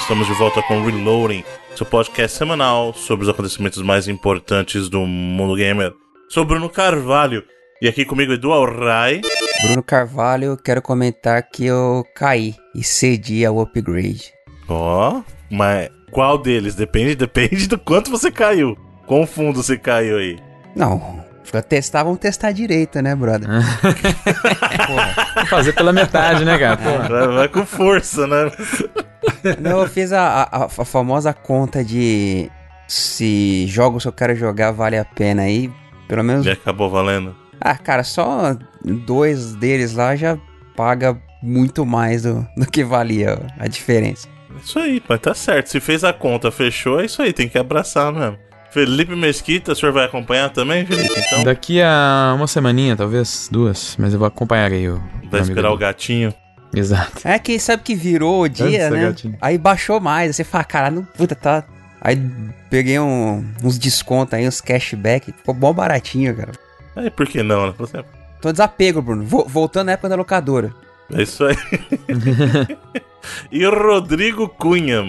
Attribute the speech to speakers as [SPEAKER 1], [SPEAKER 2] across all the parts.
[SPEAKER 1] Estamos de volta com Reloading, seu podcast semanal sobre os acontecimentos mais importantes do mundo gamer. Sou Bruno Carvalho e aqui comigo Edu Alray.
[SPEAKER 2] Bruno Carvalho, quero comentar que eu caí e cedi ao upgrade.
[SPEAKER 1] Ó, oh, mas qual deles? Depende, depende do quanto você caiu. Quão fundo você caiu aí?
[SPEAKER 2] Não, Pra testar, vamos testar direito, né, brother?
[SPEAKER 3] Fazer pela metade, né, cara?
[SPEAKER 1] Vai, vai, com força, né?
[SPEAKER 2] Não, eu fiz a, a, a, famosa conta de se jogos que eu quero jogar vale a pena aí. Pelo menos.
[SPEAKER 1] Já acabou valendo?
[SPEAKER 2] Ah, cara, só dois deles lá já paga muito mais do, do que valia a diferença.
[SPEAKER 1] Isso aí, mas tá certo. Se fez a conta, fechou, é isso aí, tem que abraçar mesmo. Felipe Mesquita, o senhor vai acompanhar também, Felipe? Então?
[SPEAKER 3] Daqui a uma semaninha, talvez, duas, mas eu vou acompanhar aí o.
[SPEAKER 1] Vai esperar o gatinho.
[SPEAKER 3] Exato.
[SPEAKER 2] É que sabe que virou o dia, né? Gatinho. Aí baixou mais, aí você fala, cara, não, puta, tá. Aí peguei um, uns descontos aí, uns cashback, ficou bom baratinho, cara.
[SPEAKER 1] Aí por que não, né? Você...
[SPEAKER 2] Tô desapego, Bruno. Voltando à época da locadora.
[SPEAKER 1] É isso aí. e Rodrigo Cunha.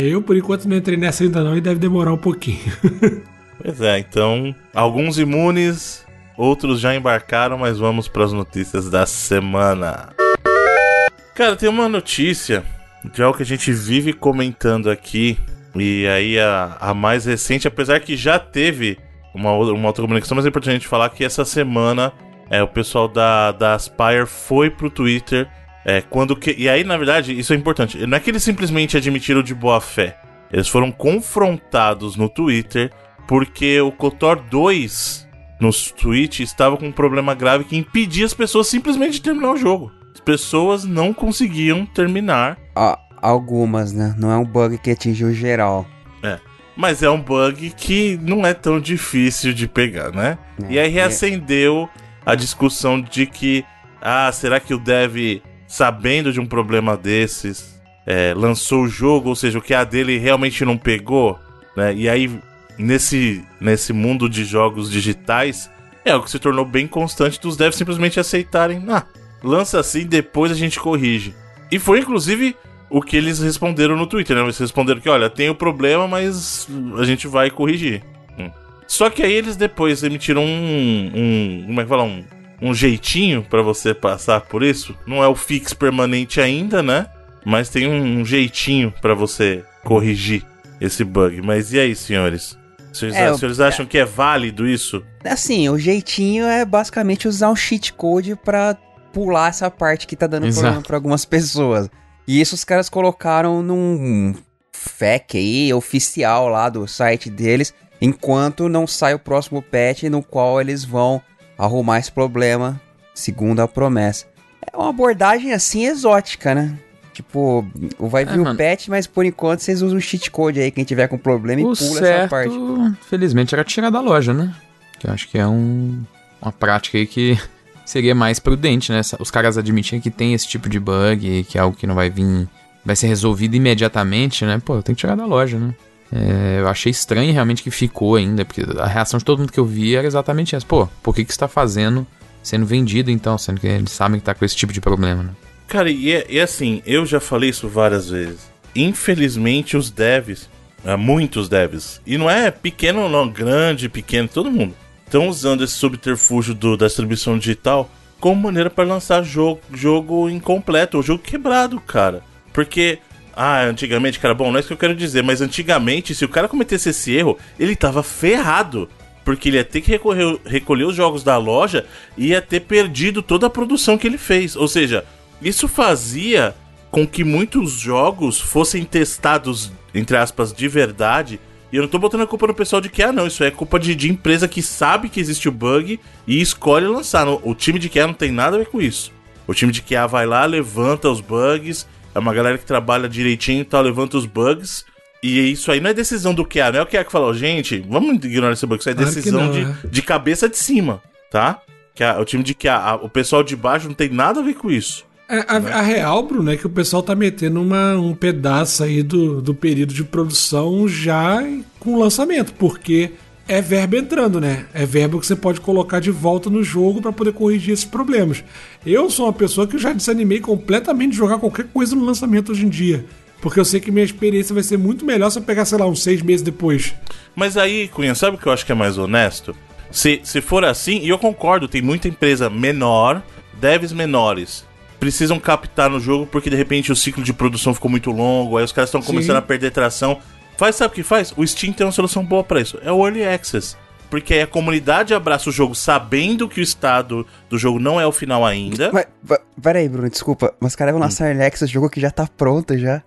[SPEAKER 4] Eu, por enquanto, não entrei nessa ainda não e deve demorar um pouquinho.
[SPEAKER 1] pois é, então, alguns imunes, outros já embarcaram, mas vamos para as notícias da semana. Cara, tem uma notícia de algo que a gente vive comentando aqui, e aí a, a mais recente, apesar que já teve uma, uma outra comunicação, mas é importante a gente falar que essa semana é, o pessoal da, da Aspire foi pro Twitter é, quando que, e aí, na verdade, isso é importante. Não é que eles simplesmente admitiram de boa fé. Eles foram confrontados no Twitter porque o Kotor 2 nos tweets estava com um problema grave que impedia as pessoas simplesmente de terminar o jogo. As pessoas não conseguiam terminar.
[SPEAKER 2] Ah, algumas, né? Não é um bug que atingiu geral.
[SPEAKER 1] É. Mas é um bug que não é tão difícil de pegar, né? É, e aí reacendeu é... a discussão de que, ah, será que o dev sabendo de um problema desses, é, lançou o jogo, ou seja, o que a dele realmente não pegou, né? E aí, nesse, nesse mundo de jogos digitais, é o que se tornou bem constante dos devs simplesmente aceitarem, ah, lança assim, depois a gente corrige. E foi inclusive o que eles responderam no Twitter, né? Eles responderam que, olha, tem o problema, mas a gente vai corrigir. Hum. Só que aí eles depois emitiram um, um como é que fala, um, um jeitinho para você passar por isso. Não é o fix permanente ainda, né? Mas tem um jeitinho para você corrigir esse bug. Mas e aí, senhores? Vocês, é, senhores acham é, que é válido isso?
[SPEAKER 2] Assim, o jeitinho é basicamente usar um cheat code para pular essa parte que tá dando Exato. problema pra algumas pessoas. E isso os caras colocaram num FAQ aí, oficial lá do site deles, enquanto não sai o próximo patch no qual eles vão arrumar esse problema, segundo a promessa. É uma abordagem assim exótica, né? Tipo, vai vir é, o patch, mas por enquanto vocês usam o cheat code aí, quem tiver com problema
[SPEAKER 3] o
[SPEAKER 2] e pula
[SPEAKER 3] certo,
[SPEAKER 2] essa parte.
[SPEAKER 3] Felizmente era tirar da loja, né? Que eu acho que é um, uma prática aí que seria mais prudente, né? Os caras admitem que tem esse tipo de bug, que é algo que não vai vir, vai ser resolvido imediatamente, né? Pô, tem que tirar da loja, né? É, eu achei estranho realmente que ficou ainda, porque a reação de todo mundo que eu vi era exatamente essa. Pô, por que que está fazendo, sendo vendido então, sendo que eles sabem que tá com esse tipo de problema, né?
[SPEAKER 1] Cara, e, é, e assim, eu já falei isso várias vezes. Infelizmente, os devs, é, muitos devs, e não é pequeno não, grande, pequeno, todo mundo, estão usando esse subterfúgio do, da distribuição digital como maneira para lançar jogo, jogo incompleto, ou jogo quebrado, cara. Porque ah, antigamente, cara, bom, não é isso que eu quero dizer, mas antigamente, se o cara cometesse esse erro, ele tava ferrado. Porque ele ia ter que recorrer, recolher os jogos da loja e ia ter perdido toda a produção que ele fez. Ou seja, isso fazia com que muitos jogos fossem testados, entre aspas, de verdade. E eu não tô botando a culpa no pessoal de ah, não, isso é culpa de, de empresa que sabe que existe o bug e escolhe lançar. O time de QA não tem nada a ver com isso. O time de QA vai lá, levanta os bugs, é uma galera que trabalha direitinho e tal, levanta os bugs. E isso aí não é decisão do QA, não é o QA que falou, gente, vamos ignorar esse bug, isso é decisão não, de, é. de cabeça de cima, tá? Que a, o time de QA, a, o pessoal de baixo não tem nada a ver com isso.
[SPEAKER 4] É, a, a, real, Bruno, é que o pessoal tá metendo uma, um pedaço aí do, do período de produção já com o lançamento, porque é verbo entrando, né? É verbo que você pode colocar de volta no jogo para poder corrigir esses problemas. Eu sou uma pessoa que já desanimei completamente de jogar qualquer coisa no lançamento hoje em dia. Porque eu sei que minha experiência vai ser muito melhor se eu pegar, sei lá, uns seis meses depois.
[SPEAKER 1] Mas aí, Cunha, sabe o que eu acho que é mais honesto? Se, se for assim, e eu concordo, tem muita empresa menor, devs menores, precisam captar no jogo porque de repente o ciclo de produção ficou muito longo, aí os caras estão começando a perder tração. Faz, sabe o que faz? O Steam tem uma solução boa para isso. É o Early Access. Porque aí a comunidade abraça o jogo sabendo que o estado do jogo não é o final ainda.
[SPEAKER 2] Mas, peraí, Bruno, desculpa. Mas os caras vão lançar hum. Early Access, o jogo que já tá pronto já.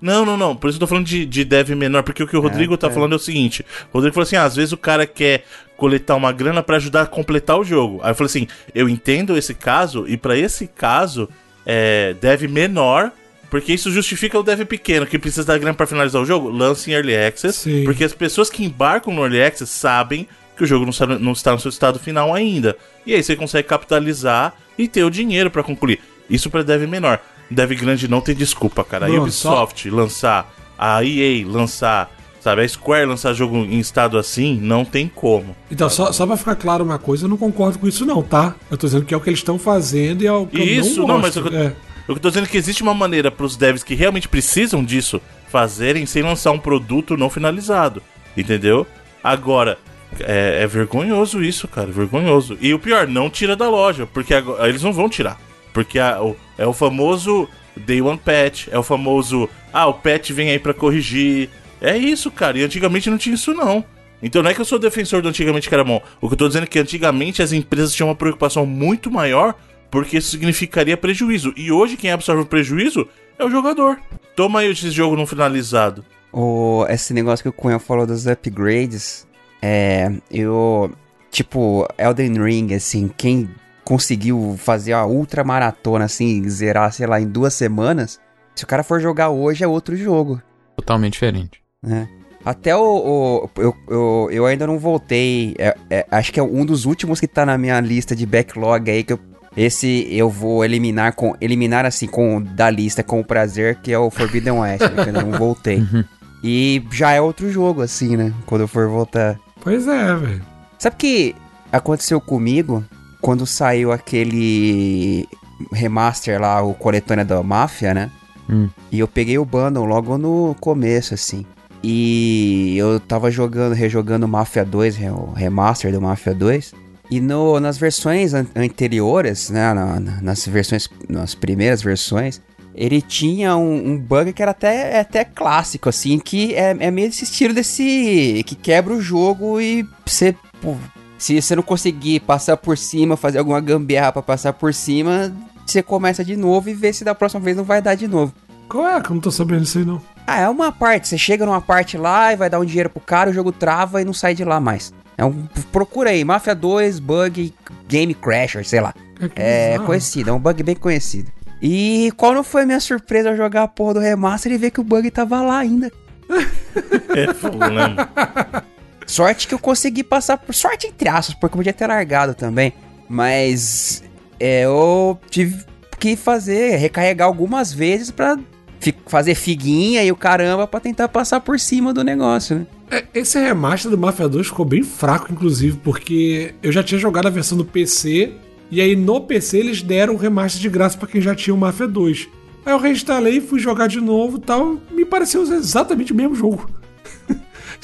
[SPEAKER 1] Não, não, não. Por isso eu tô falando de, de dev menor, porque o que o Rodrigo é, tá é. falando é o seguinte: o Rodrigo falou assim: ah, às vezes o cara quer coletar uma grana para ajudar a completar o jogo. Aí eu falei assim: eu entendo esse caso, e para esse caso, é, dev menor porque isso justifica o dev pequeno que precisa da grana para finalizar o jogo, lance em Early Access. Sim. Porque as pessoas que embarcam no Early Access sabem que o jogo não está, não está no seu estado final ainda. E aí você consegue capitalizar e ter o dinheiro para concluir. Isso para dev menor. Dev grande não tem desculpa, cara. Não, a Ubisoft só... lançar, a EA lançar, sabe, a Square lançar jogo em estado assim, não tem como.
[SPEAKER 4] Então, só, só pra ficar claro uma coisa, eu não concordo com isso não, tá? Eu tô dizendo que é o que eles estão fazendo e é o que
[SPEAKER 1] isso,
[SPEAKER 4] eu não
[SPEAKER 1] gosto. Não, mas eu... É. Eu tô dizendo que existe uma maneira para os devs que realmente precisam disso fazerem sem lançar um produto não finalizado. Entendeu? Agora, é, é, vergonhoso isso, cara. Vergonhoso. E o pior, não tira da loja, porque agora, eles não vão tirar. Porque a, o, é o famoso Day One Patch, é o famoso. Ah, o patch vem aí para corrigir. É isso, cara. E antigamente não tinha isso, não. Então não é que eu sou defensor do antigamente que era bom. O que eu tô dizendo é que antigamente as empresas tinham uma preocupação muito maior porque isso significaria prejuízo. E hoje quem absorve o prejuízo é o jogador. Toma aí esse jogo não finalizado.
[SPEAKER 2] O, esse negócio que o Cunha falou dos upgrades, é. Eu. Tipo, Elden Ring, assim, quem conseguiu fazer a ultra maratona, assim, zerar, sei lá, em duas semanas, se o cara for jogar hoje é outro jogo.
[SPEAKER 3] Totalmente diferente.
[SPEAKER 2] É. Até o. o eu, eu, eu, ainda não voltei. É, é, acho que é um dos últimos que tá na minha lista de backlog aí que eu esse eu vou eliminar com eliminar assim com da lista com o prazer, que é o Forbidden West, né, que eu não voltei. Uhum. E já é outro jogo assim, né, quando eu for voltar.
[SPEAKER 4] Pois é, velho.
[SPEAKER 2] Sabe que aconteceu comigo quando saiu aquele remaster lá, o coletânea da Máfia, né? Hum. E eu peguei o bundle logo no começo, assim. E eu tava jogando, rejogando Mafia 2, o remaster do Mafia 2. E no, nas versões an anteriores, né, na, na, nas versões, nas primeiras versões, ele tinha um, um, bug que era até, é até clássico, assim, que é, é meio esse estilo desse. que quebra o jogo e você. Se você não conseguir passar por cima, fazer alguma gambiarra pra passar por cima, você começa de novo e vê se da próxima vez não vai dar de novo.
[SPEAKER 4] Qual é? Que eu não tô sabendo isso aí não.
[SPEAKER 2] Ah, é uma parte. Você chega numa parte lá e vai dar um dinheiro pro cara, o jogo trava e não sai de lá mais. É um, procura aí, Mafia 2 Bug Game Crasher, sei lá. É, é conhecido, é um bug bem conhecido. E qual não foi a minha surpresa ao jogar a porra do remaster e ver que o bug tava lá ainda? é fogo, né? Sorte que eu consegui passar por. Sorte entre aspas, porque eu podia ter largado também. Mas é, eu tive que fazer, recarregar algumas vezes pra fazer figuinha e o caramba pra tentar passar por cima do negócio, né?
[SPEAKER 4] É, esse remaster do Mafia 2 ficou bem fraco, inclusive, porque eu já tinha jogado a versão do PC, e aí no PC eles deram o remaster de graça para quem já tinha o Mafia 2. Aí eu reinstalei, fui jogar de novo tal, me pareceu exatamente o mesmo jogo.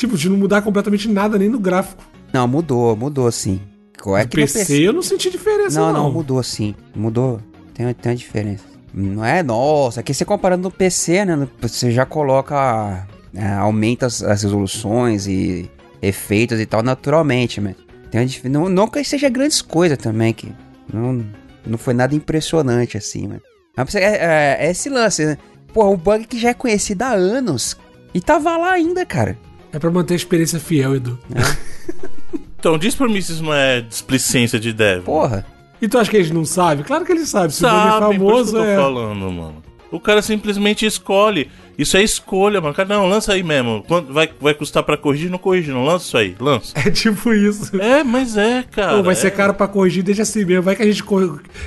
[SPEAKER 4] Tipo, de não mudar completamente nada nem no gráfico.
[SPEAKER 2] Não, mudou, mudou sim.
[SPEAKER 4] Qual é no que PC, PC eu não senti diferença,
[SPEAKER 2] não. Não, não, mudou sim. Mudou. Tem, tem uma diferença. Não é, nossa, aqui você comparando no PC, né? Você já coloca é, aumenta as, as, resoluções e efeitos e tal naturalmente, mas tem uma, não, não que seja grandes coisas também, que não, não foi nada impressionante assim, mas, mas é, é, é, esse lance, né? Pô, um bug que já é conhecido há anos e tava lá ainda, cara.
[SPEAKER 4] É pra manter a experiência fiel, Edu.
[SPEAKER 1] É. então, diz pra mim se isso não é displicência de dev.
[SPEAKER 2] Porra.
[SPEAKER 4] E tu acha que eles não sabem? Claro que eles sabem.
[SPEAKER 1] Se sabem, o bug é famoso, por isso que eu tô é... falando, mano. O cara simplesmente escolhe. Isso é escolha, mano. Cara, não, lança aí mesmo. Quanto vai, vai custar pra corrigir? Não corrige, não. Lança isso aí, lança.
[SPEAKER 4] É tipo isso.
[SPEAKER 1] É, mas é, cara. Pô,
[SPEAKER 4] vai ser
[SPEAKER 1] é...
[SPEAKER 4] caro pra corrigir, deixa assim mesmo. Vai que a gente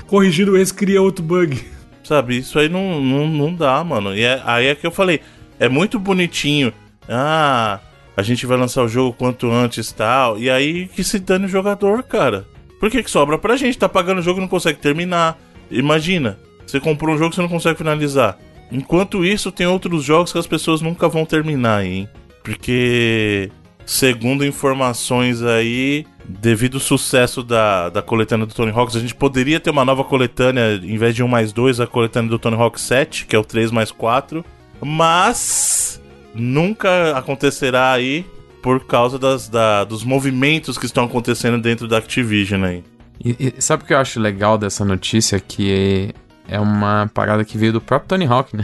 [SPEAKER 4] corrigindo esse cria outro bug.
[SPEAKER 1] Sabe, isso aí não, não, não dá, mano. E é, aí é que eu falei. É muito bonitinho. Ah, a gente vai lançar o jogo quanto antes tal. E aí que se dane o jogador, cara. Por que, que sobra pra gente? Tá pagando o jogo e não consegue terminar. Imagina, você comprou um jogo e você não consegue finalizar. Enquanto isso, tem outros jogos que as pessoas nunca vão terminar, hein? Porque, segundo informações aí, devido ao sucesso da, da coletânea do Tony Hawks, a gente poderia ter uma nova coletânea, em vez de 1 mais 2, a coletânea do Tony Hawk 7, que é o 3 mais 4. Mas nunca acontecerá aí por causa das, da, dos movimentos que estão acontecendo dentro da Activision aí.
[SPEAKER 3] E, e, sabe o que eu acho legal dessa notícia? Que é uma parada que veio do próprio Tony Hawk, né?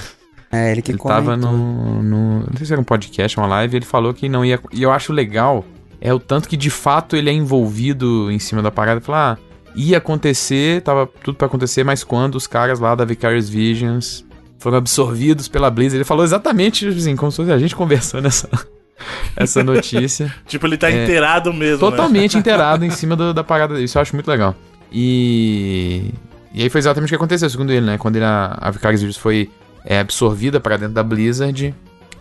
[SPEAKER 2] É, ele que
[SPEAKER 3] ele tava no, no. Não sei se era um podcast, uma live, ele falou que não ia. E eu acho legal é o tanto que de fato ele é envolvido em cima da parada. Falar, ah, ia acontecer, tava tudo para acontecer, mas quando os caras lá da Vicarious Visions foram absorvidos pela Blizzard, ele falou exatamente assim, como se fosse a gente conversando essa, essa notícia.
[SPEAKER 1] tipo, ele tá é, inteirado mesmo.
[SPEAKER 3] Né? Totalmente né? inteirado em cima do, da parada. Isso eu acho muito legal. E. E aí foi exatamente o que aconteceu, segundo ele, né? Quando ele, a, a Vicarious Visions foi é, absorvida para dentro da Blizzard,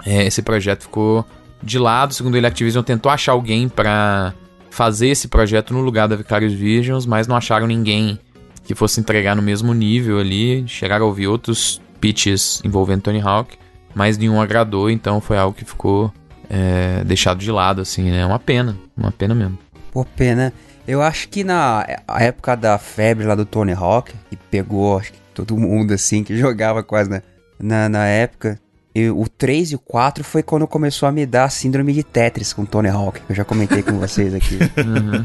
[SPEAKER 3] é, esse projeto ficou de lado. Segundo ele, a Activision tentou achar alguém para fazer esse projeto no lugar da Vicarious Visions, mas não acharam ninguém que fosse entregar no mesmo nível ali. Chegaram a ouvir outros pitches envolvendo Tony Hawk, mas nenhum agradou, então foi algo que ficou é, deixado de lado, assim, né? Uma pena, uma pena mesmo.
[SPEAKER 2] Pô, pena. Eu acho que na época da febre lá do Tony Hawk, que pegou acho que todo mundo assim, que jogava quase na, na, na época, e o 3 e o 4 foi quando começou a me dar a síndrome de Tetris com Tony Hawk, que eu já comentei com vocês aqui. Uhum.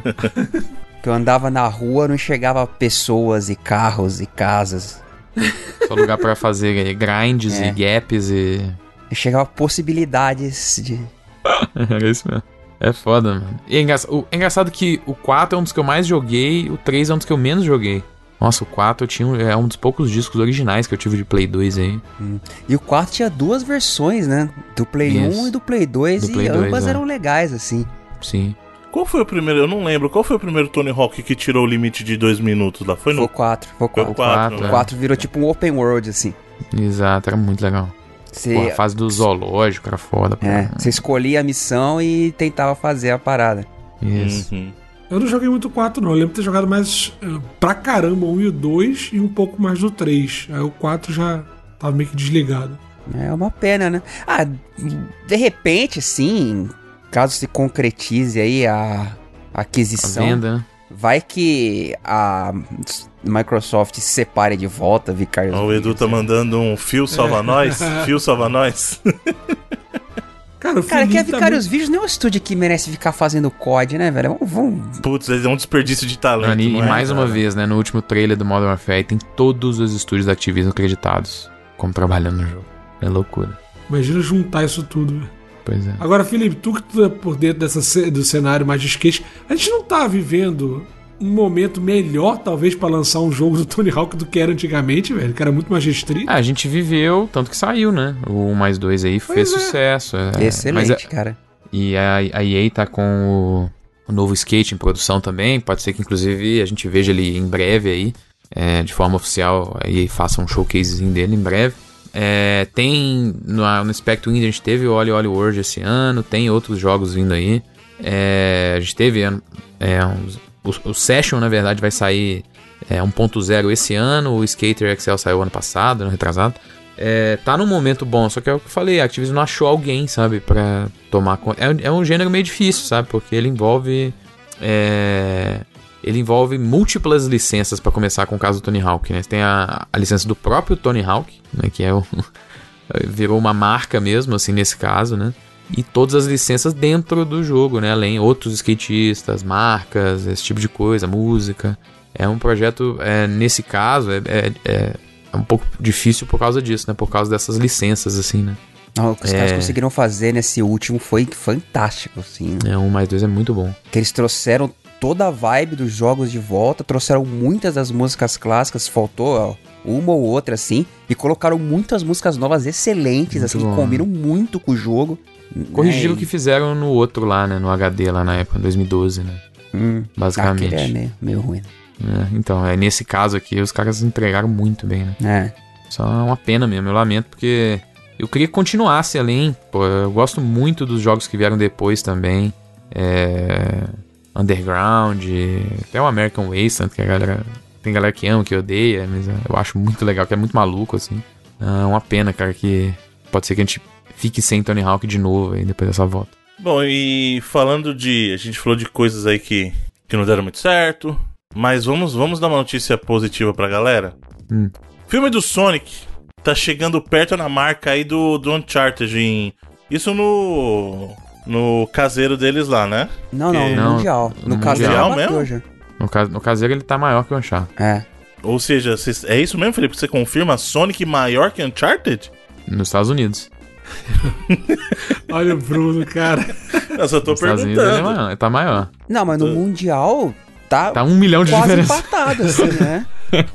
[SPEAKER 2] Que eu andava na rua, não enxergava pessoas e carros e casas.
[SPEAKER 3] Só lugar para fazer grinds é. e gaps e.
[SPEAKER 2] Chegava possibilidades de.
[SPEAKER 3] Era isso mesmo. É foda, mano. E é, engraçado, o, é engraçado que o 4 é um dos que eu mais joguei, o 3 é um dos que eu menos joguei. Nossa, o 4 eu tinha, é um dos poucos discos originais que eu tive de Play 2 aí.
[SPEAKER 2] Hum. E o 4 tinha duas versões, né? Do Play Isso. 1 e do Play 2, do e Play ambas 2, é. eram legais, assim.
[SPEAKER 3] Sim.
[SPEAKER 1] Qual foi o primeiro? Eu não lembro. Qual foi o primeiro Tony Hawk que tirou o limite de dois minutos lá? Foi no.
[SPEAKER 2] Foi o 4. Foi o 4. O 4, né? 4 virou tipo um open world, assim.
[SPEAKER 3] Exato, era muito legal. Cê... Pô, a fase do zoológico era foda.
[SPEAKER 2] É, você escolhia a missão e tentava fazer a parada.
[SPEAKER 3] Isso. Uhum.
[SPEAKER 4] Eu não joguei muito o 4, não. Eu lembro de ter jogado mais uh, pra caramba o 1 e o 2 e um pouco mais do 3. Aí o 4 já tava meio que desligado.
[SPEAKER 2] É uma pena, né? Ah, de repente, sim, caso se concretize aí a aquisição. A venda, né? Vai que a Microsoft se separe de volta, Vicarious.
[SPEAKER 1] o Edu tá mandando um fio salva é. nós, fio salva nós.
[SPEAKER 2] Cara, o Cara, que a Vicarious também... Vídeos não é um estúdio que merece ficar fazendo COD, né, velho? Vamos, vamos...
[SPEAKER 1] Putz, é um desperdício de talento.
[SPEAKER 3] e, é, mais cara? uma vez, né, no último trailer do Modern Warfare, tem todos os estúdios da Activision acreditados como trabalhando no jogo. É loucura.
[SPEAKER 4] Imagina juntar isso tudo, velho.
[SPEAKER 3] Pois é.
[SPEAKER 4] Agora, Felipe, tu que tu é por dentro dessa, do cenário mais de skate, a gente não tá vivendo um momento melhor, talvez, para lançar um jogo do Tony Hawk do que era antigamente, velho, que era muito mais restrito.
[SPEAKER 3] Ah, a gente viveu, tanto que saiu, né? O 1 mais 2 aí pois fez é. sucesso. É.
[SPEAKER 2] Excelente, Mas, cara.
[SPEAKER 3] E a, a EA tá com o, o, novo skate em produção também. Pode ser que, inclusive, a gente veja ele em breve aí. É, de forma oficial, a EA faça um showcasezinho dele em breve. É, tem no, no Spectrum Indie a gente teve o Oli Oli World esse ano, tem outros jogos vindo aí. É, a gente teve é, uns, o, o, Session, na verdade, vai sair é, 1.0 esse ano, o Skater Excel saiu ano passado, ano retrasado. É, tá num momento bom, só que é o que eu falei, a Activision não achou alguém, sabe, pra tomar conta. É, é um gênero meio difícil, sabe, porque ele envolve. É, ele envolve múltiplas licenças para começar com o caso do Tony Hawk, né? Você tem a, a licença do próprio Tony Hawk, né? Que é o, virou uma marca mesmo, assim, nesse caso, né? E todas as licenças dentro do jogo, né? Além outros skatistas, marcas, esse tipo de coisa, música. É um projeto, é, nesse caso, é, é, é, é um pouco difícil por causa disso, né? Por causa dessas licenças, assim, né?
[SPEAKER 2] o que os é... caras conseguiram fazer nesse último foi fantástico, assim.
[SPEAKER 3] Né? É, um mais dois é muito bom.
[SPEAKER 2] Que eles trouxeram toda a vibe dos jogos de volta, trouxeram muitas das músicas clássicas, faltou ó, uma ou outra assim, e colocaram muitas músicas novas excelentes, muito assim, bom. que combinam muito com o jogo.
[SPEAKER 3] Corrigiram né? o que fizeram no outro lá, né, no HD lá na época, 2012, né?
[SPEAKER 2] Hum, Basicamente. é meio, meio ruim.
[SPEAKER 3] É, então, é nesse caso aqui, os caras entregaram muito bem, né?
[SPEAKER 2] É.
[SPEAKER 3] Só uma pena mesmo, eu lamento porque Eu queria que continuasse além. Pô, eu gosto muito dos jogos que vieram depois também. É... Underground, até o American Wasteland, que a galera. Tem galera que ama, que odeia, mas eu acho muito legal, que é muito maluco, assim. É uma pena, cara, que pode ser que a gente fique sem Tony Hawk de novo aí depois dessa volta.
[SPEAKER 1] Bom, e falando de. A gente falou de coisas aí que, que não deram muito certo. Mas vamos, vamos dar uma notícia positiva pra galera.
[SPEAKER 3] Hum.
[SPEAKER 1] Filme do Sonic tá chegando perto na marca aí do, do Uncharted. Em, isso no. No caseiro deles lá, né?
[SPEAKER 2] Não, não, no
[SPEAKER 3] Não,
[SPEAKER 2] Mundial. No,
[SPEAKER 3] no
[SPEAKER 2] caseiro
[SPEAKER 1] Mundial
[SPEAKER 2] já bateu
[SPEAKER 1] mesmo?
[SPEAKER 2] já.
[SPEAKER 3] No, ca- no caseiro ele tá maior que o Uncharted.
[SPEAKER 2] É.
[SPEAKER 1] Ou seja, cês- é isso mesmo, Felipe? Você confirma Sonic maior que Uncharted?
[SPEAKER 3] Nos Estados Unidos.
[SPEAKER 4] Olha o Bruno, cara.
[SPEAKER 1] Eu só tô
[SPEAKER 3] Nos Estados Unidos ele, é
[SPEAKER 1] perguntando.
[SPEAKER 3] maior, ele tá maior.
[SPEAKER 2] Não, mas no Mundial tá,
[SPEAKER 3] Tá um milhão de
[SPEAKER 2] quase
[SPEAKER 3] diferença.
[SPEAKER 2] empatado, assim, né?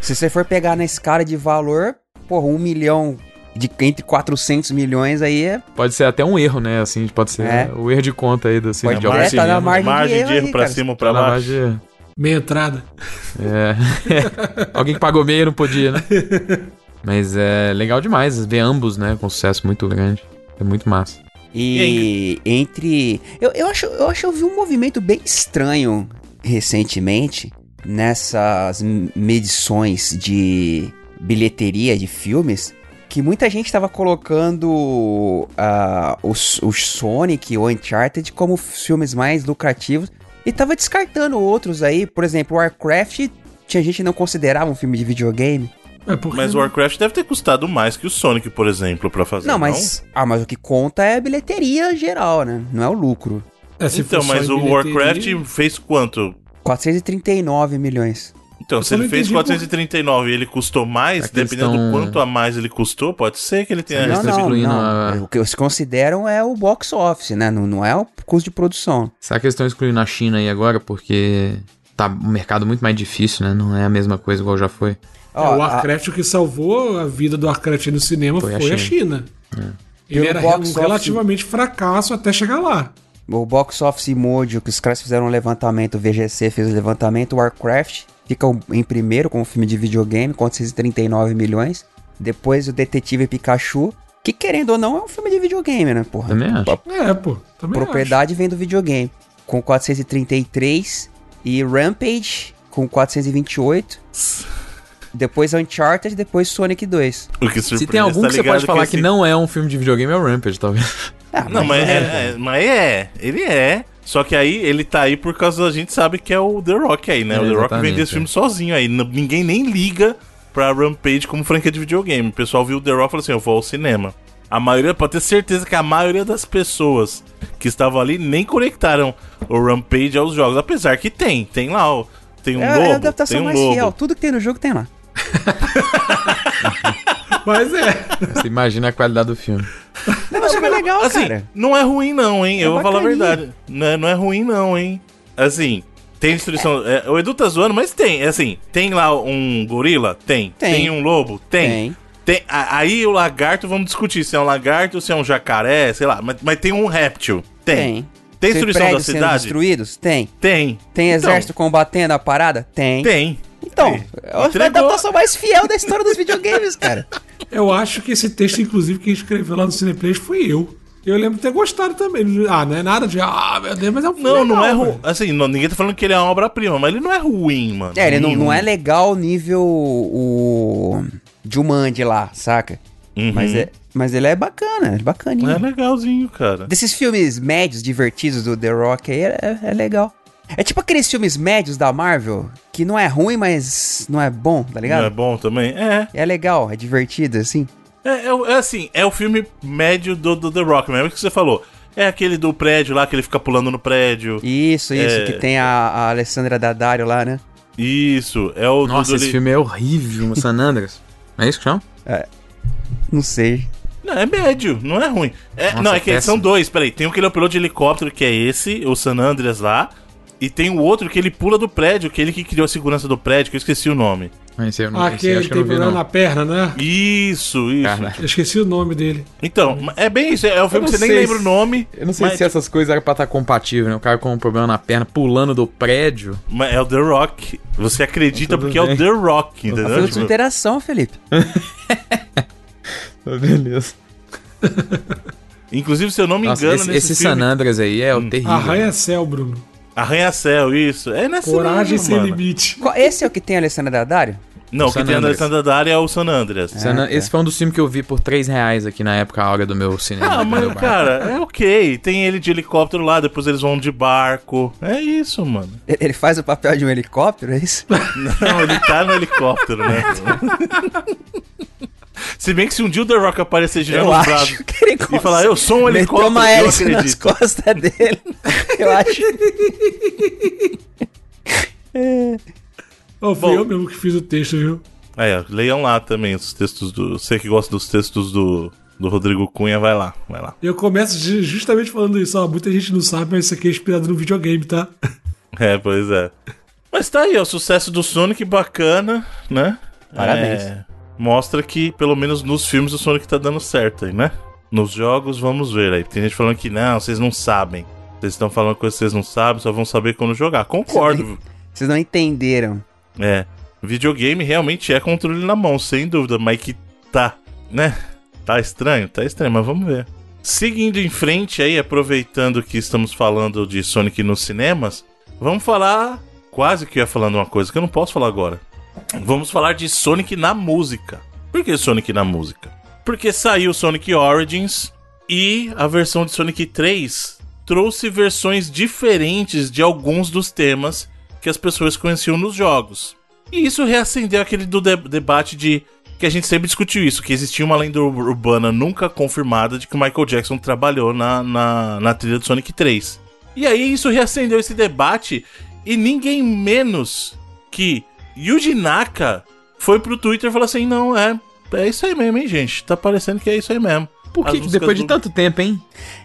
[SPEAKER 2] Se você for pegar na escala de valor, porra, um milhão de entre 400 milhões aí é.
[SPEAKER 3] Pode ser até um erro, né? Assim, pode ser
[SPEAKER 2] É.
[SPEAKER 3] o erro de conta aí do cinema.
[SPEAKER 2] Pode-
[SPEAKER 3] de
[SPEAKER 2] é, tá na margem de
[SPEAKER 1] margem
[SPEAKER 2] erro
[SPEAKER 1] de erro
[SPEAKER 2] aí,
[SPEAKER 1] pra
[SPEAKER 2] cara.
[SPEAKER 1] cima ou pra
[SPEAKER 3] Tá
[SPEAKER 1] baixo.
[SPEAKER 3] margem-
[SPEAKER 4] Meia entrada.
[SPEAKER 3] É. Alguém que pagou meio não podia, né? Mas é legal demais ver ambos, né? Com sucesso muito grande. É muito massa.
[SPEAKER 2] E entre. Eu, eu, acho, eu acho que eu vi um movimento bem estranho recentemente nessas medições de bilheteria de filmes. Que muita gente estava colocando ah, os, os Sonic ou Uncharted como filmes mais lucrativos e tava descartando outros aí. Por exemplo, Warcraft tinha gente que não considerava um filme de videogame.
[SPEAKER 4] É porque
[SPEAKER 1] Mas o Warcraft deve ter custado mais que o Sonic, por exemplo, pra fazer.
[SPEAKER 2] Não, mas. Ah, mas o que conta é a bilheteria geral, né? Não é o lucro.
[SPEAKER 4] É,
[SPEAKER 1] Então, mas o
[SPEAKER 4] bilheteria-
[SPEAKER 1] Warcraft fez quanto?
[SPEAKER 2] 439 milhões.
[SPEAKER 1] Então,
[SPEAKER 4] Eu
[SPEAKER 1] se ele fez
[SPEAKER 4] entendi
[SPEAKER 1] 439 e ele custou mais,
[SPEAKER 3] É
[SPEAKER 1] dependendo
[SPEAKER 3] tão-
[SPEAKER 1] do quanto a mais ele custou, pode ser que ele tenha.
[SPEAKER 3] Eles
[SPEAKER 2] não,
[SPEAKER 3] estão
[SPEAKER 2] não,
[SPEAKER 3] excluindo
[SPEAKER 2] não.
[SPEAKER 3] a-
[SPEAKER 2] O que eles consideram é o box office, né? Não, não é o custo de produção.
[SPEAKER 3] Será que eles estão excluindo a China aí agora? Porque tá um mercado muito mais difícil, né? Não é a mesma coisa igual já foi.
[SPEAKER 4] É,
[SPEAKER 2] Ó,
[SPEAKER 4] o
[SPEAKER 2] a-
[SPEAKER 4] Warcraft, o que salvou a vida do Warcraft no cinema
[SPEAKER 3] Foi
[SPEAKER 4] foi,
[SPEAKER 3] a
[SPEAKER 4] a China. Ele
[SPEAKER 2] Pelo
[SPEAKER 4] era
[SPEAKER 2] box
[SPEAKER 4] um
[SPEAKER 2] office-
[SPEAKER 4] relativamente fracasso até chegar lá.
[SPEAKER 2] o box office Mojo, que os caras fizeram um levantamento, o VGC fez o levantamento, o Warcraft fica em primeiro como filme de videogame, com 439 milhões. Depois o Detetive Pikachu, que querendo ou não é um filme de videogame, né, porra?
[SPEAKER 3] Também acho.
[SPEAKER 4] É, pô. Também
[SPEAKER 2] Propriedade vem do videogame, com 433. E Rampage, com 428. Depois Uncharted, depois Sonic 2.
[SPEAKER 1] O que
[SPEAKER 3] Se tem algum
[SPEAKER 1] tá
[SPEAKER 3] que você pode falar que,
[SPEAKER 1] esse-
[SPEAKER 3] não é um filme de videogame, é o Rampage, talvez.
[SPEAKER 2] Ah,
[SPEAKER 1] Não, mas é, é, mas é, ele é. Só que aí ele tá aí por causa da gente sabe que é o The Rock aí, né?
[SPEAKER 3] É,
[SPEAKER 1] o The Rock
[SPEAKER 3] exatamente,
[SPEAKER 1] vende esse
[SPEAKER 3] é.
[SPEAKER 1] filme sozinho aí. Ninguém nem liga pra Rampage como franquia de videogame. O pessoal viu o The Rock e falou assim: eu vou ao cinema. A maioria, pode ter certeza que a maioria das pessoas que estavam ali nem conectaram o Rampage aos jogos. Apesar que tem, tem lá, ó, tem um
[SPEAKER 2] É, é a
[SPEAKER 1] lobo,
[SPEAKER 2] adaptação
[SPEAKER 1] tem um
[SPEAKER 2] mais
[SPEAKER 1] lobo.
[SPEAKER 2] fiel. Tudo que tem no jogo tem lá.
[SPEAKER 4] Mas é.
[SPEAKER 3] Você imagina a qualidade do filme.
[SPEAKER 2] Não, mas é legal,
[SPEAKER 1] Assim,
[SPEAKER 2] cara.
[SPEAKER 1] não é ruim não, hein?
[SPEAKER 2] É
[SPEAKER 1] eu vou falar a verdade. Não é, não é ruim não, hein? Assim, tem destruição... é, o Edu tá zoando, mas tem. É assim, tem lá um gorila? Tem.
[SPEAKER 2] Tem.
[SPEAKER 1] um lobo? Tem.
[SPEAKER 2] Tem.
[SPEAKER 1] Tem. aí o lagarto, vamos discutir se é um lagarto, se é um jacaré, sei lá. Mas, mas tem um réptil? Tem.
[SPEAKER 2] Tem.
[SPEAKER 1] Tem
[SPEAKER 2] Tem
[SPEAKER 1] destruição da
[SPEAKER 2] sendo
[SPEAKER 1] cidade?
[SPEAKER 2] destruídos? Tem.
[SPEAKER 1] Tem.
[SPEAKER 2] Tem
[SPEAKER 1] Então,
[SPEAKER 2] exército combatendo a parada? Tem.
[SPEAKER 1] Tem.
[SPEAKER 2] Então, é a adaptação mais fiel da história dos videogames, cara.
[SPEAKER 4] Eu acho que esse texto, inclusive, que escreveu lá no Cineplays foi eu. Eu lembro de ter gostado também. Ah, não é nada de. Ah, meu Deus, mas é um filme
[SPEAKER 1] Não, não
[SPEAKER 4] legal,
[SPEAKER 1] é ruim. Assim, não- ninguém tá falando que ele é uma obra-prima, mas ele não é ruim, mano.
[SPEAKER 2] É, ele não, não é legal nível o Jumanji lá, saca?
[SPEAKER 1] Uhum.
[SPEAKER 2] Mas, é, mas ele é bacana, é bacaninho.
[SPEAKER 1] É legalzinho, cara.
[SPEAKER 2] Desses filmes médios, divertidos do The Rock aí, é, é legal. É tipo aqueles filmes médios da Marvel, que não é ruim, mas não é bom, tá ligado?
[SPEAKER 1] Não é bom também? É.
[SPEAKER 2] É legal, é divertido, assim.
[SPEAKER 1] É, é, o- é assim, é o filme médio do, do The Rock, mesmo que você falou. É aquele do prédio lá, que ele fica pulando no prédio.
[SPEAKER 2] Isso, isso,
[SPEAKER 1] É.
[SPEAKER 2] que tem a, a Alessandra Daddario lá, né?
[SPEAKER 1] Isso, é o
[SPEAKER 3] Nossa,
[SPEAKER 1] do...
[SPEAKER 3] esse
[SPEAKER 1] do-
[SPEAKER 3] filme é horrível, o San Andreas. É isso que chama?
[SPEAKER 2] Não sei.
[SPEAKER 1] Não, é médio, não é ruim. É,
[SPEAKER 3] Nossa,
[SPEAKER 1] não, é que
[SPEAKER 3] péssimo.
[SPEAKER 1] são dois, peraí. Tem um que ele é o piloto de helicóptero, que é esse, o San Andreas lá. E tem o outro que ele pula do prédio, que é ele que criou a segurança do prédio, que eu esqueci o nome.
[SPEAKER 3] Ah, Esse eu não,
[SPEAKER 4] Ah,
[SPEAKER 3] esse
[SPEAKER 4] que
[SPEAKER 3] acho que eu
[SPEAKER 4] tem
[SPEAKER 3] não vi,
[SPEAKER 4] problema
[SPEAKER 3] não.
[SPEAKER 4] na perna, né?
[SPEAKER 1] Isso, isso.
[SPEAKER 3] Cara,
[SPEAKER 4] Eu esqueci o nome dele.
[SPEAKER 1] Então, é bem isso. É um filme que você nem
[SPEAKER 3] sei
[SPEAKER 1] lembra o
[SPEAKER 3] se-
[SPEAKER 1] nome.
[SPEAKER 3] eu não sei
[SPEAKER 1] mas,
[SPEAKER 3] se essas coisas eram pra estar compatível, né? O cara com um problema na perna pulando do prédio.
[SPEAKER 1] mas é o The Rock. Você acredita
[SPEAKER 3] Tudo
[SPEAKER 1] porque é o
[SPEAKER 3] bem.
[SPEAKER 1] The Rock, entendeu?
[SPEAKER 2] filme de
[SPEAKER 1] Tipo,
[SPEAKER 2] interação, Felipe.
[SPEAKER 3] Beleza.
[SPEAKER 1] Inclusive, se eu não me Nossa, engano,
[SPEAKER 3] esse, esse filme... San Andreas aí é o hum. terrível.
[SPEAKER 4] Arranha-céu, Bruno.
[SPEAKER 1] Arranha-céu, isso. É nessa
[SPEAKER 4] Coragem sem mano. limite.
[SPEAKER 2] Esse é o que tem a Alessandra Daddario?
[SPEAKER 1] Não, o que tem a Alessandra Daddario é o San Andreas.
[SPEAKER 3] É, Esse foi um dos filmes que eu vi por 3 reais aqui na época, a hora do meu cinema.
[SPEAKER 1] Ah, mas, cara, é ok. Tem ele de helicóptero lá, depois eles vão de barco. É isso, mano.
[SPEAKER 2] Ele faz o papel de um helicóptero, é isso?
[SPEAKER 1] Não, ele tá no helicóptero, né? Se bem que se um dia o The Rock aparecer girando os braços e falar, eu sou um helicóptero, uma eu acredito. nas
[SPEAKER 2] costas dele. eu acho.
[SPEAKER 4] oh, fui Bom, eu mesmo que fiz o texto, viu?
[SPEAKER 1] É, leiam lá também os textos do. Você que gosta dos textos do, do Rodrigo Cunha, vai lá, vai lá.
[SPEAKER 4] Eu começo justamente falando isso, ó. Muita gente não sabe, mas isso aqui é inspirado no videogame, tá?
[SPEAKER 1] É, pois é. Mas tá aí, ó, o sucesso do Sonic bacana, né?
[SPEAKER 2] Parabéns. É,
[SPEAKER 1] mostra que, pelo menos nos filmes, o Sonic tá dando certo aí, né? Nos jogos, vamos ver aí. Tem gente falando que não, vocês não sabem. Vocês estão falando coisas que vocês não sabem, só vão saber quando jogar. Concordo.
[SPEAKER 2] Vocês não entenderam.
[SPEAKER 1] É. Videogame realmente é controle na mão, sem dúvida, mas que tá, né? Tá estranho? Tá estranho, mas vamos ver. Seguindo em frente aí, aproveitando que estamos falando de Sonic nos cinemas, vamos falar. Quase que ia falando uma coisa que eu não posso falar agora. Vamos falar de Sonic na música. Por que Sonic na música? Porque saiu Sonic Origins e a versão de Sonic 3 trouxe versões diferentes de alguns dos temas que as pessoas conheciam nos jogos. E isso reacendeu aquele do de debate de que a gente sempre discutiu isso, que existia uma lenda urbana nunca confirmada de que Michael Jackson trabalhou na, na, na trilha do Sonic 3. E aí isso reacendeu esse debate e ninguém menos que Yuji Naka foi pro Twitter e falou assim: não, é, é isso aí mesmo, hein, gente? Tá parecendo que é isso aí mesmo.
[SPEAKER 3] Por que, depois do... de tanto tempo, hein?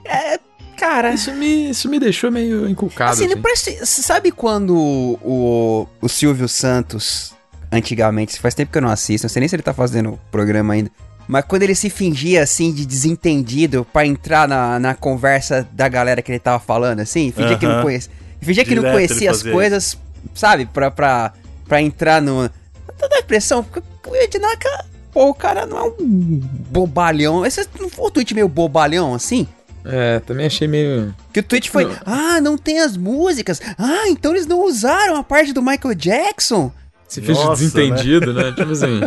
[SPEAKER 2] É, cara.
[SPEAKER 3] Isso me, isso me deixou meio inculcado. Assim, assim.
[SPEAKER 2] Parece, sabe quando o, o Silvio Santos, antigamente, faz tempo que eu não assisto, não sei nem se ele tá fazendo programa ainda. Mas quando ele se fingia assim de desentendido para entrar na, na conversa da galera que ele tava falando, assim, fingia uh -huh. que não conhecia. Fingia que não conhecia as coisas, isso. sabe? Pra, pra, pra entrar no. Tá dá a impressão, o Ednaka, pô, o cara não é um bobalhão. Esse não foi um tweet meio bobalhão assim?
[SPEAKER 3] É, também achei meio.
[SPEAKER 2] Que o tweet foi: não. Ah, não tem as músicas. Ah, então eles não usaram a parte do Michael Jackson.
[SPEAKER 3] Se fez Nossa, de desentendido, né? né? Tipo assim.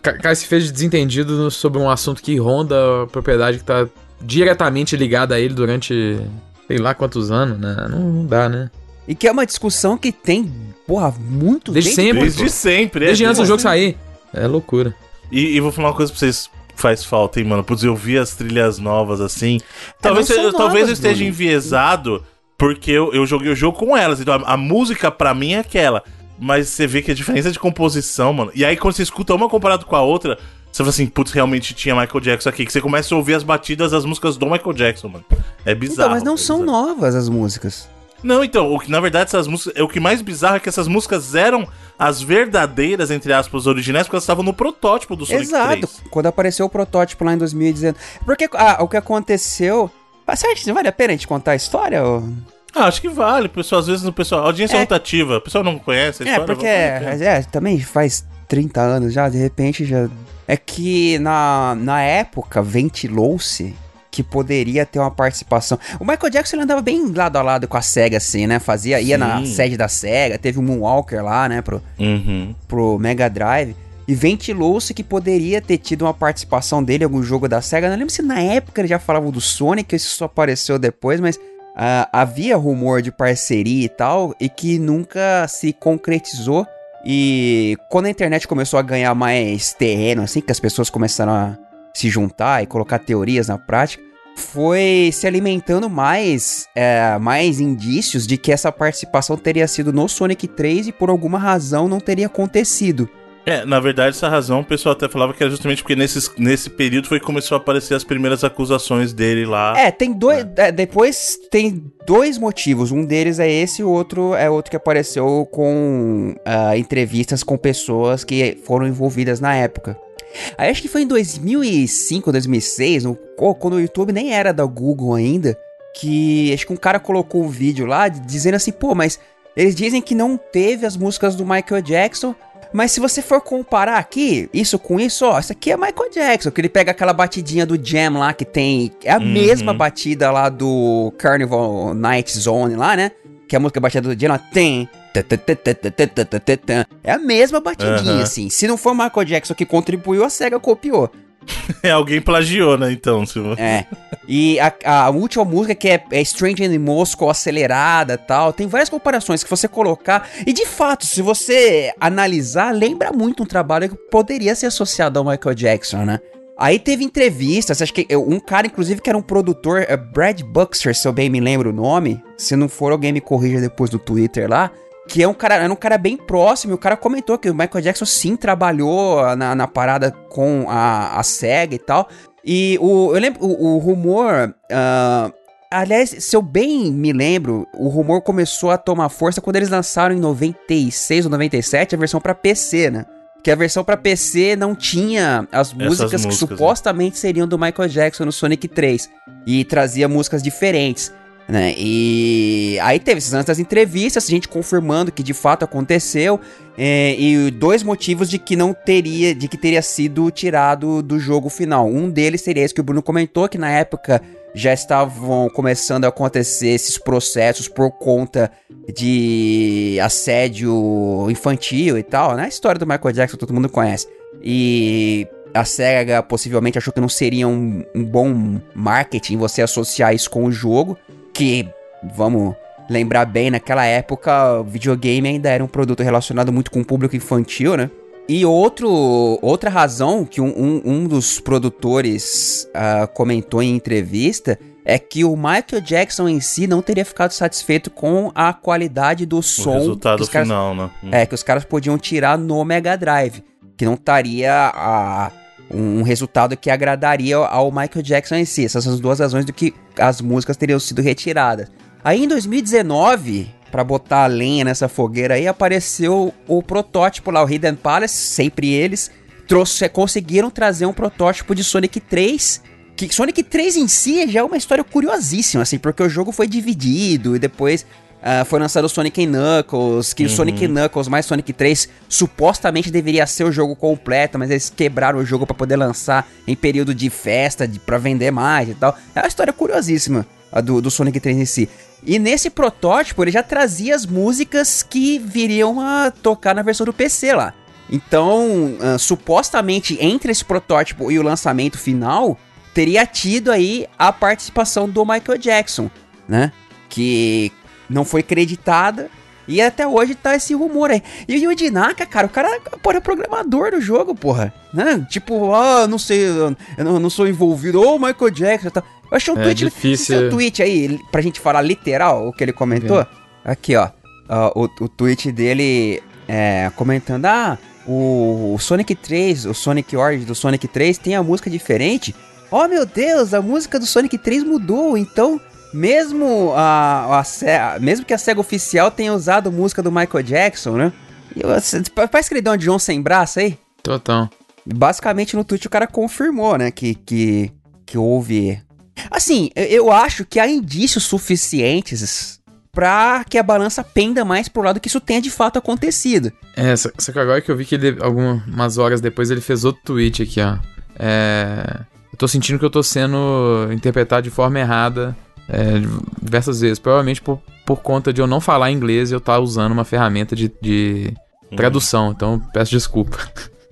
[SPEAKER 3] cara se fez de desentendido sobre um assunto que ronda a propriedade que tá diretamente ligada a ele durante sei lá quantos anos, né? Não, não dá, né?
[SPEAKER 2] E que é uma discussão que tem, porra, muito
[SPEAKER 3] Desde sempre.
[SPEAKER 1] Desde sempre,
[SPEAKER 3] é. Desde antes do jogo sair. É loucura.
[SPEAKER 1] E, e, vou falar uma coisa pra vocês faz falta, hein, mano? Putz, eu vi as trilhas novas assim. Talvez, eu, novas, talvez eu esteja mano. enviesado porque eu, eu joguei o jogo com elas. Então a, a música pra mim é aquela. Mas você vê que a diferença de composição, mano. E aí quando você escuta uma comparado com a outra, você fala assim, putz, realmente tinha Michael Jackson aqui. Que você começa a ouvir as batidas das músicas do Michael Jackson, mano. É bizarro. Então,
[SPEAKER 2] mas não
[SPEAKER 1] é
[SPEAKER 2] são
[SPEAKER 1] bizarro.
[SPEAKER 2] novas as músicas.
[SPEAKER 1] Não, então, o que na verdade essas músicas. É o que mais bizarro é que essas músicas eram as verdadeiras, entre aspas, originais, porque elas estavam no protótipo do Sonic Exato, 3.
[SPEAKER 2] quando apareceu o protótipo lá em 2019. Porque ah, o que aconteceu. Você acha que vale a pena a gente contar a história? Ou...
[SPEAKER 1] Ah, acho que vale. Pessoal, às vezes o pessoal. A audiência é rotativa. O pessoal não conhece a
[SPEAKER 2] é, história. É, porque é, também faz 30 anos já, de repente já. É que na, na época ventilou-se que poderia ter uma participação. O Michael Jackson ele andava bem lado a lado com a SEGA, assim, né? Fazia, ia na sede da SEGA, teve o Moonwalker lá, né? Pro,
[SPEAKER 1] uhum.
[SPEAKER 2] pro Mega Drive. E ventilou-se que poderia ter tido uma participação dele em algum jogo da SEGA. Não lembro se na época ele já falava do Sonic, isso só apareceu depois, mas uh, havia rumor de parceria e tal, e que nunca se concretizou. E quando a internet começou a ganhar mais terreno, assim, que as pessoas começaram a se juntar e colocar teorias na prática, foi se alimentando mais, é, mais indícios de que essa participação teria sido no Sonic 3 e por alguma razão não teria acontecido.
[SPEAKER 1] É, na verdade, essa razão o pessoal até falava que era justamente porque nesse, nesse período foi que começou a aparecer as primeiras acusações dele lá.
[SPEAKER 2] É, tem dois. Né? É, depois tem dois motivos. Um deles é esse, o outro é outro que apareceu com uh, entrevistas com pessoas que foram envolvidas na época. Aí acho que foi em 2005, 2006, no, quando o YouTube nem era da Google ainda, que acho que um cara colocou um vídeo lá dizendo assim, pô, mas eles dizem que não teve as músicas do Michael Jackson, Mas se você for comparar aqui, isso com isso, ó, isso aqui é Michael Jackson, que ele pega aquela batidinha do Jam lá que tem. É a uhum. mesma batida lá do Carnival Night Zone lá, né? Que é a música batida do Jam lá tem. É a mesma batidinha, uhum. assim. Se não for Michael Jackson que contribuiu, a SEGA copiou.
[SPEAKER 1] É, alguém plagiou, né, então. Se...
[SPEAKER 2] É. E a, a, última música que é, é Strange in Moscow acelerada tal, tem várias comparações que você colocar. E de fato, se você analisar, lembra muito um trabalho que poderia ser associado ao Michael Jackson, né? Aí teve entrevistas, acho que um cara, inclusive, que era um produtor, é Brad Buxer, se eu bem me lembro o nome. Se não for, alguém me corrija depois no Twitter lá que é um cara, era um cara bem próximo, o cara comentou que o Michael Jackson sim trabalhou na, na parada com a, a SEGA e tal. E o, eu lembro, o, o rumor. Uh, aliás, se eu bem me lembro, o rumor começou a tomar força quando eles lançaram em 96 ou 97 a versão para PC, né? Que a versão para PC não tinha as músicas, músicas que né? supostamente seriam do Michael Jackson no Sonic 3. E trazia músicas diferentes. Né? E aí teve esses das entrevistas, a gente confirmando que de fato aconteceu, é, e dois motivos de que não teria, de que teria sido tirado do jogo final. Um deles seria esse que o Bruno comentou, que na época já estavam começando a acontecer esses processos por conta de assédio infantil e tal, né? A história do Michael Jackson todo mundo conhece. E a SEGA possivelmente achou que não seria um, um bom marketing você associar isso com o jogo que, vamos lembrar bem, naquela época o videogame ainda era um produto relacionado muito com o público infantil, né? E outro, outra razão que um, um, um dos produtores uh, comentou em entrevista é que o Michael Jackson em si não teria ficado satisfeito com a qualidade do som. O
[SPEAKER 1] resultado
[SPEAKER 2] que caras,
[SPEAKER 1] final, né?
[SPEAKER 2] É, que os caras podiam tirar no Mega Drive. Que não estaria a, um resultado que agradaria ao Michael Jackson em si. Essas são as duas razões do que as músicas teriam sido retiradas. Aí em 2019, para botar a lenha nessa fogueira aí, apareceu o protótipo lá, o Hidden Palace, sempre eles, trouxe, conseguiram trazer um protótipo de Sonic 3 que Sonic 3 em si já é uma história curiosíssima, assim, porque o jogo foi dividido e depois Uh, foi lançado o Sonic Knuckles, que uhum. o Sonic Knuckles mais Sonic 3 supostamente deveria ser o jogo completo, mas eles quebraram o jogo para poder lançar em período de festa, de, pra vender mais e tal. É uma história curiosíssima a do, do Sonic 3 em si. E nesse protótipo ele já trazia as músicas que viriam a tocar na versão do PC lá. Então, uh, supostamente entre esse protótipo e o lançamento final, teria tido aí a participação do Michael Jackson, né? Que não foi creditada. E até hoje tá esse rumor aí. E o Yuji Naka, cara, o cara porra, é programador do jogo, porra. Né? Tipo, ah, não sei, eu não, não sou envolvido. Ô, oh, Michael Jackson. Tá. Eu achei um
[SPEAKER 3] é
[SPEAKER 2] tweet.
[SPEAKER 3] Difícil.
[SPEAKER 2] Seu tweet aí, pra gente falar literal o que ele comentou. É. Aqui, ó. Uh, o, o tweet dele é, comentando: Ah, o, o, Sonic 3, o Sonic Origin do Sonic 3 tem a música diferente. Oh meu Deus, a música do Sonic 3 mudou, então mesmo a, a, mesmo que a SEGA oficial tenha usado música do Michael Jackson, né? Parece que ele deu um John sem braço aí.
[SPEAKER 3] Total.
[SPEAKER 2] Basicamente no Twitch o cara confirmou, né, que, que, que houve... Assim, eu acho que há indícios suficientes pra que a balança penda mais pro lado que isso tenha de fato acontecido.
[SPEAKER 3] É, só, só que agora que eu vi que ele, algumas horas depois ele fez outro tweet aqui, ó. É... Eu tô sentindo que eu tô sendo interpretado de forma errada é, diversas vezes. Provavelmente por, por conta de eu não falar inglês e eu estar tá usando uma ferramenta de, de uhum. tradução. Então, peço desculpa.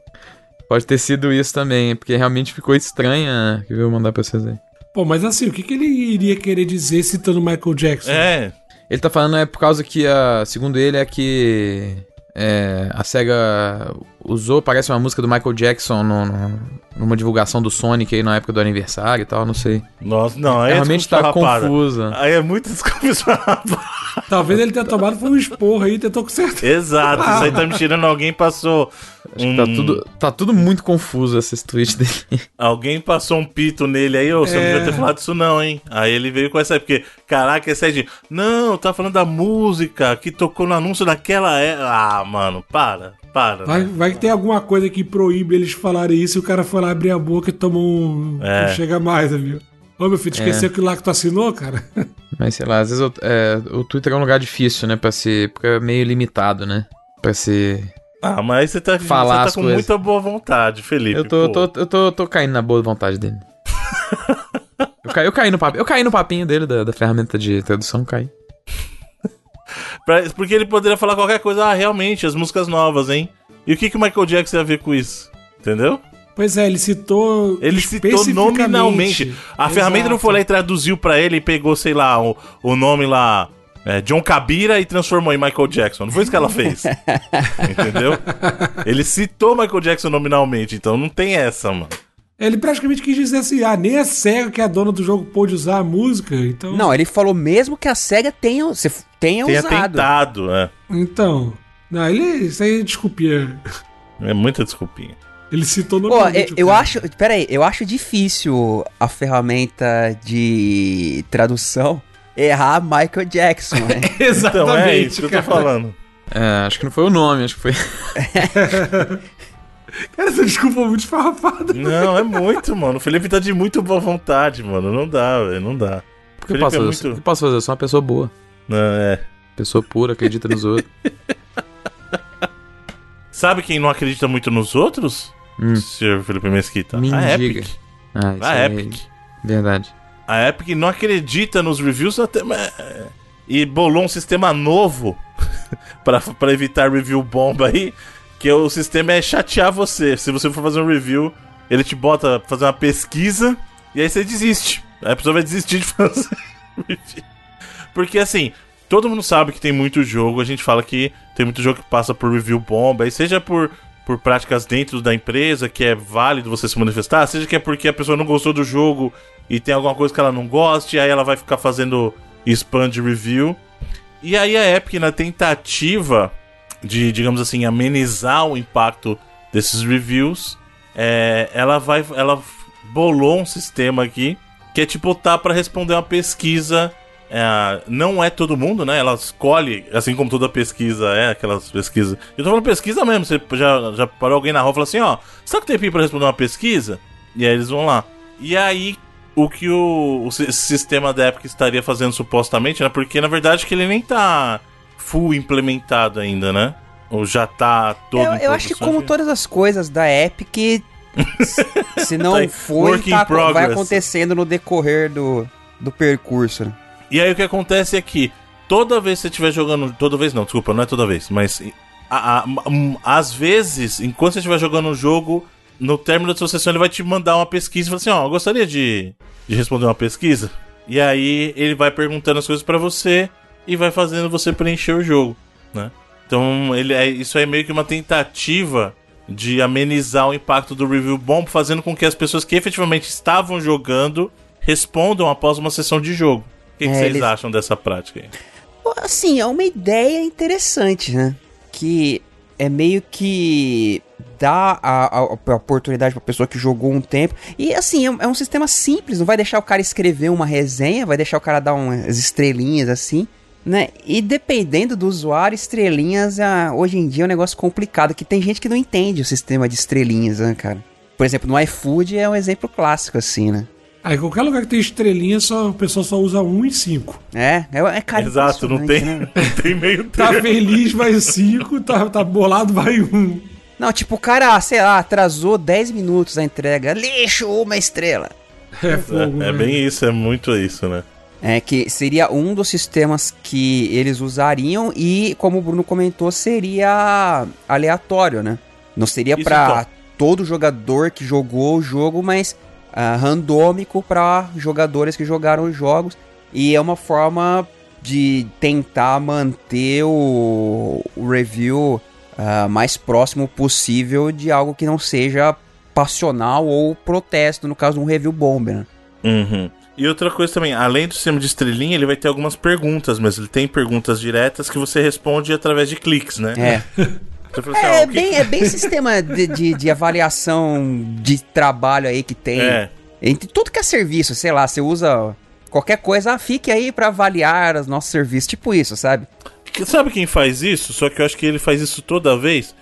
[SPEAKER 3] Pode ter sido isso também, porque realmente ficou estranha. Que eu vou mandar pra vocês aí.
[SPEAKER 4] Pô, mas assim, o que, que ele iria querer dizer citando Michael Jackson?
[SPEAKER 1] É.
[SPEAKER 3] Ele tá falando é por causa que, a, segundo ele, é que é, a SEGA usou, parece uma música do Michael Jackson no, no, numa divulgação do Sonic aí na época do aniversário e tal, não sei.
[SPEAKER 1] Nossa, não, aí é
[SPEAKER 3] realmente tá confusa.
[SPEAKER 1] Aí é muito desculpa.
[SPEAKER 4] Talvez ele tenha tomado foi um esporro aí e tentou consertar.
[SPEAKER 1] Exato, isso aí tá me tirando. Alguém passou.
[SPEAKER 3] Um... Tá, tudo, tá tudo muito confuso esses tweets dele.
[SPEAKER 1] Alguém passou um pito nele aí, ô, você é... não devia ter falado isso não, hein? Aí ele veio com essa porque, caraca, esse é de. Não, tá falando da música que tocou no anúncio daquela. É... Ah, mano, para. Para.
[SPEAKER 4] Vai, né? vai que tem alguma coisa que proíbe eles falarem isso e o cara foi lá abrir a boca e tomou um. É. Não chega mais, viu? Ô, meu filho, esqueceu é. que lá que tu assinou, cara?
[SPEAKER 3] Mas sei lá, às vezes eu, é, o Twitter é um lugar difícil, né? Pra ser. Porque é meio limitado, né? Pra ser
[SPEAKER 1] Ah, mas você tá,
[SPEAKER 3] Falar
[SPEAKER 1] você tá com coisas. muita boa vontade, Felipe.
[SPEAKER 3] Eu tô, tô, eu tô, tô caindo na boa vontade dele. eu, caí, eu, caí no papo, eu caí no papinho dele da, da ferramenta de tradução, caí.
[SPEAKER 1] Porque ele poderia falar qualquer coisa, ah, realmente, as músicas novas, hein? E o que, que o Michael Jackson ia a ver com isso? Entendeu?
[SPEAKER 4] Pois é, ele citou.
[SPEAKER 1] Ele citou nominalmente. A Exato. ferramenta não foi lá e traduziu para ele e pegou, sei lá, o, o nome lá. É, John Cabira e transformou em Michael Jackson. Não foi isso que ela fez. Entendeu? Ele citou Michael Jackson nominalmente, então não tem essa, mano.
[SPEAKER 4] Ele praticamente quis dizer assim: ah, nem a SEGA, que é a dona do jogo, pôde usar a música, então.
[SPEAKER 2] Não, ele falou mesmo que a SEGA tenha, tenha, tenha usado.
[SPEAKER 1] tentado, é.
[SPEAKER 4] Então. Não, ele. Isso aí é desculpinha.
[SPEAKER 1] É muita desculpinha.
[SPEAKER 4] Ele citou
[SPEAKER 2] no Pô, eu, eu acho. Pera aí, eu acho difícil a ferramenta de tradução errar Michael Jackson, né?
[SPEAKER 1] Exatamente. Então, é isso que eu tô falando.
[SPEAKER 3] É, acho que não foi o nome, acho que foi.
[SPEAKER 4] Cara, essa desculpa é muito esfarrapada.
[SPEAKER 1] Não, é muito, mano. O Felipe tá de muito boa vontade, mano. Não dá, velho. Não dá.
[SPEAKER 3] O que, eu posso, é muito... o que posso fazer? Eu sou uma pessoa boa.
[SPEAKER 1] Não, é.
[SPEAKER 3] Pessoa pura, acredita nos outros.
[SPEAKER 1] Sabe quem não acredita muito nos outros? Hum. Sr. Felipe Mesquita.
[SPEAKER 3] Me
[SPEAKER 1] a
[SPEAKER 3] Epic.
[SPEAKER 1] Ah, a é Epic.
[SPEAKER 3] Verdade.
[SPEAKER 1] A Epic não acredita nos reviews até. E bolou um sistema novo para evitar review bomba aí. Que o sistema é chatear você. Se você for fazer um review, ele te bota pra fazer uma pesquisa e aí você desiste. Aí a pessoa vai desistir de fazer review. Porque assim, todo mundo sabe que tem muito jogo. A gente fala que tem muito jogo que passa por review bomba. E seja por por práticas dentro da empresa, que é válido você se manifestar, seja que é porque a pessoa não gostou do jogo e tem alguma coisa que ela não goste, aí ela vai ficar fazendo spam de review. E aí a Epic, na tentativa de, digamos assim, amenizar o impacto desses reviews, é, ela vai. Ela bolou um sistema aqui que é tipo tá para responder uma pesquisa é, não é todo mundo, né? Ela escolhe, assim como toda pesquisa é, aquelas pesquisas. Eu tô falando pesquisa mesmo, você já, já parou alguém na rua e falou assim: ó, sabe que tem tempo pra responder uma pesquisa? E aí eles vão lá. E aí, o que o, o sistema da Epic estaria fazendo supostamente, né? Porque na verdade que ele nem tá full implementado ainda, né? Ou já tá todo.
[SPEAKER 2] Eu, eu acho que como todas as coisas da Epic, se não tá foi, tá, vai acontecendo no decorrer do, do percurso. Né?
[SPEAKER 1] E aí o que acontece é que toda vez que você estiver jogando. Toda vez não, desculpa, não é toda vez, mas. A, a, às vezes, enquanto você estiver jogando um jogo, no término da sua sessão ele vai te mandar uma pesquisa e falar assim: ó, oh, gostaria de, de responder uma pesquisa. E aí ele vai perguntando as coisas para você e vai fazendo você preencher o jogo, né? Então ele é, isso é meio que uma tentativa de amenizar o impacto do review bom, fazendo com que as pessoas que efetivamente estavam jogando respondam após uma sessão de jogo. O que, que é, vocês eles... acham dessa prática aí?
[SPEAKER 2] Assim, é uma ideia interessante, né? Que é meio que dá a, a, a oportunidade pra pessoa que jogou um tempo. E assim, é, é, um sistema simples, não vai deixar o cara escrever uma resenha, vai deixar o cara dar umas estrelinhas assim, né? E dependendo do usuário, estrelinhas ah, hoje em dia é um negócio complicado, que tem gente que não entende o sistema de estrelinhas, né, cara? Por exemplo, no iFood é um exemplo clássico, assim, né?
[SPEAKER 4] Aí qualquer lugar que tem estrelinha, só, o pessoal só usa um e cinco.
[SPEAKER 2] É, é, é cara.
[SPEAKER 1] Exato, não tem, né? não tem meio
[SPEAKER 4] tá tempo. Tá feliz, vai cinco, tá, tá bolado, vai um.
[SPEAKER 2] Não, tipo, o cara, sei lá, atrasou 10 minutos a entrega. Lixo, uma estrela.
[SPEAKER 1] É, fogo, é, é bem isso, é muito isso, né?
[SPEAKER 2] É que seria um dos sistemas que eles usariam e, como o Bruno comentou, seria aleatório, né? Não seria para então. todo jogador que jogou o jogo, mas uh, randômico para jogadores que jogaram os jogos. E é uma forma de tentar manter o, o review uh, mais próximo possível de algo que não seja passional ou protesto, no caso de um review bomber. Né?
[SPEAKER 1] Uhum. E outra coisa também, além do sistema de estrelinha, ele vai ter algumas perguntas, mas ele tem perguntas diretas que você responde através de cliques, né?
[SPEAKER 2] É. Assim, é, bem, é bem sistema de, de, de, avaliação de trabalho aí que tem. É. Entre tudo que é serviço, sei lá, você usa qualquer coisa, ah, fique aí para avaliar os nossos serviços. Tipo isso, sabe?
[SPEAKER 1] Sabe quem faz isso? Só que eu acho que ele faz isso toda vez.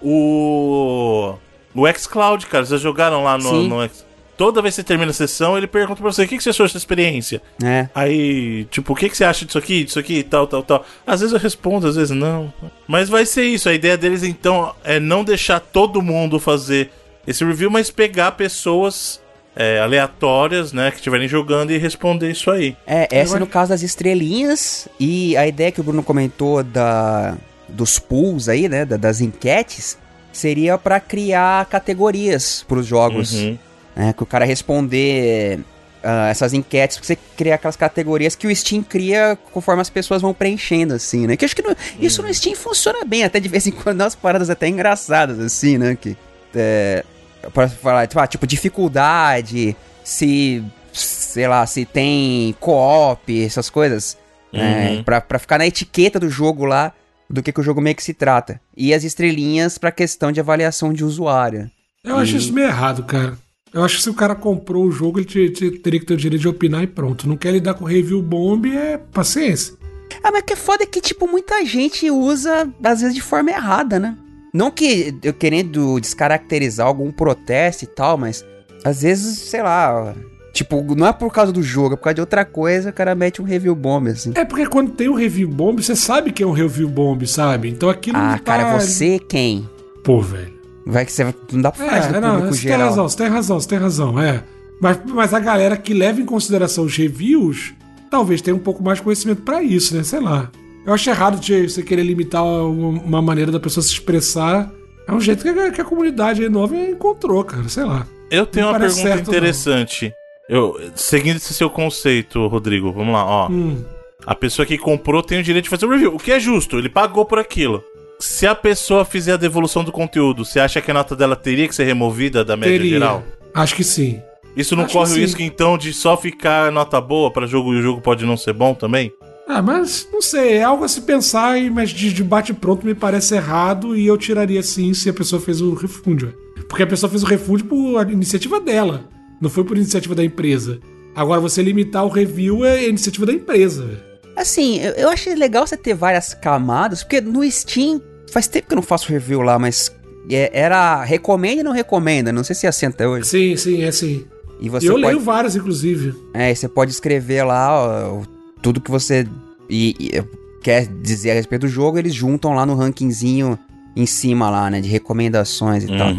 [SPEAKER 1] O. O xCloud, cara. Vocês jogaram lá no, no X. toda vez que você termina a sessão, ele pergunta pra você: o que, que você achou dessa experiência?
[SPEAKER 2] É.
[SPEAKER 1] Aí, tipo, o que, que você acha disso aqui, disso aqui, tal, tal, tal. Às vezes eu respondo, às vezes não. Mas vai ser isso. A ideia deles, então, é não deixar todo mundo fazer esse review, mas pegar pessoas é, aleatórias, né, que estiverem jogando e responder isso aí.
[SPEAKER 2] É, essa no caso das estrelinhas e a ideia que o Bruno comentou da dos pools aí, né, das enquetes, seria para criar categorias para os jogos. Uhum. Né, que o cara responder uh, essas enquetes, você cria aquelas categorias que o Steam cria conforme as pessoas vão preenchendo, assim, né? Que acho que no, uhum. isso no Steam funciona bem, até de vez em quando umas paradas até engraçadas, assim, né? Que, é, pra falar, tipo, ah, tipo, dificuldade, se, sei lá, se tem co-op, essas coisas. Né? Uhum. Né, pra, pra ficar na etiqueta do jogo lá do que, que o jogo meio que se trata. E as estrelinhas pra questão de avaliação de usuário.
[SPEAKER 4] Eu e... acho isso meio errado, cara. Eu acho que se o cara comprou o jogo, ele te, te, teria que ter o direito de opinar e pronto. Não quer lidar com review bomb, é paciência.
[SPEAKER 2] Ah, mas que é foda é que, tipo, muita gente usa, às vezes, de forma errada, né? Não que eu querendo descaracterizar algum protesto e tal, mas às vezes, sei lá, Tipo, não é por causa do jogo, é por causa de outra coisa, o cara mete um review bomb, assim.
[SPEAKER 4] É porque quando tem um review bomb, você sabe que é um review bomb, sabe? Então aquilo
[SPEAKER 2] Ah, tá... cara, você quem?
[SPEAKER 4] Pô, velho.
[SPEAKER 2] Vai que você não dá pra
[SPEAKER 4] é, falar é, não, você geral. tem razão, você tem razão, você tem razão, é. Mas, mas a galera que leva em consideração os reviews, talvez tenha um pouco mais de conhecimento para isso, né? Sei lá. Eu acho errado de você querer limitar uma maneira da pessoa se expressar. É um jeito que a, que a comunidade nova encontrou, cara, sei lá.
[SPEAKER 1] Eu tenho não uma pergunta certo, interessante. Eu, seguindo esse seu conceito, Rodrigo, vamos lá, ó. Hum. A pessoa que comprou tem o direito de fazer o review, o que é justo, ele pagou por aquilo. Se a pessoa fizer a devolução do conteúdo, você acha que a nota dela teria que ser removida da média teria. geral?
[SPEAKER 4] Acho que sim.
[SPEAKER 1] Isso não
[SPEAKER 4] Acho
[SPEAKER 1] corre o risco, então, de só ficar nota boa para jogo e o jogo pode não ser bom também?
[SPEAKER 4] Ah, mas não sei, é algo a se pensar, mas de, de bate-pronto me parece errado e eu tiraria sim se a pessoa fez o refund. Porque a pessoa fez o refund por iniciativa dela, não foi por iniciativa da empresa. Agora, você limitar o review é iniciativa da empresa.
[SPEAKER 2] Assim, eu, eu achei legal você ter várias camadas, porque no Steam, faz tempo que eu não faço review lá, mas é, era recomenda e não recomenda. Não sei se é assim até hoje.
[SPEAKER 4] Sim, sim, é sim.
[SPEAKER 2] E você
[SPEAKER 4] eu
[SPEAKER 2] pode...
[SPEAKER 4] leio várias, inclusive.
[SPEAKER 2] É, você pode escrever lá ó, tudo que você e, e, quer dizer a respeito do jogo, eles juntam lá no rankingzinho em cima lá, né, de recomendações e uhum. tal.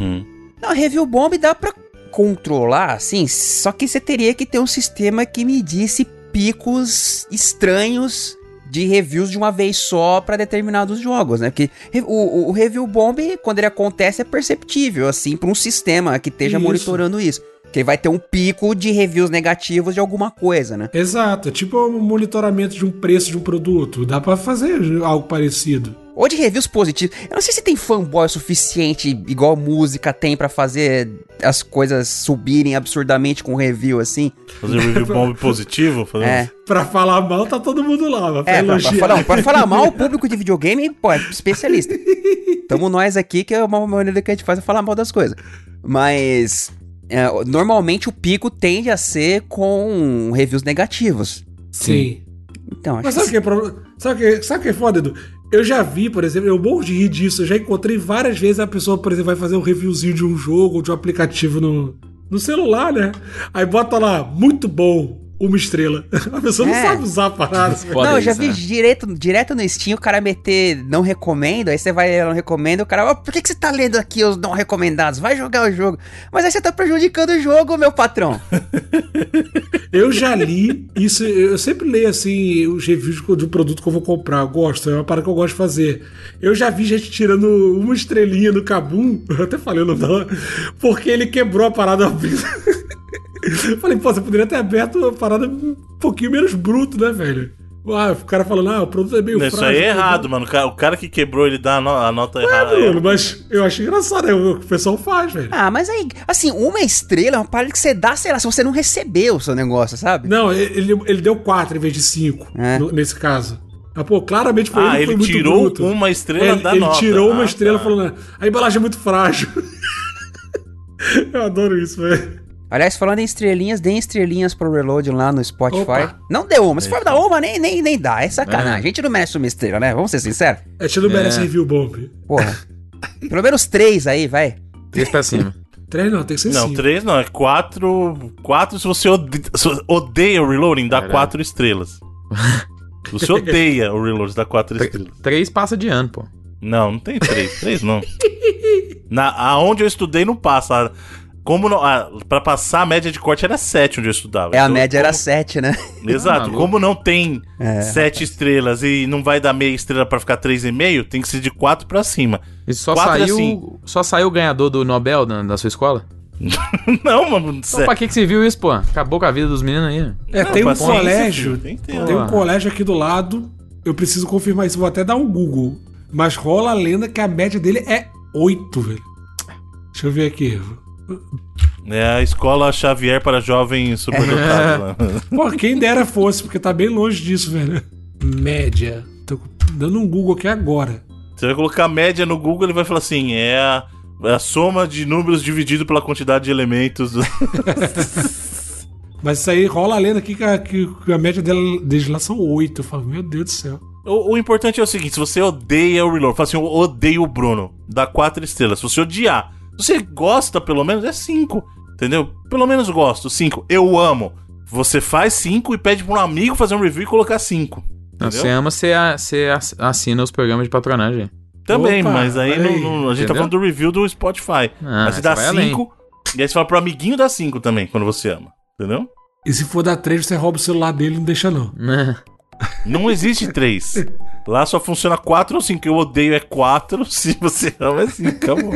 [SPEAKER 2] Não, review bomb dá pra controlar, assim, só que você teria que ter um sistema que medisse picos estranhos de reviews de uma vez só para determinados jogos, né? Porque o, o, o, review bomb, quando ele acontece, é perceptível, assim, para um sistema que esteja isso. monitorando isso. Que vai ter um pico de reviews negativos de alguma coisa, né?
[SPEAKER 4] Exato, tipo um monitoramento de um preço de um produto. Dá para fazer algo parecido.
[SPEAKER 2] Ou de reviews positivos. Eu não sei se tem fanboy suficiente, igual música tem para fazer as coisas subirem absurdamente com review, assim.
[SPEAKER 1] Fazer um review bomb positivo?
[SPEAKER 4] Fazer é. Pra falar mal, tá todo mundo lá. Mas
[SPEAKER 2] pra é, pra, pra, não, pra falar mal, o público de videogame, pô, é especialista. Tamo nós aqui, que é uma maneira que a gente faz é falar mal das coisas. Mas é, normalmente o pico tende a ser com reviews negativos.
[SPEAKER 4] Sim. Então, acho Mas sabe o que, é pro... sabe que, sabe que é foda, Edu? Eu já vi, por exemplo, eu morro de rir disso. Eu já encontrei várias vezes a pessoa, por exemplo, vai fazer um reviewzinho de um jogo ou de um aplicativo no, no celular, né? Aí bota lá, muito bom uma estrela. A pessoa é. não sabe usar a parada.
[SPEAKER 2] Não, eu já vi né? direto, direto no Steam o cara meter não recomendo, aí você vai ler não recomendo, o cara, oh, por que, que você tá lendo aqui os não recomendados? Vai jogar o jogo. Mas aí você tá prejudicando o jogo, meu patrão.
[SPEAKER 4] eu já li isso, eu sempre leio assim os reviews de um produto que eu vou comprar, eu gosto, é uma parada que eu gosto de fazer. Eu já vi gente tirando uma estrelinha no Kabum, eu até falei o nome dela, porque ele quebrou a parada. Falei, pô, você poderia ter aberto a parada um pouquinho menos bruto, né, velho? Ah, o cara falando, ah, o produto é meio
[SPEAKER 1] Isso frágil. Isso aí é errado, mano. O cara que quebrou, ele dá a, no a nota é, errada.
[SPEAKER 4] Mano, mas eu acho engraçado, é o que o pessoal faz, velho.
[SPEAKER 2] Ah, mas aí, assim, uma estrela é uma parada que você dá, sei lá, se você não recebeu o seu negócio, sabe?
[SPEAKER 4] Não, ele, ele deu quatro em vez de cinco, é. no, nesse caso. Ah, pô, claramente foi
[SPEAKER 1] ah, ele, ele tirou bruto. uma estrela
[SPEAKER 4] ele,
[SPEAKER 1] da
[SPEAKER 4] ele
[SPEAKER 1] nota.
[SPEAKER 4] Ele tirou uma ah, estrela tá. falando, a embalagem é muito frágil. eu adoro isso, velho.
[SPEAKER 2] Aliás, falando em estrelinhas, deem estrelinhas pro Reload lá no Spotify. Opa. Não deu uma. Se for dar uma, nem, nem, nem dá. É sacanagem. É. A gente não merece uma estrela, né? Vamos ser sinceros.
[SPEAKER 4] A gente não merece é. review bomb.
[SPEAKER 2] Porra. Pelo menos três aí, vai.
[SPEAKER 3] Três pra cima.
[SPEAKER 4] 3 não, tem que ser 5.
[SPEAKER 1] Não, 3 não, é 4. 4 se você odeia, se odeia o reloading, dá 4 estrelas. se você odeia o reloading, dá 4 estrelas.
[SPEAKER 3] 3 passa de ano, pô.
[SPEAKER 1] Não, não tem 3. 3 não. Na, aonde eu estudei não passa. Como não, ah, pra passar a média de corte era 7 onde eu estudava.
[SPEAKER 2] É, a então, média como... era 7, né?
[SPEAKER 1] Exato. Ah, como não tem 7 é. estrelas e não vai dar meia estrela pra ficar 3,5, tem que ser de 4 pra cima.
[SPEAKER 3] E só saiu, assim... só saiu o ganhador do Nobel da, da sua escola?
[SPEAKER 1] não, mano.
[SPEAKER 3] Então, pra que, que você viu isso, pô? Acabou com a vida dos meninos aí.
[SPEAKER 4] É, não, tem um colégio. Tem, tem um colégio aqui do lado. Eu preciso confirmar isso, vou até dar um Google. Mas rola a lenda que a média dele é 8, velho. Deixa eu ver aqui.
[SPEAKER 1] É a escola Xavier para jovens superdotados.
[SPEAKER 4] né? Pô, quem dera fosse, porque tá bem longe disso, velho. Média. Tô dando um Google aqui agora.
[SPEAKER 1] Você vai colocar média no Google, ele vai falar assim: é a, é a soma de números dividido pela quantidade de elementos.
[SPEAKER 4] Mas isso aí rola a lenda aqui que a, que a média dela, deles lá são 8. Eu falo, meu Deus do céu.
[SPEAKER 1] O, o, importante é o seguinte: se você odeia o Reload, fala assim, eu odeio o Bruno, dá 4 estrelas. Se você odiar, você gosta pelo menos, é 5. Entendeu? Pelo menos gosto, 5. Eu amo. Você faz 5 e pede pra um amigo fazer um review e colocar 5.
[SPEAKER 3] Você ama, você, você assina os programas de patronagem.
[SPEAKER 1] Também, Opa, mas aí, no, no, a gente tá Entendeu? tá falando do review do Spotify. Ah, mas você dá 5, e aí você fala pro amiguinho dar 5 também, quando você ama. Entendeu?
[SPEAKER 4] E se for dar 3, você rouba o celular dele e não deixa não.
[SPEAKER 1] Não existe 3. Lá só funciona 4 ou 5. Eu odeio é 4, se você ama é 5. Acabou.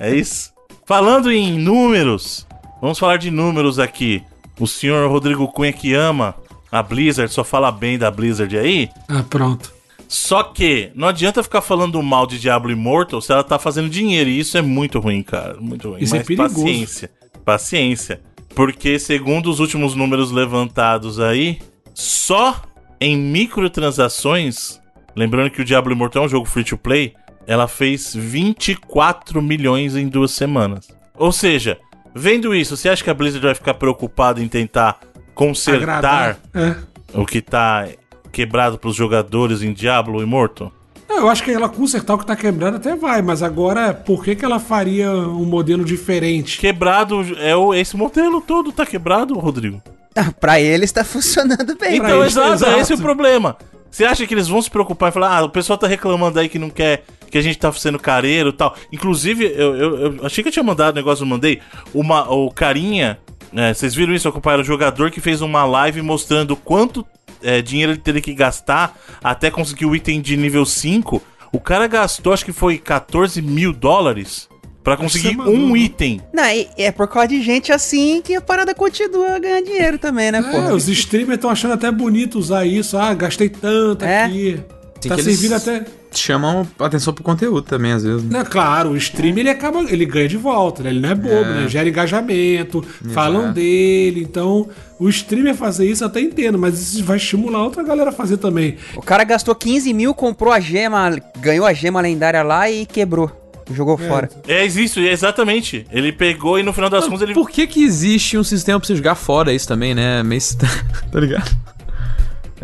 [SPEAKER 1] É isso. Falando em números, vamos falar de números aqui. O senhor Rodrigo Cunha que ama a Blizzard, só fala bem da Blizzard aí.
[SPEAKER 4] Ah, pronto.
[SPEAKER 1] Só que não adianta ficar falando mal de Diablo Immortal se ela tá fazendo dinheiro. E isso é muito ruim, cara. Muito ruim.
[SPEAKER 4] Isso é Mas é perigoso.
[SPEAKER 1] paciência. Paciência. Porque, segundo os últimos números levantados aí, só em microtransações, lembrando que o Diablo Immortal é um jogo free to play, ela fez 24 milhões em duas semanas. Ou seja, vendo isso, você acha que a Blizzard vai ficar preocupada em tentar consertar é. o que tá quebrado pros jogadores em Diablo Immortal?
[SPEAKER 4] Eu acho que ela consertar o que tá quebrado até vai, mas agora por que, que ela faria um modelo diferente?
[SPEAKER 1] Quebrado é o, esse modelo todo tá quebrado, Rodrigo.
[SPEAKER 2] pra eles tá funcionando bem.
[SPEAKER 1] Então, exato, exato, esse é o problema. Você acha que eles vão se preocupar e falar, ah, o pessoal tá reclamando aí que não quer, que a gente tá sendo careiro tal. Inclusive, eu, eu, eu, achei que eu tinha mandado o negócio, eu mandei. Uma, o carinha, é, vocês viram isso? Acompanharam o jogador que fez uma live mostrando quanto é, dinheiro ele teria que gastar até conseguir o item de nível 5. O cara gastou, acho que foi 14 mil dólares para conseguir um item.
[SPEAKER 2] Não, é por causa de gente assim que a parada continua ganhando dinheiro também, né,
[SPEAKER 4] é, os streamers estão achando até bonito usar isso. Ah, gastei tanto é. aqui.
[SPEAKER 3] Sim, tá servindo até. Chamam atenção pro conteúdo também, às vezes.
[SPEAKER 4] Não, claro, o stream ele acaba. Ele ganha de volta, né? Ele não é bobo, é. né? Gera engajamento, Exato. falam dele. Então, o streamer fazer isso eu até entendo, mas isso vai estimular outra galera a fazer também.
[SPEAKER 2] O cara gastou 15 mil, comprou a gema, ganhou a gema lendária lá e quebrou. Jogou
[SPEAKER 1] é.
[SPEAKER 2] fora.
[SPEAKER 1] É, existe, exatamente. Ele pegou e no final das contas ele.
[SPEAKER 3] Por que que existe um sistema pra você jogar fora isso também, né? Meio. tá ligado?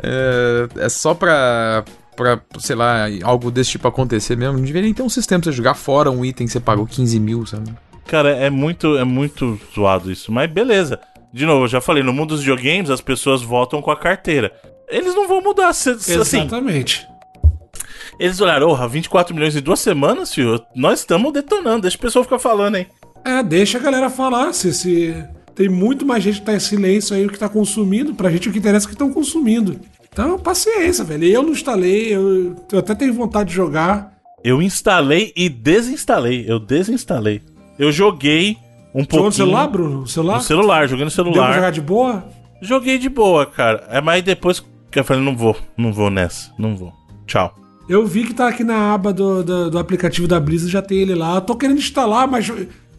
[SPEAKER 3] É, é só pra, pra, sei lá, algo desse tipo acontecer mesmo. Não deveria ter um sistema pra você jogar fora um item que você pagou 15 mil, sabe?
[SPEAKER 1] Cara, é muito, é muito zoado isso. Mas beleza. De novo, eu já falei, no mundo dos videogames as pessoas votam com a carteira. Eles não vão mudar. Se,
[SPEAKER 4] assim, Exatamente.
[SPEAKER 1] Eles olharam, oh, 24 milhões em duas semanas, filho. Nós estamos detonando, deixa o pessoal ficar falando, hein?
[SPEAKER 4] É, deixa a galera falar. Se, se tem muito mais gente que tá em silêncio aí o que tá consumindo, pra gente o que interessa é que estão consumindo. Então, paciência, velho. Eu não instalei, eu, eu até tenho vontade de jogar.
[SPEAKER 1] Eu instalei e desinstalei. Eu desinstalei. Eu joguei um Jogou pouquinho. no
[SPEAKER 4] celular, Bruno? No celular?
[SPEAKER 1] No celular, joguei no celular. Deu
[SPEAKER 4] jogar de boa?
[SPEAKER 1] Joguei de boa, cara. É, mas depois que eu falei, não vou, não vou nessa, não vou. Tchau.
[SPEAKER 4] Eu vi que tá aqui na aba do, do, do, aplicativo da Blizzard, já tem ele lá. Eu tô querendo instalar, mas.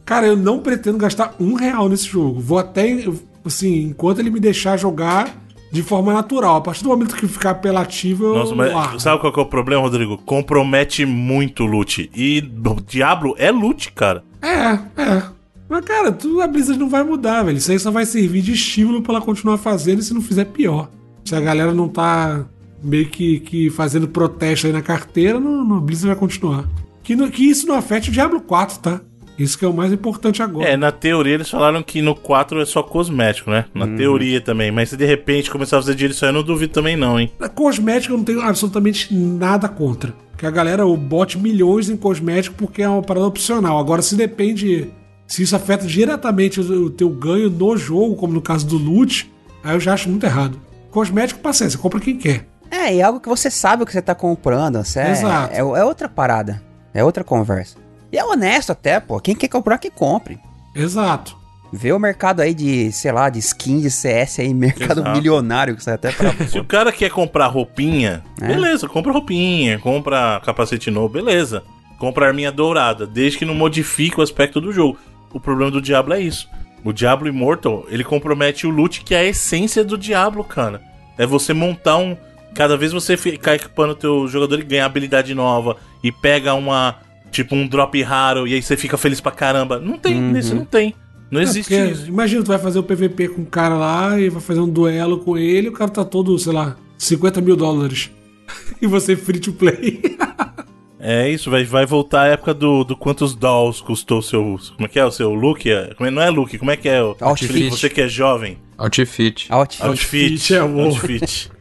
[SPEAKER 4] Cara, eu não pretendo gastar um real nesse jogo. Vou até. Assim, enquanto ele me deixar jogar de forma natural. A partir do momento que ficar apelativo, eu. Nossa,
[SPEAKER 1] mas sabe qual é o problema, Rodrigo? Compromete muito o loot. E o Diablo é loot, cara.
[SPEAKER 4] É, é. Mas, cara, tu, a Blizzard não vai mudar, velho. Isso aí só vai servir de estímulo pra ela continuar fazendo e se não fizer pior. Se a galera não tá meio que, que fazendo protesto aí na carteira, no, no Blizzard vai continuar. Que, no, que isso não afete o Diablo 4, tá? Isso que é o mais importante agora.
[SPEAKER 1] É, na teoria eles falaram que no 4 é só cosmético, né? Na hum. teoria também. Mas se de repente começar a fazer dinheiro isso aí, eu não duvido também não, hein?
[SPEAKER 4] Na cosmético eu não tenho absolutamente nada contra. Que a galera bote milhões em cosmético porque é uma parada opcional. Agora, se depende. Se isso afeta diretamente o teu ganho no jogo, como no caso do loot, aí eu já acho muito errado. Cosmético, paciência, compra quem quer.
[SPEAKER 2] É, é algo que você sabe o que você tá comprando. Você é, Exato. É, é outra parada. É outra conversa. E é honesto até, pô. Quem quer comprar, que compre.
[SPEAKER 4] Exato.
[SPEAKER 2] Vê o mercado aí de, sei lá, de skin de CS aí, mercado Exato. milionário, que sai até pra...
[SPEAKER 1] Se o cara quer comprar roupinha, é. beleza, compra roupinha, compra capacete novo, beleza. Compra arminha dourada, desde que não modifique o aspecto do jogo. O problema do Diablo é isso. O Diablo Immortal, ele compromete o loot, que é a essência do Diablo, cara. É você montar um. Cada vez você ficar equipando o teu jogador e ganhar habilidade nova e pega uma Tipo um drop raro, e aí você fica feliz pra caramba. Não tem, uhum. nesse não tem. Não é, existe isso.
[SPEAKER 4] Imagina, tu vai fazer o PVP com um cara lá e vai fazer um duelo com ele, o cara tá todo, sei lá, 50 mil dólares. e você free to play.
[SPEAKER 1] é isso, vai, vai voltar a época do, do quantos dolls custou o seu. Como é que é? O seu look? É, como é, não é look, como é que é? O,
[SPEAKER 2] Outfit.
[SPEAKER 1] Você que é jovem.
[SPEAKER 3] Outfit.
[SPEAKER 1] Outfit. Outfit, é amor. Outfit.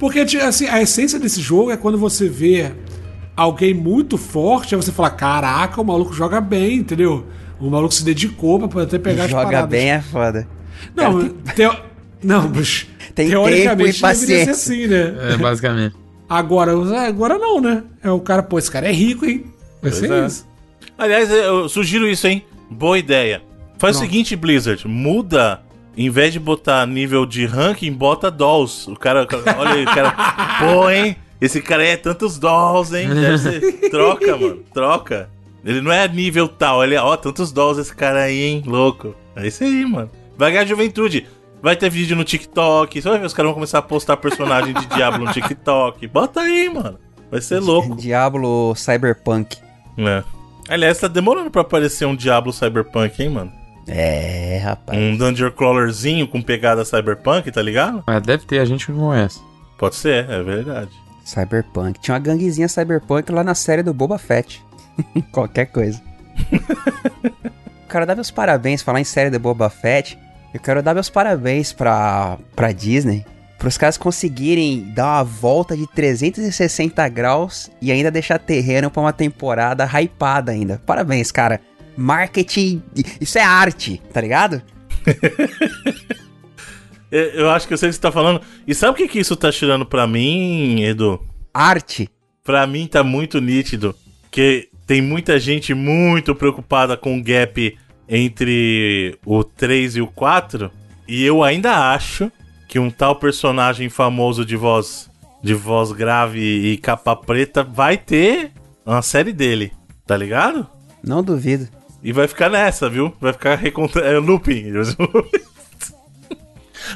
[SPEAKER 4] Porque, assim, a essência desse jogo é quando você vê alguém muito forte, aí você fala: caraca, o maluco joga bem, entendeu? O maluco se dedicou pra poder pegar
[SPEAKER 2] joga as paradas. Joga bem é foda.
[SPEAKER 4] Não, teo... não, mas
[SPEAKER 2] tem teoricamente tempo e deveria ser assim,
[SPEAKER 3] né? É, basicamente.
[SPEAKER 4] Agora, agora não, né? É o cara, pô, esse cara é rico, hein? Vai ser é. isso.
[SPEAKER 1] Aliás, eu sugiro isso, hein? Boa ideia. Faz Pronto. o seguinte, Blizzard, muda em vez de botar nível de ranking, bota dolls. O cara, olha aí, o cara, pô, hein? Esse cara é tantos dolls, hein? Deve ser. troca, mano. Troca. Ele não é nível tal, ele é, ó, tantos dolls esse cara aí, hein? Louco. É isso aí, mano. Vai ganhar juventude. Vai ter vídeo no TikTok. Você vai ver, os caras vão começar a postar personagem de Diablo no TikTok. Bota aí, mano. Vai ser louco.
[SPEAKER 2] Diablo Cyberpunk.
[SPEAKER 1] É. Aliás, tá demorando pra aparecer um Diablo Cyberpunk, hein, mano?
[SPEAKER 2] É, rapaz.
[SPEAKER 1] Um Dungeon Crawlerzinho com pegada Cyberpunk, tá ligado?
[SPEAKER 3] Mas deve ter, a gente não conhece.
[SPEAKER 1] Pode ser, é verdade.
[SPEAKER 2] Cyberpunk. Tinha uma ganguezinha Cyberpunk lá na série do Boba Fett. Qualquer coisa. quero dar meus parabéns, falar em série do Boba Fett. Eu quero dar meus parabéns pra, pra Disney. Para os caras conseguirem dar uma volta de 360 graus e ainda deixar terreno para uma temporada hypada ainda. Parabéns, cara. Marketing, isso é arte, tá ligado?
[SPEAKER 1] Eu acho que eu sei o que você tá falando. E sabe o que, que isso tá tirando pra mim, Edu?
[SPEAKER 2] Arte.
[SPEAKER 1] Pra mim tá muito nítido. Que tem muita gente muito preocupada com o gap entre o 3 e o 4. E eu ainda acho que um tal personagem famoso de voz de voz grave e capa preta vai ter uma série dele, tá ligado?
[SPEAKER 2] Não duvido.
[SPEAKER 1] E vai ficar nessa, viu? Vai ficar é, looping.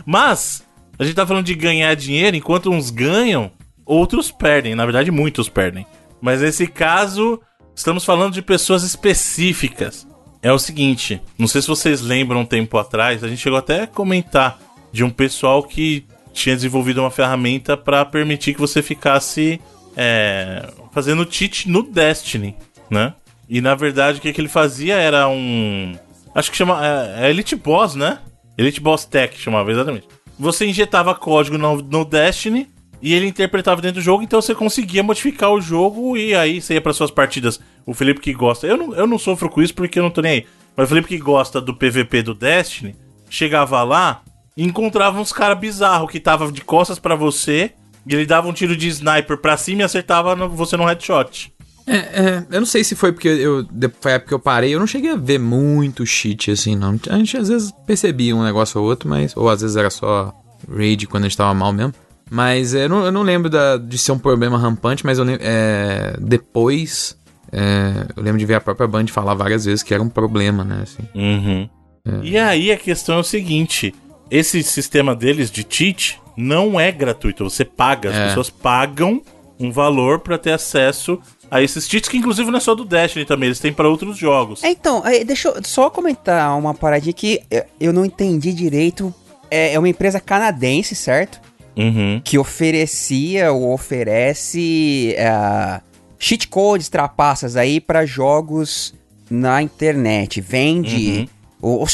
[SPEAKER 1] Mas, a gente tá falando de ganhar dinheiro, enquanto uns ganham, outros perdem. Na verdade, muitos perdem. Mas nesse caso, estamos falando de pessoas específicas. É o seguinte, não sei se vocês lembram um tempo atrás, a gente chegou até a comentar de um pessoal que tinha desenvolvido uma ferramenta para permitir que você ficasse é, fazendo cheat no Destiny, né? E na verdade o que, que ele fazia era um. Acho que chama. É, é Elite Boss, né? Elite Boss Tech chamava, exatamente. Você injetava código no, no Destiny e ele interpretava dentro do jogo, então você conseguia modificar o jogo e aí você ia para suas partidas. O Felipe que gosta, eu não, eu não sofro com isso porque eu não tô nem aí, mas o Felipe que gosta do PVP do Destiny, chegava lá e encontrava uns caras bizarros que tava de costas para você e ele dava um tiro de sniper pra cima e acertava no, você no headshot.
[SPEAKER 3] É, é, eu não sei se foi porque eu, foi a época que eu parei, eu não cheguei a ver muito cheat assim, não. A gente às vezes percebia um negócio ou outro, mas. Ou às vezes era só raid quando a gente tava mal mesmo. Mas é, eu não, eu não lembro da, de ser um problema rampante, mas eu lembro. É, depois. É, eu lembro de ver a própria Band falar várias vezes que era um problema, né? Assim.
[SPEAKER 1] Uhum. É. E aí a questão é o seguinte: esse sistema deles de cheat não é gratuito, você paga, as é. pessoas pagam um valor para ter acesso a esses cheats, que inclusive não é só do Destiny também, eles têm para outros jogos.
[SPEAKER 2] É, então, deixa eu só comentar uma paradinha que eu não entendi direito. É, é uma empresa canadense, certo?
[SPEAKER 1] Uhum.
[SPEAKER 2] Que oferecia ou oferece uh, cheat codes, trapaças aí para jogos na internet, vende. Uhum. O,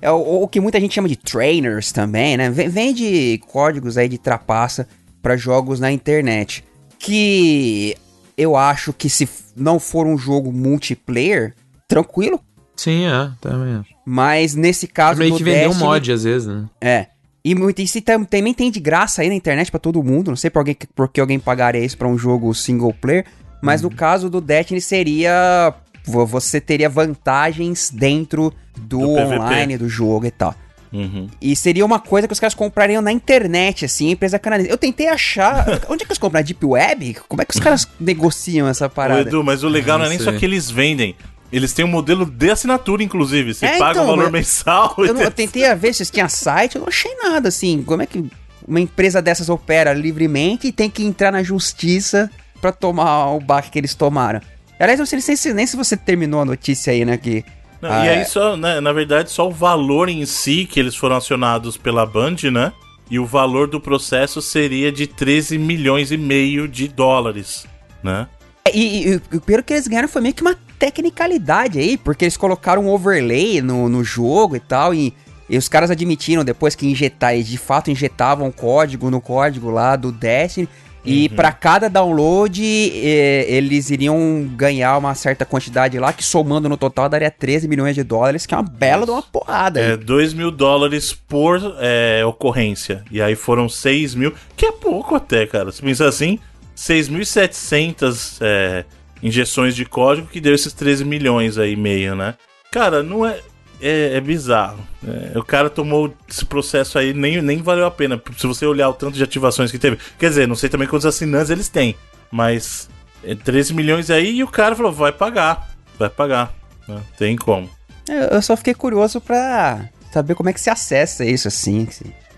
[SPEAKER 2] é o, o, que muita gente chama de trainers também, né? Vende códigos aí de trapaça para jogos na internet. Que eu acho que se não for um jogo multiplayer, tranquilo.
[SPEAKER 3] Sim, é, também.
[SPEAKER 2] Mas nesse caso.
[SPEAKER 3] Também que vender um mod às vezes, né?
[SPEAKER 2] É. E, e se também tem de graça aí na internet para todo mundo. Não sei por, alguém, por que alguém pagaria isso pra um jogo single player. Mas uhum. no caso do Destiny seria. Você teria vantagens dentro do, do online do jogo e tal. Uhum. E seria uma coisa que os caras comprariam na internet, assim, empresa canadense. Eu tentei achar. onde é que eles compram? Na Deep Web? Como é que os caras negociam essa parada? Ô,
[SPEAKER 1] Edu, mas o legal não, não é nem só que eles vendem. Eles têm um modelo de assinatura, inclusive. Você é, paga então, um valor mensal.
[SPEAKER 2] Eu, não, eu tentei ver se tinha site, eu não achei nada assim. Como é que uma empresa dessas opera livremente e tem que entrar na justiça para tomar o baque que eles tomaram? Aliás, não sei nem se, nem se você terminou a notícia aí, né? Que
[SPEAKER 1] não, ah, e aí, é. só, né, na verdade, só o valor em si que eles foram acionados pela Band, né? E o valor do processo seria de 13 milhões e meio de dólares, né?
[SPEAKER 2] É, e, e, e pelo que eles ganharam foi meio que uma tecnicalidade aí, porque eles colocaram um overlay no, no jogo e tal, e, e os caras admitiram depois que injetar, de fato injetavam código no código lá do Destiny, e uhum. para cada download, eles iriam ganhar uma certa quantidade lá, que somando no total daria 13 milhões de dólares, que é uma bela de uma porrada.
[SPEAKER 1] É, 2 mil dólares por é, ocorrência. E aí foram 6 mil, que é pouco até, cara. Se pensar assim, 6.700 é, injeções de código que deu esses 13 milhões aí meio, né? Cara, não é é, é bizarro. É, o cara tomou esse processo aí, nem, nem valeu a pena. Se você olhar o tanto de ativações que teve. Quer dizer, não sei também quantos assinantes eles têm. Mas é 13 milhões aí e o cara falou: vai pagar. Vai pagar. Né? Tem como.
[SPEAKER 2] Eu só fiquei curioso pra saber como é que se acessa isso assim.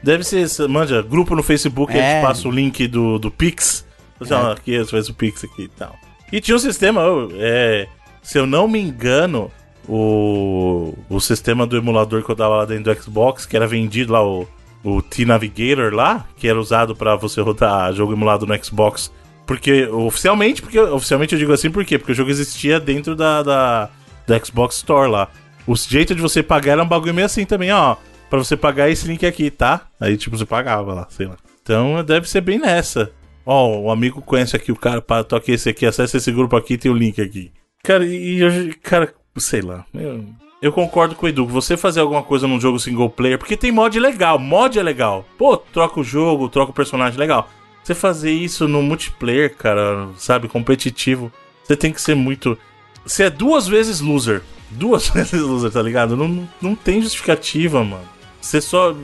[SPEAKER 1] Deve ser, manja, grupo no Facebook, é. passa o link do, do Pix. Você, é. ah, aqui, você faz o Pix aqui e tal. E tinha um sistema, é, se eu não me engano, o, o sistema do emulador que eu dava lá dentro do Xbox, que era vendido lá, o, o T-Navigator lá, que era usado para você rodar jogo emulado no Xbox. Porque, oficialmente, porque oficialmente eu digo assim, por quê? Porque o jogo existia dentro da, da, da Xbox Store lá. O jeito de você pagar era um bagulho meio assim também, ó. Pra você pagar esse link aqui, tá? Aí, tipo, você pagava lá, sei lá. Então, deve ser bem nessa. Ó, o um amigo conhece aqui o cara, pá, toque esse aqui, acessa esse grupo aqui, tem o link aqui. Cara, e eu, cara, sei lá. Eu, eu concordo com o Edu. Você fazer alguma coisa num jogo single player, porque tem mod legal, mod é legal. Pô, troca o jogo, troca o personagem legal. Você fazer isso no multiplayer, cara, sabe, competitivo, você tem que ser muito. Você é duas vezes loser. Duas vezes loser, tá ligado? Não, não tem justificativa, mano. Você só.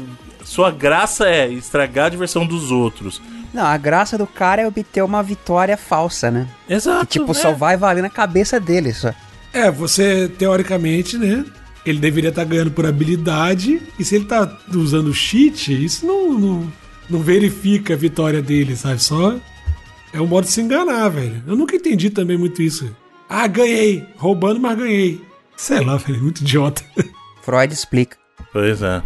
[SPEAKER 1] Sua graça é estragar a diversão dos outros.
[SPEAKER 2] Não, a graça do cara é obter uma vitória falsa, né?
[SPEAKER 1] Exato.
[SPEAKER 2] Que, tipo, é. só vai valer na cabeça dele, só.
[SPEAKER 4] É, você, teoricamente, né? Ele deveria estar tá ganhando por habilidade. E se ele tá usando cheat, isso não, não, não verifica a vitória dele, sabe? Só é um modo de se enganar, velho. Eu nunca entendi também muito isso. Ah, ganhei! Roubando, mas ganhei. Sei lá, velho, muito idiota.
[SPEAKER 2] Freud explica.
[SPEAKER 1] Pois é.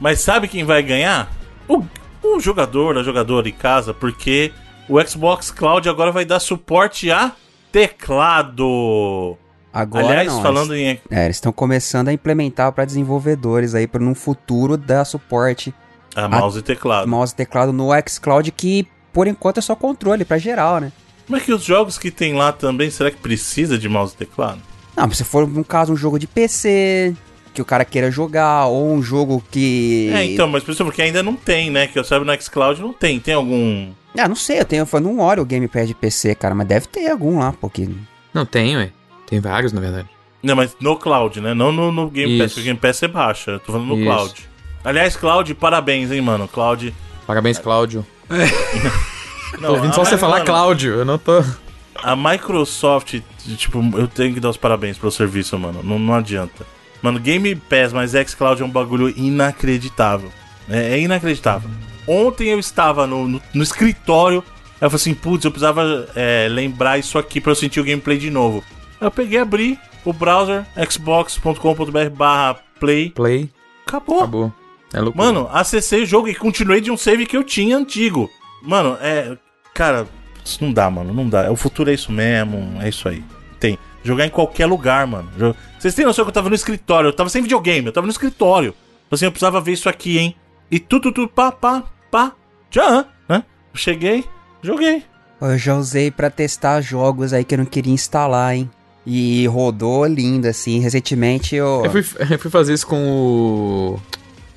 [SPEAKER 1] Mas sabe quem vai ganhar? O, o jogador, a jogadora em casa, porque o Xbox Cloud agora vai dar suporte a teclado.
[SPEAKER 2] Agora Aliás, não, falando eles, em. É, eles estão começando a implementar para desenvolvedores aí para num futuro dar suporte
[SPEAKER 1] a mouse a, e teclado.
[SPEAKER 2] Mouse e teclado no xCloud que por enquanto é só controle para geral, né?
[SPEAKER 1] Mas que os jogos que tem lá também, será que precisa de mouse e teclado?
[SPEAKER 2] Não, se for no caso um jogo de PC que o cara queira jogar ou um jogo que
[SPEAKER 1] É, então, mas por isso porque ainda não tem, né? Que eu saiba no xCloud não tem. Tem algum
[SPEAKER 2] Ah, não sei, eu tenho, foi não olho o gamepad de PC, cara, mas deve ter algum lá, porque
[SPEAKER 3] Não tem, ué. Tem vários, na verdade.
[SPEAKER 1] Não, mas no cloud, né? Não no, no Game Isso. Pass, porque o Game Pass você baixa. Tô falando no Isso. cloud. Aliás, Cloud, parabéns, hein, mano. Cloud.
[SPEAKER 3] Parabéns, Cláudio. É. Não, tô ouvindo só você falar Cláudio, eu não tô.
[SPEAKER 1] A Microsoft, tipo, eu tenho que dar os parabéns pelo serviço, mano. Não, não adianta. Mano, Game Pass mais xCloud é um bagulho inacreditável. É, é inacreditável. Ontem eu estava no, no, no escritório. Eu falei assim, putz, eu precisava é, lembrar isso aqui pra eu sentir o gameplay de novo. Eu peguei, abri o browser xbox.com.br barra play.
[SPEAKER 3] Play.
[SPEAKER 1] Acabou.
[SPEAKER 3] Acabou.
[SPEAKER 1] É loucura. Mano, acessei o jogo e continuei de um save que eu tinha antigo. Mano, é. Cara, isso não dá, mano. Não dá. O futuro é isso mesmo. É isso aí. Tem. Jogar em qualquer lugar, mano. Vocês têm noção que eu tava no escritório, eu tava sem videogame, eu tava no escritório. Assim, eu precisava ver isso aqui, hein? E tu, tu, tu, pá, pá, pá, já, né? cheguei, joguei.
[SPEAKER 2] Eu já usei para testar jogos aí que eu não queria instalar, hein? E rodou lindo, assim. Recentemente eu.
[SPEAKER 3] Eu fui, eu fui fazer isso com o.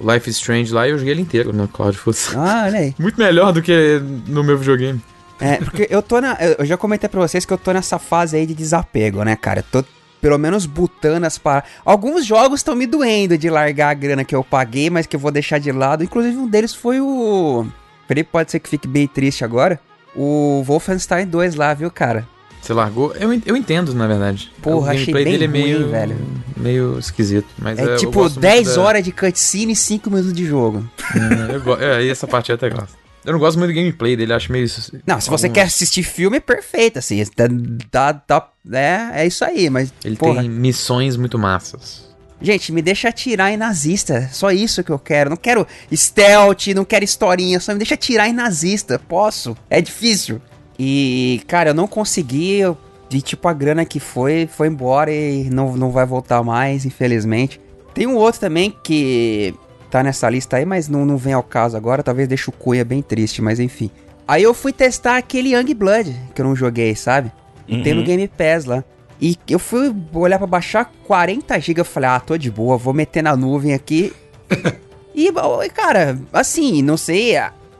[SPEAKER 3] Life is Strange lá e eu joguei ele inteiro no Cloud Foot.
[SPEAKER 2] Ah, olha aí.
[SPEAKER 3] Muito melhor do que no meu videogame.
[SPEAKER 2] É, porque eu tô na. Eu já comentei pra vocês que eu tô nessa fase aí de desapego, né, cara? Eu tô pelo menos botando as paradas. Alguns jogos estão me doendo de largar a grana que eu paguei, mas que eu vou deixar de lado. Inclusive, um deles foi o. Felipe pode ser que fique bem triste agora. O Wolfenstein 2 lá, viu, cara?
[SPEAKER 3] Você largou? Eu, eu entendo, na verdade.
[SPEAKER 2] Porra, achei bem dele é ruim, meio, velho.
[SPEAKER 3] Meio esquisito. Mas
[SPEAKER 2] é, é tipo 10 da... horas de cutscene e 5 minutos de jogo.
[SPEAKER 3] É, eu go... é, essa parte eu até gosto. Eu não gosto muito do gameplay dele, acho meio.
[SPEAKER 2] Não, se você Algum... quer assistir filme, é perfeito, assim. Tá, tá, é, é isso aí, mas.
[SPEAKER 3] Ele porra. tem missões muito massas.
[SPEAKER 2] Gente, me deixa atirar em nazista. Só isso que eu quero. Não quero stealth, não quero historinha. Só me deixa atirar em nazista. Posso. É difícil. E, cara, eu não consegui. Eu, de tipo, a grana que foi, foi embora e não, não vai voltar mais, infelizmente. Tem um outro também que tá nessa lista aí, mas não, não vem ao caso agora. Talvez deixe o Cunha bem triste, mas enfim. Aí eu fui testar aquele Young Blood que eu não joguei, sabe? Uhum. tem no uhum. Game Pass lá. E eu fui olhar para baixar 40 GB, eu falei, ah, tô de boa, vou meter na nuvem aqui. e, cara, assim, não sei,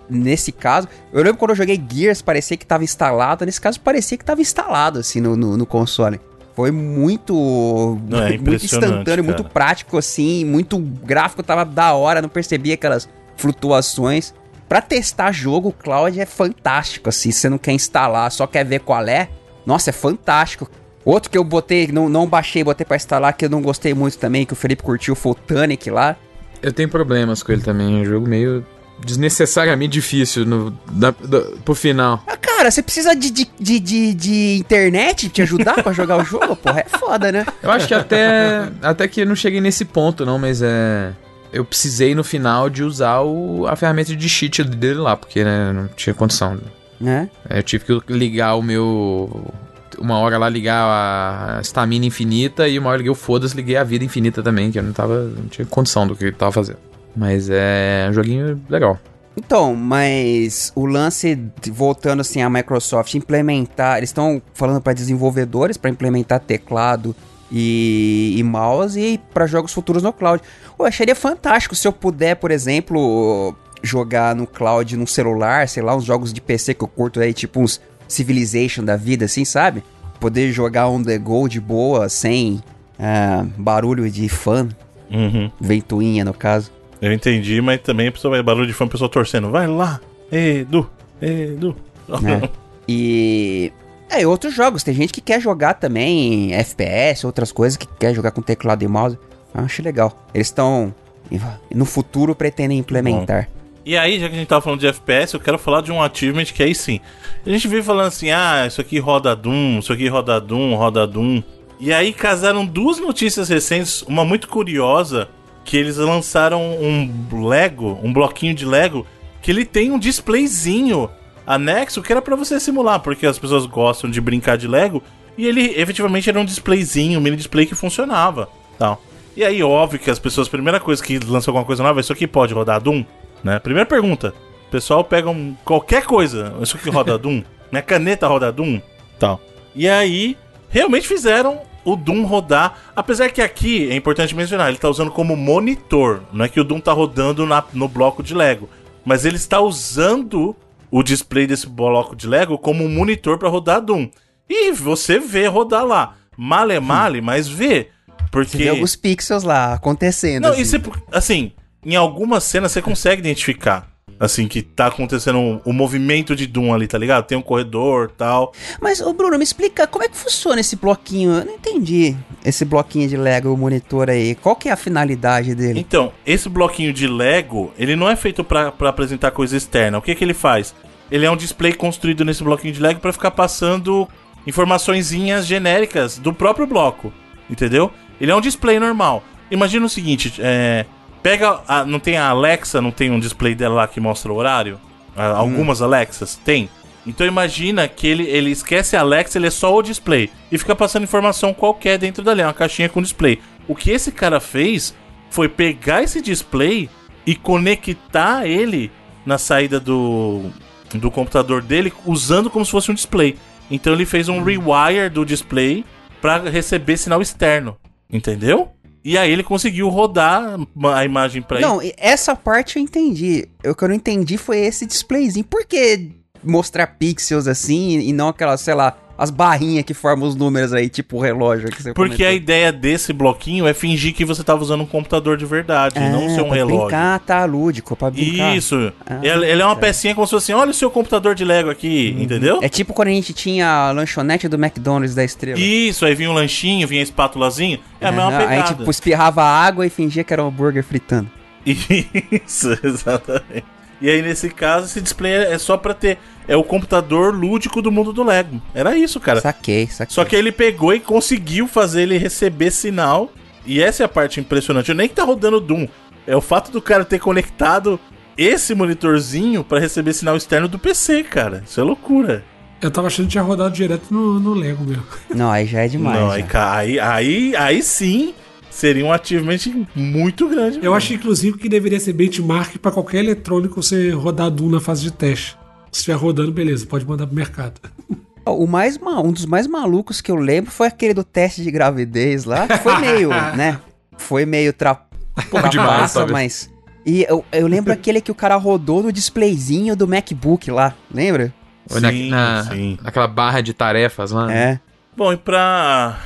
[SPEAKER 2] nesse caso, eu lembro quando eu joguei Gears, parecia que tava instalado, nesse caso parecia que tava instalado, assim, no, no, no console. Foi muito, não, é muito instantâneo, cara. muito prático, assim, muito gráfico, tava da hora, não percebia aquelas flutuações. Pra testar jogo, o Cloud é fantástico, assim, se você não quer instalar, só quer ver qual é, nossa, é fantástico. Outro que eu botei, não, não baixei, botei pra instalar, que eu não gostei muito também, que o Felipe curtiu, foi o Tunic lá.
[SPEAKER 3] Eu tenho problemas com ele também, é um jogo meio desnecessariamente difícil no, da, da, pro final.
[SPEAKER 2] Ah, cara, você precisa de, de, de, de, de internet te ajudar pra jogar o jogo, porra, é foda, né?
[SPEAKER 3] Eu acho que até, até que eu não cheguei nesse ponto, não, mas é... Eu precisei no final de usar o, a ferramenta de cheat dele lá, porque né, não tinha condição.
[SPEAKER 2] Né?
[SPEAKER 3] Eu tive que ligar o meu uma hora lá ligar a estamina infinita e uma hora liguei o foda-se, liguei a vida infinita também, que eu não tava. não tinha condição do que ele tava fazendo. Mas é um joguinho legal.
[SPEAKER 2] Então, mas o lance, voltando assim a Microsoft implementar, eles estão falando para desenvolvedores para implementar teclado e, e mouse e para jogos futuros no cloud. Eu acharia fantástico se eu puder, por exemplo, jogar no cloud no celular, sei lá, uns jogos de PC que eu curto aí, tipo uns Civilization da vida, assim, sabe? Poder jogar on the go de boa, sem uh, barulho de fã.
[SPEAKER 1] Uhum.
[SPEAKER 2] Ventoinha, no caso.
[SPEAKER 1] Eu entendi, mas também a pessoa vai barulho de fã, a pessoa torcendo. Vai lá, Edu, Edu.
[SPEAKER 2] É. E. É, outros jogos. Tem gente que quer jogar também FPS, outras coisas, que quer jogar com teclado e mouse. Eu acho legal. Eles estão. No futuro pretendem implementar. Bom.
[SPEAKER 1] E aí, já que a gente tava falando de FPS, eu quero falar de um achievement que aí sim. A gente vive falando assim, ah, isso aqui roda Doom, isso aqui roda Doom, roda Doom. E aí casaram duas notícias recentes, uma muito curiosa, que eles lançaram um Lego, um bloquinho de Lego, que ele tem um displayzinho anexo que era para você simular, porque as pessoas gostam de brincar de Lego, e ele efetivamente era um displayzinho, um mini display que funcionava, tal. E aí, óbvio que as pessoas, primeira coisa que lançam alguma coisa nova, isso aqui pode rodar Doom? Né? Primeira pergunta. O pessoal pega um, qualquer coisa. Isso aqui roda Doom. Minha caneta roda Doom. Tal. E aí, realmente fizeram o Doom rodar. Apesar que aqui, é importante mencionar, ele está usando como monitor. Não é que o Doom está rodando na, no bloco de Lego. Mas ele está usando o display desse bloco de Lego como um monitor para rodar Doom. E você vê rodar lá. Male male, mas vê. Porque. Você vê
[SPEAKER 2] alguns pixels lá acontecendo.
[SPEAKER 1] Não, assim. isso é, assim, em algumas cenas você consegue identificar. Assim, que tá acontecendo o um, um movimento de Doom ali, tá ligado? Tem um corredor tal.
[SPEAKER 2] Mas, ô Bruno, me explica como é que funciona esse bloquinho. Eu não entendi esse bloquinho de Lego, o monitor aí. Qual que é a finalidade dele?
[SPEAKER 1] Então, esse bloquinho de Lego, ele não é feito para apresentar coisa externa. O que que ele faz? Ele é um display construído nesse bloquinho de Lego para ficar passando informaçõezinhas genéricas do próprio bloco. Entendeu? Ele é um display normal. Imagina o seguinte, é Pega. A, não tem a Alexa, não tem um display dela lá que mostra o horário? Hum. Algumas hum. Alexas? Tem. Então imagina que ele, ele esquece a Alexa, ele é só o display. E fica passando informação qualquer dentro dali, uma caixinha com display. O que esse cara fez foi pegar esse display e conectar ele na saída do, do computador dele usando como se fosse um display. Então ele fez um rewire do display para receber sinal externo, entendeu? E aí ele conseguiu rodar a imagem para
[SPEAKER 2] Não, essa parte eu entendi. O que eu não entendi foi esse displayzinho. Por que mostrar pixels assim e não aquela, sei lá, as barrinhas que formam os números aí, tipo o relógio que você
[SPEAKER 1] Porque comentou. a ideia desse bloquinho é fingir que você tava usando um computador de verdade, é, não ser um
[SPEAKER 2] pra
[SPEAKER 1] relógio.
[SPEAKER 2] Brincar, tá, lúdico, pra brincar.
[SPEAKER 1] Isso. Ah, ele, ele, é uma pecinha como se fosse assim, olha o seu computador de Lego aqui, uhum. entendeu?
[SPEAKER 2] É tipo quando a gente tinha a lanchonete do McDonald's da estrela.
[SPEAKER 1] Isso, aí vinha um lanchinho, vinha espátulazinho. É a mesma pegada.
[SPEAKER 2] Aí tipo, espirrava água e fingia que era um hambúrguer fritando.
[SPEAKER 1] Isso, exatamente. E aí, nesse caso, esse display é só pra ter. É o computador lúdico do mundo do Lego. Era isso, cara.
[SPEAKER 2] Saquei, saquei.
[SPEAKER 1] Só que ele pegou e conseguiu fazer ele receber sinal. E essa é a parte impressionante. Eu nem que tá rodando Doom. É o fato do cara ter conectado esse monitorzinho para receber sinal externo do PC, cara. Isso é loucura.
[SPEAKER 4] Eu tava achando que tinha rodado direto no, no Lego mesmo.
[SPEAKER 2] Não, aí já é demais. Não,
[SPEAKER 1] aí, aí, aí sim seria um achievement muito grande.
[SPEAKER 4] Eu mesmo. acho, inclusive, que deveria ser benchmark para qualquer eletrônico você rodar Doom na fase de teste. Se estiver rodando, beleza, pode mandar pro mercado.
[SPEAKER 2] O mais um dos mais malucos que eu lembro foi aquele do teste de gravidez lá, que foi meio, né? Foi meio tra...
[SPEAKER 3] um pouco demais, sabe?
[SPEAKER 2] mas e eu, eu lembro aquele que o cara rodou no displayzinho do MacBook lá, lembra?
[SPEAKER 3] Sim, na, sim. Naquela barra de tarefas lá.
[SPEAKER 2] É.
[SPEAKER 1] Bom, e pra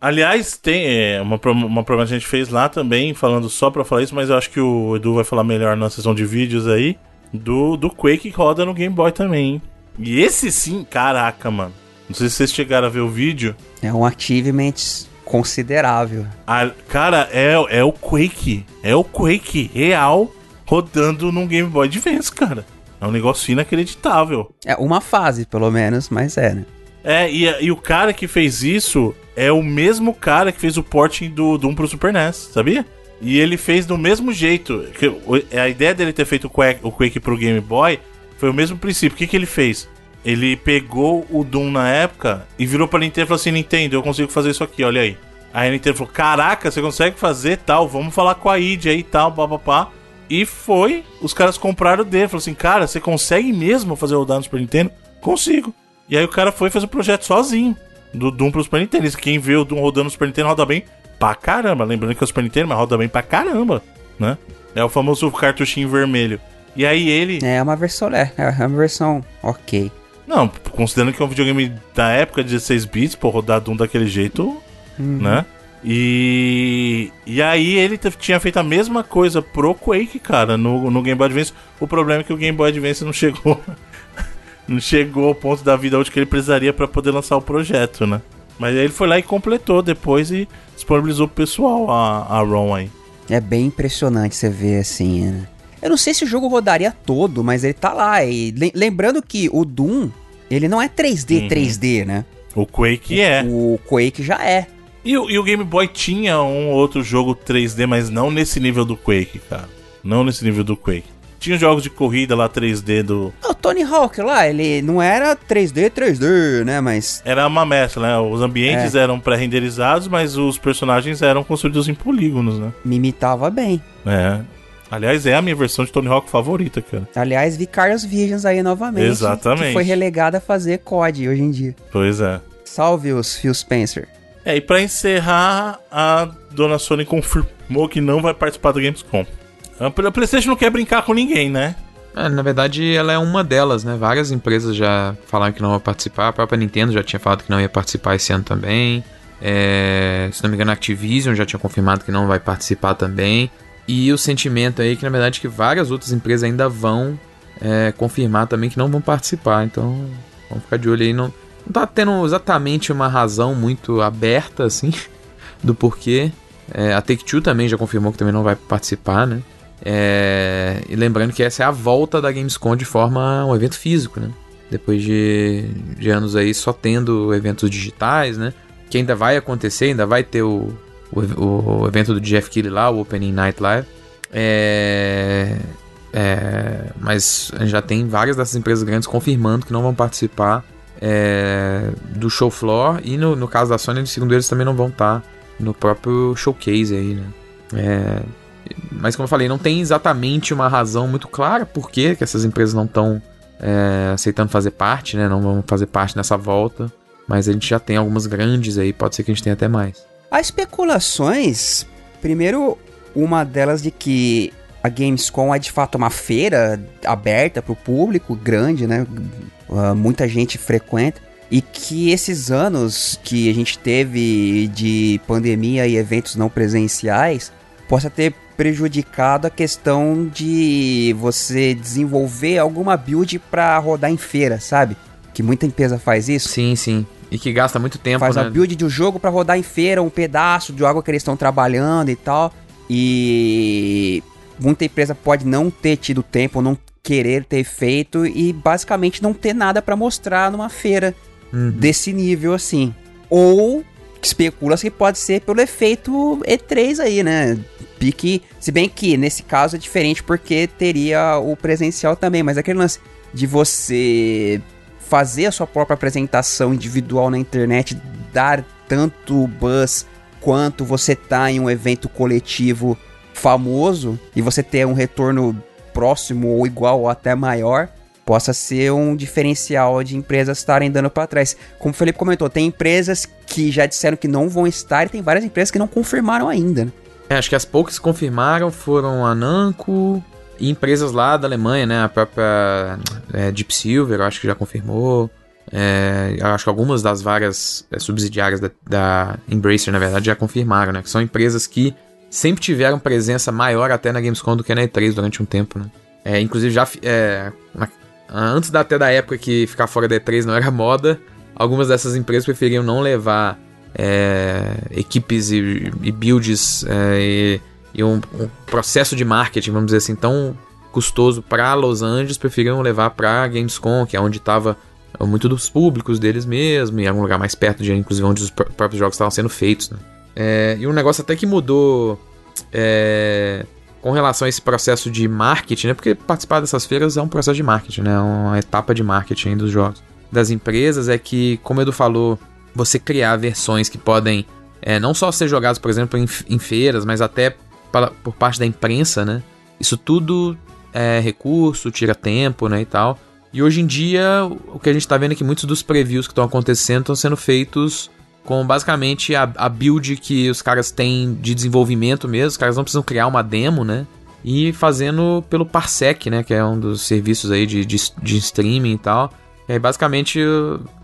[SPEAKER 1] Aliás, tem é, uma, uma programa que a gente fez lá também, falando só pra falar isso, mas eu acho que o Edu vai falar melhor na sessão de vídeos aí, do, do Quake que roda no Game Boy também, hein? E esse sim, caraca, mano. Não sei se vocês chegaram a ver o vídeo.
[SPEAKER 2] É um achievement considerável.
[SPEAKER 1] A, cara, é, é o Quake. É o Quake real rodando num Game Boy Advance, cara. É um negócio inacreditável.
[SPEAKER 2] É uma fase, pelo menos, mas é, né?
[SPEAKER 1] É, e, e o cara que fez isso é o mesmo cara que fez o porting do Doom pro Super NES, sabia? E ele fez do mesmo jeito. A ideia dele ter feito o Quake, o Quake pro Game Boy foi o mesmo princípio. O que, que ele fez? Ele pegou o Doom na época e virou pra Nintendo e falou assim: Nintendo, eu consigo fazer isso aqui, olha aí. Aí a Nintendo falou: Caraca, você consegue fazer tal? Vamos falar com a id aí e tal, papapá. E foi, os caras compraram dele. Falou assim: Cara, você consegue mesmo fazer rodar no Super Nintendo? Consigo. E aí o cara foi e fez o projeto sozinho do Doom pro Super Nintendo. Quem vê o Doom rodando no Super Nintendo roda bem pra caramba. Lembrando que é o Super Nintendo, mas roda bem pra caramba, né? É o famoso cartuchinho vermelho. E aí ele.
[SPEAKER 2] É uma versão, é, é uma versão ok.
[SPEAKER 1] Não, considerando que é um videogame da época de 16 bits, pô, rodar Doom daquele jeito, uhum. né? E. E aí ele tinha feito a mesma coisa pro Quake, cara, no, no Game Boy Advance. O problema é que o Game Boy Advance não chegou não chegou ao ponto da vida onde que ele precisaria para poder lançar o projeto, né? Mas aí ele foi lá e completou depois e disponibilizou pro pessoal a, a ROM aí.
[SPEAKER 2] É bem impressionante você ver assim, né? Eu não sei se o jogo rodaria todo, mas ele tá lá. E lembrando que o Doom, ele não é 3D, uhum. 3D, né?
[SPEAKER 1] O Quake o, é.
[SPEAKER 2] O Quake já é.
[SPEAKER 1] E, e, o Game Boy tinha um outro jogo 3D, mas não nesse nível do Quake, cara. Não nesse nível do Quake. Tinha jogos de corrida lá 3D do.
[SPEAKER 2] O Tony Hawk lá, ele não era 3D, 3D, né? Mas.
[SPEAKER 1] Era uma mescla, né? Os ambientes é. eram pré-renderizados, mas os personagens eram construídos em polígonos, né?
[SPEAKER 2] Me imitava bem.
[SPEAKER 1] É. Aliás, é a minha versão de Tony Hawk favorita, cara.
[SPEAKER 2] Aliás, vi Carlos Visions aí novamente.
[SPEAKER 1] Exatamente. Que
[SPEAKER 2] foi relegado a fazer COD hoje em dia.
[SPEAKER 1] Pois é.
[SPEAKER 2] Salve os Phil Spencer.
[SPEAKER 1] É, e pra encerrar, a dona Sony confirmou que não vai participar do Gamescom. A PlayStation não quer brincar com ninguém, né?
[SPEAKER 3] É, na verdade, ela é uma delas, né? Várias empresas já falaram que não vão participar. A própria Nintendo já tinha falado que não ia participar esse ano também. É, se não me engano, a Activision já tinha confirmado que não vai participar também. E o sentimento aí é que, na verdade, que várias outras empresas ainda vão é, confirmar também que não vão participar. Então, vamos ficar de olho aí. Não, não tá tendo exatamente uma razão muito aberta, assim, do porquê. É, a Take-Two também já confirmou que também não vai participar, né? É, e lembrando que essa é a volta da Gamescom de forma um evento físico, né? Depois de, de anos aí só tendo eventos digitais, né? Que ainda vai acontecer, ainda vai ter o, o, o evento do Jeff Keighley lá, o Opening Night Live. É, É, mas já tem várias dessas empresas grandes confirmando que não vão participar é, do show floor e no, no caso da Sony, segundo eles, também não vão estar tá no próprio showcase aí, né? É, mas como eu falei, não tem exatamente uma razão muito clara por que essas empresas não estão é, aceitando fazer parte, né? Não vão fazer parte nessa volta. Mas a gente já tem algumas grandes aí, pode ser que a gente tenha até mais.
[SPEAKER 2] Há especulações, primeiro, uma delas de que a Gamescom é de fato uma feira aberta para o público, grande, né? Uh, muita gente frequenta. E que esses anos que a gente teve de pandemia e eventos não presenciais possa ter prejudicado a questão de você desenvolver alguma build para rodar em feira, sabe? Que muita empresa faz isso.
[SPEAKER 3] Sim, sim. E que gasta muito tempo,
[SPEAKER 2] Faz né? a build do jogo para rodar em feira, um pedaço de algo que eles estão trabalhando e tal. E muita empresa pode não ter tido tempo, não querer ter feito e basicamente não ter nada para mostrar numa feira uhum. desse nível assim. Ou especula-se que pode ser pelo efeito E3 aí, né? Pique, se bem que nesse caso é diferente porque teria o presencial também, mas aquele lance de você fazer a sua própria apresentação individual na internet, dar tanto buzz quanto você tá em um evento coletivo famoso e você ter um retorno próximo ou igual ou até maior, possa ser um diferencial de empresas estarem dando para trás. Como o Felipe comentou, tem empresas que já disseram que não vão estar e tem várias empresas que não confirmaram ainda. Né?
[SPEAKER 3] É, acho que as poucas que confirmaram foram a Namco e empresas lá da Alemanha, né? A própria é, Deep Silver, acho que já confirmou. É, acho que algumas das várias é, subsidiárias da, da Embracer, na verdade, já confirmaram, né? Que são empresas que sempre tiveram presença maior até na Gamescom do que na E3 durante um tempo, né? É, inclusive já é, antes da, até da época que ficar fora da E3 não era moda, algumas dessas empresas preferiam não levar é, equipes e, e builds é, e, e um, um, processo de marketing, vamos dizer assim, tão custoso para Los Angeles, preferiam levar para Gamescom, que é onde estava muito dos públicos deles mesmo, e era um lugar mais perto de inclusive onde os próprios jogos estavam sendo feitos. Né? É, e um negócio até que mudou é, com relação a esse processo de marketing, né? Porque participar dessas feiras é um processo de marketing, né? Uma etapa de marketing dos jogos. Das empresas é que, como o Edu falou, você criar versões que podem é, não só ser jogadas, por exemplo, em, em feiras, mas até por parte da imprensa, né? Isso tudo é recurso, tira tempo, né, e tal. E hoje em dia, o que a gente está vendo é que muitos dos previews que estão acontecendo estão sendo feitos com basicamente a, a build que os caras têm de desenvolvimento mesmo. Os caras não precisam criar uma demo, né? E fazendo pelo Parsec, né? Que é um dos serviços aí de, de, de streaming e tal. E aí, basicamente,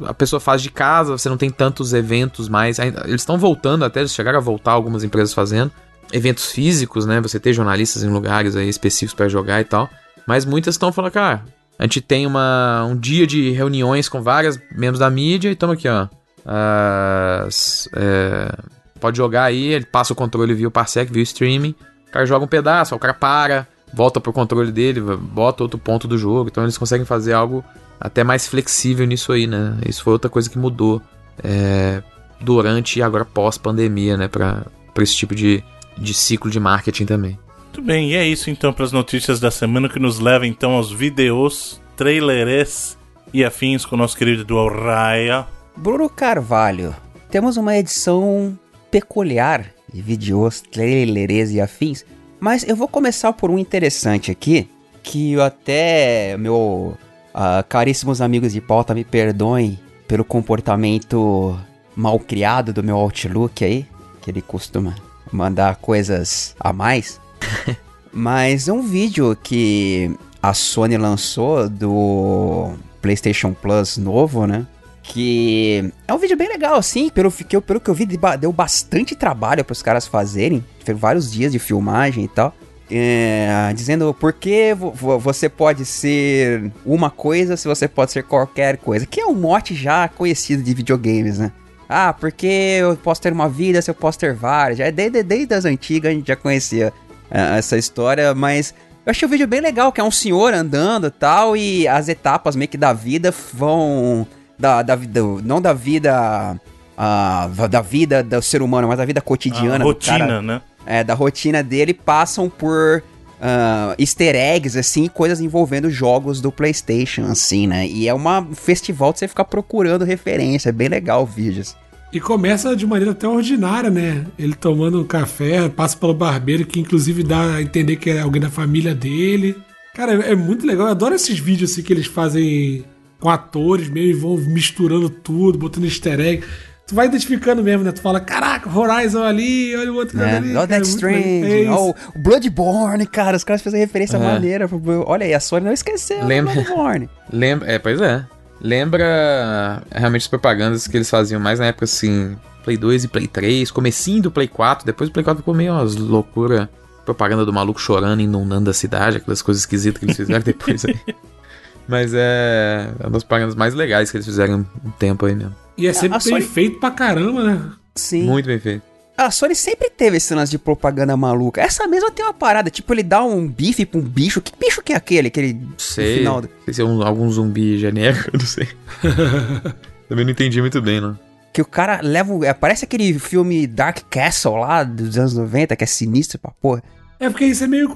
[SPEAKER 3] a pessoa faz de casa, você não tem tantos eventos mais. Eles estão voltando até, eles chegaram a voltar algumas empresas fazendo. Eventos físicos, né? Você ter jornalistas em lugares aí específicos para jogar e tal. Mas muitas estão falando, cara, a gente tem uma, um dia de reuniões com vários membros da mídia e estamos aqui, ó as, é, pode jogar aí, ele passa o controle via o Parsec, via o streaming. O cara joga um pedaço, o cara para, volta pro controle dele, bota outro ponto do jogo. Então eles conseguem fazer algo até mais flexível nisso aí, né? Isso foi outra coisa que mudou é, durante e agora pós-pandemia, né? Pra, pra esse tipo de, de ciclo de marketing também.
[SPEAKER 1] Muito bem, e é isso então para as notícias da semana que nos leva então aos vídeos, trailers e afins com o nosso querido Edu Raya.
[SPEAKER 2] Bruno Carvalho, temos uma edição peculiar de vídeos, trailers e afins, mas eu vou começar por um interessante aqui, que eu até, meu uh, caríssimos amigos de pauta me perdoem pelo comportamento mal criado do meu Outlook aí, que ele costuma mandar coisas a mais. Mas é um vídeo que a Sony lançou do PlayStation Plus novo, né? Que é um vídeo bem legal, assim, pelo que, eu, pelo que eu vi, deu bastante trabalho para os caras fazerem, vários dias de filmagem e tal. É, dizendo por que você pode ser uma coisa se você pode ser qualquer coisa, que é um mote já conhecido de videogames, né? Ah, porque eu posso ter uma vida se eu posso ter várias. Já é desde, desde as antigas a gente já conhecia uh, essa história, mas eu achei o vídeo bem legal, que é um senhor andando e tal, e as etapas meio que da vida vão da, da, do, não da vida uh, da vida do ser humano, mas da vida cotidiana. A
[SPEAKER 1] rotina, cara, né?
[SPEAKER 2] É, da rotina dele, passam por uh, easter eggs, assim, coisas envolvendo jogos do PlayStation, assim, né? E é uma, um festival de você ficar procurando referência, é bem legal o vídeo. Assim.
[SPEAKER 4] E começa de maneira até ordinária, né? Ele tomando um café, passa pelo barbeiro, que inclusive dá a entender que é alguém da família dele. Cara, é, é muito legal. Eu adoro esses vídeos assim que eles fazem com atores mesmo e vão misturando tudo, botando easter egg tu vai identificando mesmo, né? Tu fala, caraca, Horizon ali, olha o outro
[SPEAKER 2] é, ali. Olha Death Strange, é o Bloodborne, cara, os caras fizeram referência é. maneira. Olha aí, a Sony não esqueceu
[SPEAKER 3] Lembra... Bloodborne. Lembra, é, pois é. Lembra realmente as propagandas que eles faziam mais na época, assim, Play 2 e Play 3, comecinho do Play 4, depois do Play 4 ficou meio umas loucura, propaganda do maluco chorando, inundando a cidade, aquelas coisas esquisitas que eles fizeram depois aí. Mas é, é uma das propagandas mais legais que eles fizeram um tempo aí mesmo.
[SPEAKER 4] E é sempre bem Sony... feito pra caramba, né?
[SPEAKER 3] Sim. Muito bem feito.
[SPEAKER 2] A Sony sempre teve esse lance de propaganda maluca. Essa mesma tem uma parada, tipo, ele dá um bife pra um bicho. Que bicho que é aquele? Aquele
[SPEAKER 3] sei, final do... sei se é um, algum zumbi genérico, não sei. Também não entendi muito bem, não.
[SPEAKER 2] Que o cara leva. É, parece aquele filme Dark Castle lá dos anos 90, que é sinistro pra porra.
[SPEAKER 4] É porque isso é meio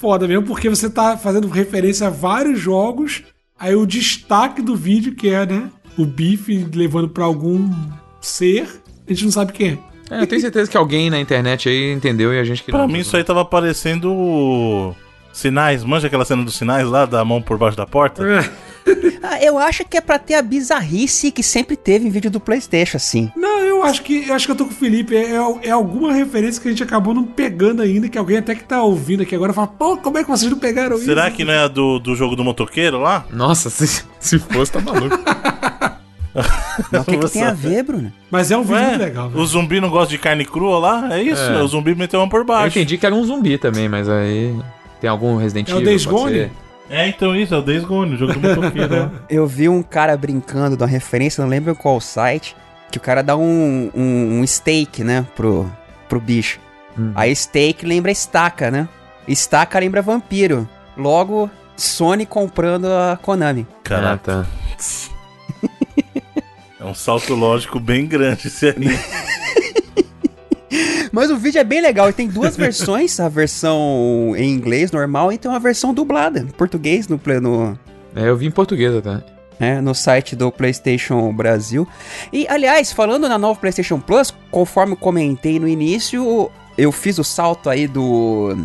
[SPEAKER 4] foda mesmo, porque você tá fazendo referência a vários jogos. Aí o destaque do vídeo, que é, né? o bife levando para algum ser, a gente não sabe quem é.
[SPEAKER 3] É, eu tenho certeza que alguém na internet aí entendeu e a gente que
[SPEAKER 1] Pra mim isso aí tava parecendo sinais, manja aquela cena dos sinais lá da mão por baixo da porta? É.
[SPEAKER 2] ah, eu acho que é pra ter a bizarrice que sempre teve em vídeo do Playstation, assim.
[SPEAKER 4] Não, eu acho que eu acho que eu tô com o Felipe. É, é, é, alguma referência que a gente acabou não pegando ainda, que alguém até que tá ouvindo aqui agora fala, pô, como é que vocês não pegaram
[SPEAKER 1] Será isso? Será que não é do, do jogo do motoqueiro lá?
[SPEAKER 3] Nossa, se, se fosse, tá maluco.
[SPEAKER 2] Mas o que, que tem a ver, Bruno?
[SPEAKER 4] Mas é um vídeo Ué, legal.
[SPEAKER 1] Né? O zumbi não gosta de carne crua lá? É isso, é. o zumbi meteu uma por baixo.
[SPEAKER 3] Eu entendi que era um zumbi também, mas aí. Tem algum Resident Evil?
[SPEAKER 4] É o Days Gone?
[SPEAKER 1] É, então isso, é o Days Gone, o jogo do motoqueiro.
[SPEAKER 2] Eu vi um cara brincando de uma referência, não lembro qual site, que o cara dá um, um, um steak, né, pro, pro bicho. Hum. Aí steak lembra estaca, né? Estaca lembra vampiro. Logo, Sony comprando a Konami.
[SPEAKER 1] Caraca. Ah, tá. É um salto lógico bem grande esse aí.
[SPEAKER 2] Mas o vídeo é bem legal e tem duas versões, a versão em inglês normal e tem uma versão dublada, em português no pleno.
[SPEAKER 3] É, eu vi em português até.
[SPEAKER 2] É, no site do PlayStation Brasil. E aliás, falando na nova PlayStation Plus, conforme eu comentei no início, eu fiz o salto aí do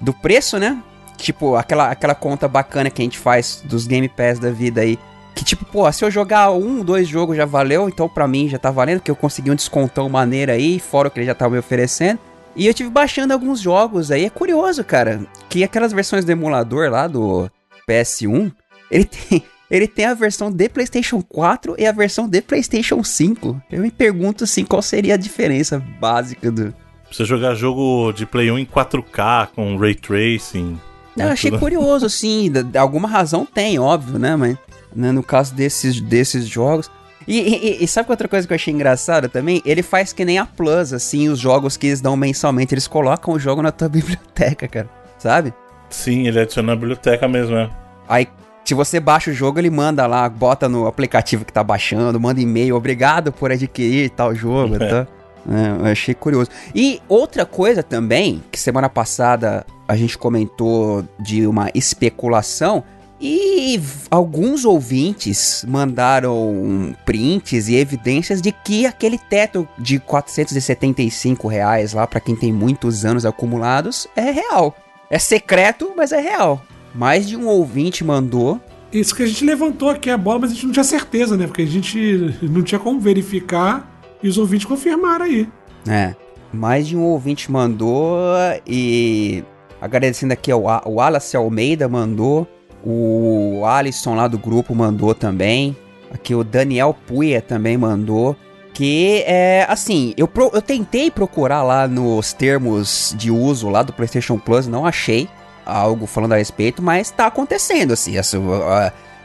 [SPEAKER 2] do preço, né? Tipo, aquela, aquela conta bacana que a gente faz dos Game Pass da vida aí que tipo, pô, se eu jogar um, dois jogos já valeu, então pra mim já tá valendo, que eu consegui um descontão maneiro aí, fora o que ele já tava me oferecendo. E eu tive baixando alguns jogos aí, é curioso, cara, que aquelas versões do emulador lá do PS1, ele tem, ele tem a versão de PlayStation 4 e a versão de PlayStation 5. Eu me pergunto assim, qual seria a diferença básica do.
[SPEAKER 1] Você jogar jogo de Play 1 em 4K com ray tracing.
[SPEAKER 2] Eu achei tudo. curioso, assim, de alguma razão tem, óbvio, né? Mas né, no caso desses, desses jogos. E, e, e, sabe outra coisa que eu achei engraçada também? Ele faz que nem a Plus, assim, os jogos que eles dão mensalmente. Eles colocam o jogo na tua biblioteca, cara. Sabe?
[SPEAKER 1] Sim, ele adiciona na biblioteca mesmo, é.
[SPEAKER 2] Aí, se você baixa o jogo, ele manda lá, bota no aplicativo que tá baixando, manda e-mail, obrigado por adquirir tal jogo, tá? É, eu achei curioso. E outra coisa também, que semana passada a gente comentou de uma especulação, e alguns ouvintes mandaram prints e evidências de que aquele teto de 475 reais lá para quem tem muitos anos acumulados é real. É secreto, mas é real. Mais de um ouvinte mandou.
[SPEAKER 4] Isso que a gente levantou aqui a bola, mas a gente não tinha certeza, né? Porque a gente não tinha como verificar e os ouvintes confirmaram aí.
[SPEAKER 2] É. Mais de um ouvinte mandou e agradecendo aqui ao o Wallace Almeida mandou. O Alisson lá do grupo mandou também. Aqui o Daniel Puia também mandou. Que é assim, eu, pro, eu tentei procurar lá nos termos de uso lá do PlayStation Plus, não achei algo falando a respeito, mas tá acontecendo assim.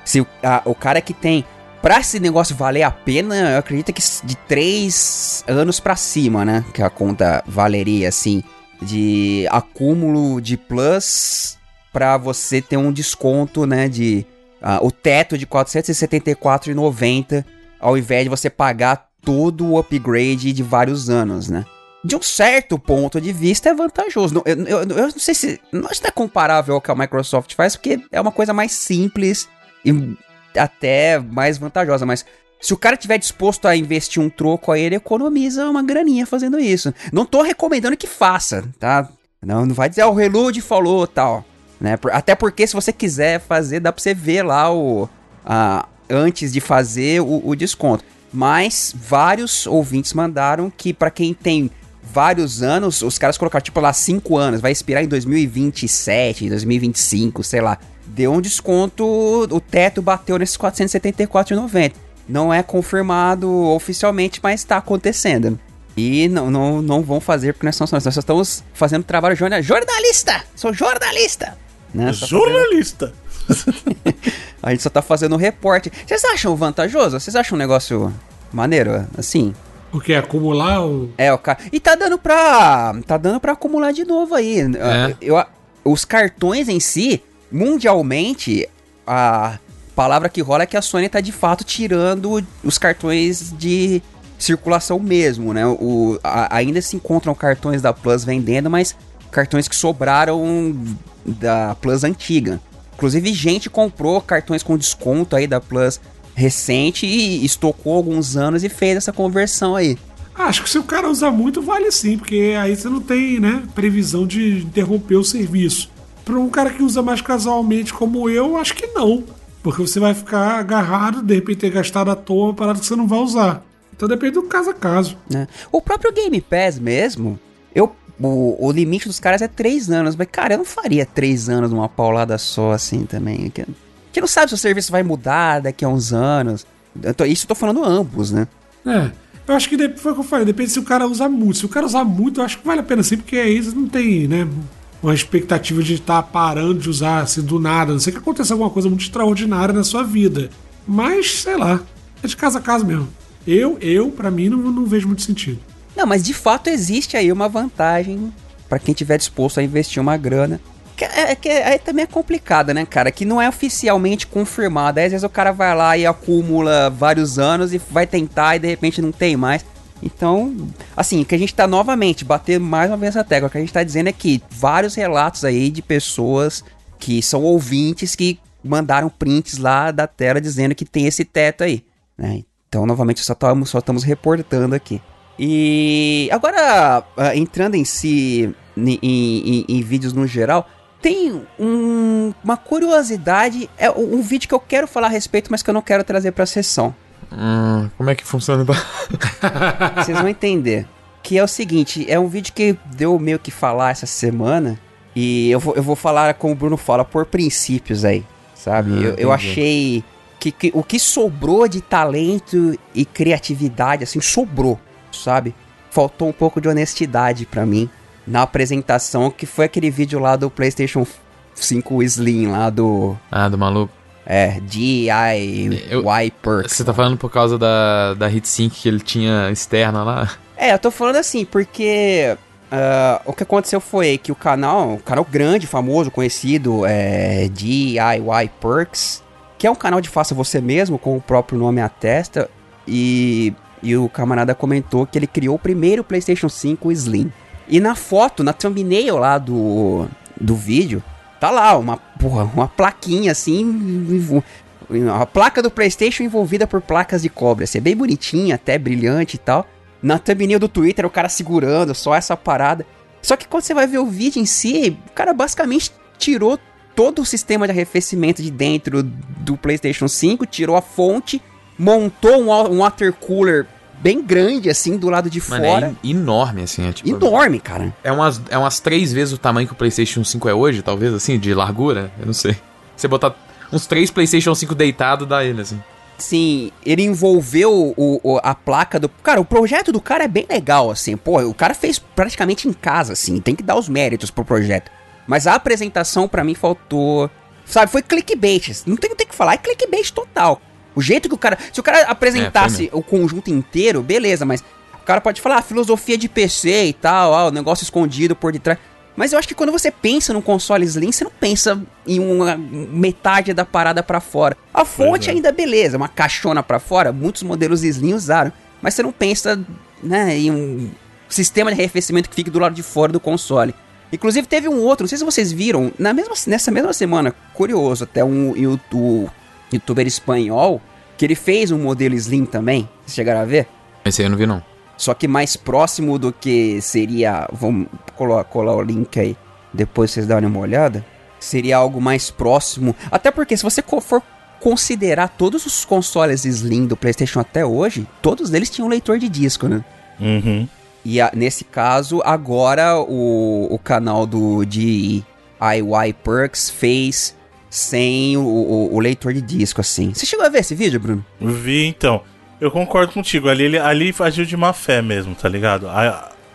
[SPEAKER 2] se o cara que tem. Pra esse negócio valer a pena, eu acredito que de 3 anos para cima, né? Que a conta valeria, assim, de acúmulo de plus para você ter um desconto, né, de uh, o teto de 474,90 ao invés de você pagar todo o upgrade de vários anos, né? de um certo ponto de vista, é vantajoso. Eu, eu, eu não sei se. Não está comparável ao que a Microsoft faz, porque é uma coisa mais simples e até mais vantajosa, mas. Se o cara tiver disposto a investir um troco aí, ele economiza uma graninha fazendo isso. Não tô recomendando que faça, tá? Não, não vai dizer, ah, o Reload falou tal. Né? Até porque se você quiser fazer, dá pra você ver lá o. A, antes de fazer o, o desconto. Mas vários ouvintes mandaram que para quem tem vários anos, os caras colocaram tipo lá 5 anos, vai expirar em 2027, 2025, sei lá. Deu um desconto, o teto bateu nesses 474,90. Não é confirmado oficialmente, mas está acontecendo. E não, não, não vão fazer porque nós, somos, nós estamos fazendo trabalho jornalista. Sou jornalista!
[SPEAKER 1] Né? Jornalista!
[SPEAKER 2] a gente só tá fazendo um reporte. Vocês acham vantajoso? Vocês acham um negócio maneiro, assim?
[SPEAKER 4] O que? Acumular o.
[SPEAKER 2] É, o cara. E tá dando pra. Tá dando pra acumular de novo aí. É. Eu, os cartões em si, mundialmente, a palavra que rola é que a Sony tá de fato tirando os cartões de circulação mesmo, né? O, a, ainda se encontram cartões da Plus vendendo, mas cartões que sobraram da Plus antiga. Inclusive, gente comprou cartões com desconto aí da Plus recente e estocou alguns anos e fez essa conversão aí.
[SPEAKER 4] Acho que se o cara usar muito, vale sim, porque aí você não tem, né, previsão de interromper o serviço. Para um cara que usa mais casualmente como eu, acho que não. Porque você vai ficar agarrado, de repente ter gastado à toa uma parada que você não vai usar. Então depende do caso a caso.
[SPEAKER 2] É. O próprio Game Pass mesmo, eu o, o limite dos caras é três anos. Mas, cara, eu não faria três anos numa paulada só assim também. Que, que não sabe se o serviço vai mudar daqui a uns anos. Isso eu tô falando ambos, né?
[SPEAKER 4] É. Eu acho que foi o que eu falei, depende se o cara usar muito. Se o cara usar muito, eu acho que vale a pena sim, porque aí você não tem, né? Uma expectativa de estar tá parando de usar assim do nada. Não sei que aconteça alguma coisa muito extraordinária na sua vida. Mas, sei lá, é de casa a casa mesmo. Eu, eu, para mim, não, não vejo muito sentido.
[SPEAKER 2] Não, mas de fato existe aí uma vantagem para quem tiver disposto a investir uma grana. Que, é, que aí também é complicada, né, cara? Que não é oficialmente confirmada. Às vezes o cara vai lá e acumula vários anos e vai tentar e de repente não tem mais. Então, assim, que a gente tá novamente batendo mais uma vez a tecla. O que a gente tá dizendo é que vários relatos aí de pessoas que são ouvintes que mandaram prints lá da tela dizendo que tem esse teto aí. Né? Então, novamente, só estamos só estamos reportando aqui. E agora, uh, entrando em si, em, em, em, vídeos no geral, tem um, uma curiosidade, é um, vídeo que eu quero falar a respeito, mas que eu não quero trazer pra sessão.
[SPEAKER 3] Hum, como é que funciona?
[SPEAKER 2] Vocês vão entender. Que é o seguinte, é um vídeo que deu meio que falar essa semana, e eu vou, eu vou falar como o Bruno fala, por princípios aí, sabe? Ah, eu, eu achei que, que o que sobrou de talento e criatividade, assim, sobrou sabe? Faltou um pouco de honestidade para mim na apresentação, que foi aquele vídeo lá do PlayStation 5 Slim lá do.
[SPEAKER 3] Ah, do maluco.
[SPEAKER 2] É, DIY Perks.
[SPEAKER 3] Você tá falando por causa da, da Heatsink que ele tinha externa lá?
[SPEAKER 2] É, eu tô falando assim, porque uh, o que aconteceu foi que o canal, um canal grande, famoso, conhecido, é DIY Perks, que é um canal de faça você mesmo, como o próprio nome atesta, e e o camarada comentou que ele criou o primeiro PlayStation 5 Slim. E na foto, na thumbnail lá do, do vídeo, tá lá uma, porra, uma plaquinha assim, a placa do PlayStation envolvida por placas de cobre. Assim, é bem bonitinha, até brilhante e tal. Na thumbnail do Twitter, o cara segurando só essa parada. Só que quando você vai ver o vídeo em si, o cara basicamente tirou todo o sistema de arrefecimento de dentro do PlayStation 5, tirou a fonte, montou um, um water cooler bem grande, assim, do lado de Mano, é fora.
[SPEAKER 3] É enorme, assim.
[SPEAKER 2] É tipo, enorme, cara.
[SPEAKER 3] É umas, é umas três vezes o tamanho que o PlayStation 5 é hoje, talvez, assim, de largura. Eu não sei. Você botar uns três PlayStation 5 deitado, dá ele, assim.
[SPEAKER 2] Sim, ele envolveu o, o, a placa do. Cara, o projeto do cara é bem legal, assim. Pô, o cara fez praticamente em casa, assim. Tem que dar os méritos pro projeto. Mas a apresentação, para mim, faltou. Sabe, foi clickbait. Não tem, tem que falar, é clickbait total. O jeito que o cara. Se o cara apresentasse é, o conjunto inteiro, beleza, mas o cara pode falar ah, filosofia de PC e tal, ah, o negócio escondido por detrás. Mas eu acho que quando você pensa num console Slim, você não pensa em uma metade da parada para fora. A fonte é. ainda beleza, uma caixona para fora, muitos modelos Slim usaram. Mas você não pensa, né, em um sistema de arrefecimento que fique do lado de fora do console. Inclusive teve um outro, não sei se vocês viram, na mesma, nessa mesma semana, curioso, até um YouTube, youtuber espanhol, que ele fez um modelo Slim também. Vocês chegaram a ver?
[SPEAKER 3] Esse aí eu não vi não.
[SPEAKER 2] Só que mais próximo do que seria, vamos colar, colar o link aí, depois vocês darem uma olhada. Seria algo mais próximo, até porque se você for considerar todos os consoles Slim do PlayStation até hoje, todos eles tinham leitor de disco, né?
[SPEAKER 1] Uhum.
[SPEAKER 2] E a, nesse caso, agora o, o canal do DIY Perks fez sem o, o, o, leitor de disco, assim. Você chegou a ver esse vídeo, Bruno?
[SPEAKER 1] Vi, então. Eu concordo contigo. Ali, ele, ali agiu de má fé mesmo, tá ligado?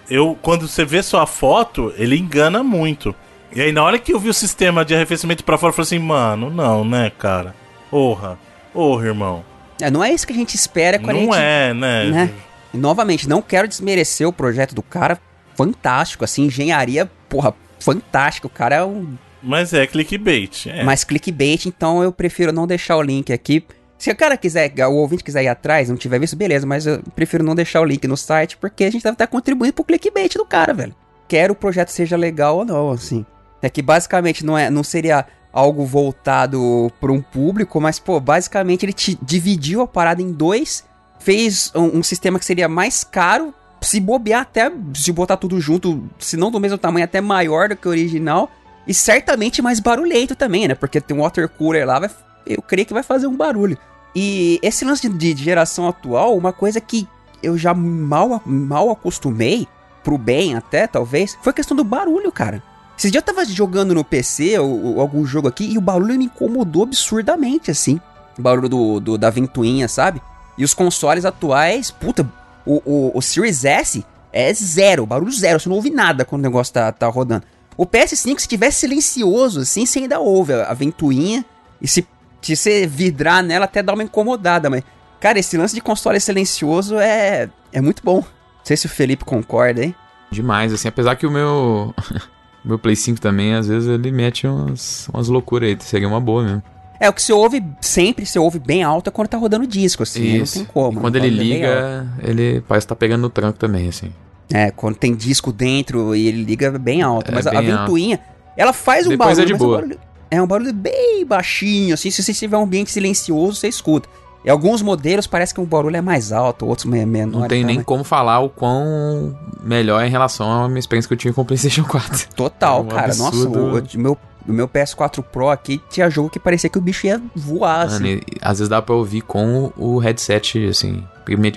[SPEAKER 1] Eu, quando você vê só a foto, ele engana muito. E aí, na hora que eu vi o sistema de arrefecimento para fora, eu falei assim, mano, não, né, cara? Porra. Porra, irmão.
[SPEAKER 2] É, não é isso que a gente espera quando
[SPEAKER 1] não
[SPEAKER 2] a gente...
[SPEAKER 1] é, né?
[SPEAKER 2] né? E, novamente, não quero desmerecer o projeto do cara. Fantástico, assim, engenharia, porra, fantástico. O cara é um.
[SPEAKER 1] Mas é clickbait. É.
[SPEAKER 2] Mas clickbait, então eu prefiro não deixar o link aqui. Se o cara quiser, o ouvinte quiser ir atrás, não tiver visto, beleza, mas eu prefiro não deixar o link no site, porque a gente deve estar contribuindo pro clickbait do cara, velho. Quer o projeto seja legal ou não, assim. É que basicamente não, é, não seria algo voltado para um público, mas, pô, basicamente ele te dividiu a parada em dois fez um, um, sistema que seria mais caro, se bobear até, se botar tudo junto, se não do mesmo tamanho, até maior do que o original, e certamente mais barulhento também, né? Porque tem um water cooler lá, vai, eu creio que vai fazer um barulho. E esse lance de, de geração atual, uma coisa que eu já mal, mal acostumei, pro bem até, talvez, foi a questão do barulho, cara. Esses dias eu tava jogando no PC ou, ou, algum jogo aqui e o barulho me incomodou absurdamente, assim. O barulho do, do da ventoinha, sabe? E os consoles atuais, puta, o, o, o Series S é zero, barulho zero, você não ouve nada quando o negócio tá, tá rodando. O PS5, se tiver silencioso assim, você ainda ouve a, a ventoinha. E se, se você vidrar nela, até dá uma incomodada. Mas, cara, esse lance de console silencioso é, é muito bom. Não sei se o Felipe concorda, hein?
[SPEAKER 3] Demais, assim, apesar que o meu. meu Play 5 também, às vezes, ele mete umas, umas loucuras aí. Seria uma boa mesmo.
[SPEAKER 2] É, o que você ouve sempre, você ouve bem alto é quando tá rodando disco, assim. Isso. Não tem como. E
[SPEAKER 3] quando ele liga, ele parece que tá pegando no tranco também, assim.
[SPEAKER 2] É, quando tem disco dentro e ele liga bem alto. É mas bem a ventoinha, alto. ela faz um
[SPEAKER 3] Depois
[SPEAKER 2] barulho.
[SPEAKER 3] É, de boa.
[SPEAKER 2] É um barulho, é um barulho bem baixinho, assim. Se você tiver um ambiente silencioso, você escuta. E alguns modelos parece que o barulho é mais alto, outros menor.
[SPEAKER 3] Não tem nem como falar o quão melhor em relação à minha experiência que eu tinha com o PlayStation 4.
[SPEAKER 2] Total, é um cara. Absurdo. Nossa, o, o meu no meu PS4 Pro aqui tinha jogo que parecia que o bicho ia voar, Mano, assim.
[SPEAKER 3] às vezes dá pra ouvir com o headset, assim.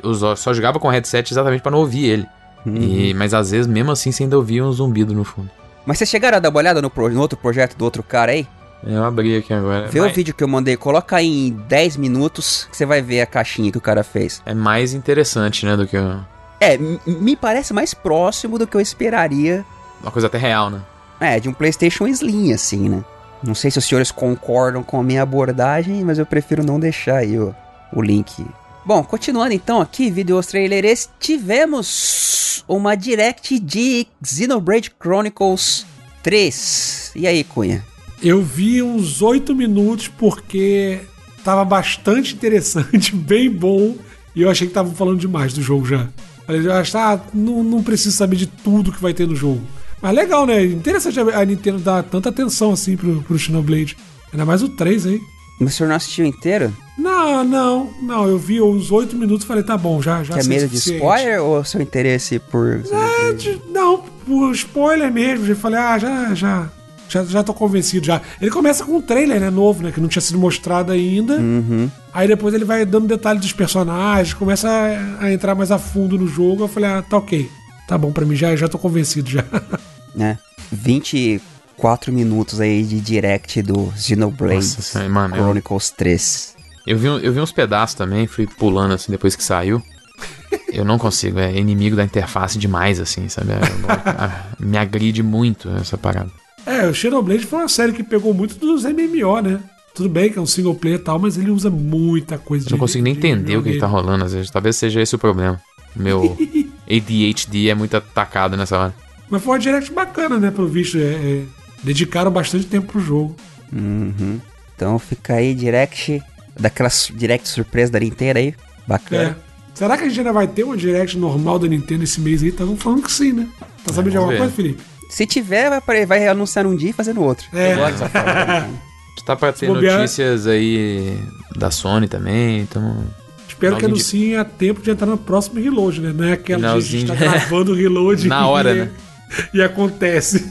[SPEAKER 3] Eu só jogava com o headset exatamente para não ouvir ele. Uhum. E, mas às vezes, mesmo assim, você ainda ouvia um zumbido no fundo.
[SPEAKER 2] Mas vocês chegaram a dar uma olhada no, pro, no outro projeto do outro cara aí?
[SPEAKER 3] Eu abri aqui agora.
[SPEAKER 2] Vê mas... o vídeo que eu mandei, coloca aí em 10 minutos que você vai ver a caixinha que o cara fez.
[SPEAKER 3] É mais interessante, né, do que
[SPEAKER 2] o... É, me parece mais próximo do que eu esperaria.
[SPEAKER 3] Uma coisa até real, né?
[SPEAKER 2] É, de um PlayStation Slim, assim, né? Não sei se os senhores concordam com a minha abordagem, mas eu prefiro não deixar aí o, o link. Bom, continuando então aqui, vídeos trailers, tivemos uma direct de Xenoblade Chronicles 3. E aí, Cunha?
[SPEAKER 4] Eu vi uns 8 minutos porque tava bastante interessante, bem bom, e eu achei que estavam falando demais do jogo já. Acho, ah, não, não preciso saber de tudo que vai ter no jogo. Mas legal, né? Interessante a Nintendo dar tanta atenção assim pro, pro Xenoblade. Ainda mais o 3 aí.
[SPEAKER 2] Mas o senhor não assistiu inteiro?
[SPEAKER 4] Não, não, não. Eu vi uns 8 minutos e falei, tá bom, já, já
[SPEAKER 2] Quer medo de spoiler ou seu interesse por.
[SPEAKER 4] É, de, não, por spoiler mesmo. Eu falei, ah, já, já. Já, já tô convencido já. Ele começa com um trailer, né, novo, né? Que não tinha sido mostrado ainda.
[SPEAKER 2] Uhum.
[SPEAKER 4] Aí depois ele vai dando detalhes dos personagens, começa a, a, entrar mais a fundo no jogo. Eu falei, ah, tá ok. Tá bom pra mim, já, já tô convencido já.
[SPEAKER 2] né? 24 minutos aí de direct do Xenoblade Nossa, mano, Chronicles eu... 3.
[SPEAKER 3] Eu vi, eu vi uns pedaços também, fui pulando assim depois que saiu. Eu não consigo, é inimigo da interface demais, assim, sabe? É, me agride muito essa parada.
[SPEAKER 4] É, o Xenoblade foi uma série que pegou muito dos MMO, né? Tudo bem que é um single player e tal, mas ele usa muita coisa
[SPEAKER 3] Eu não consigo nem entender o que, que tá rolando às vezes. Talvez seja esse o problema. Meu ADHD é muito atacado nessa hora.
[SPEAKER 4] Mas foi uma direct bacana, né? Pelo visto, é, é, dedicaram bastante tempo pro jogo.
[SPEAKER 2] Uhum. Então fica aí direct, daquelas direct surpresa da Nintendo aí. Bacana.
[SPEAKER 4] É. Será que a gente ainda vai ter uma Direct normal da Nintendo esse mês aí? Estavam falando que sim, né? Tá sabendo de alguma coisa, Felipe?
[SPEAKER 2] Se tiver, vai, vai anunciar um dia e fazer no outro.
[SPEAKER 4] É.
[SPEAKER 2] Eu gosto dessa forma.
[SPEAKER 3] Tá pra ter notícias aí da Sony também, então.
[SPEAKER 4] Espero que anunciem de... a tempo de entrar no próximo reload, né? Não é aquela que a gente tá gravando o reload
[SPEAKER 3] Na hora,
[SPEAKER 4] e,
[SPEAKER 3] né?
[SPEAKER 4] E acontece.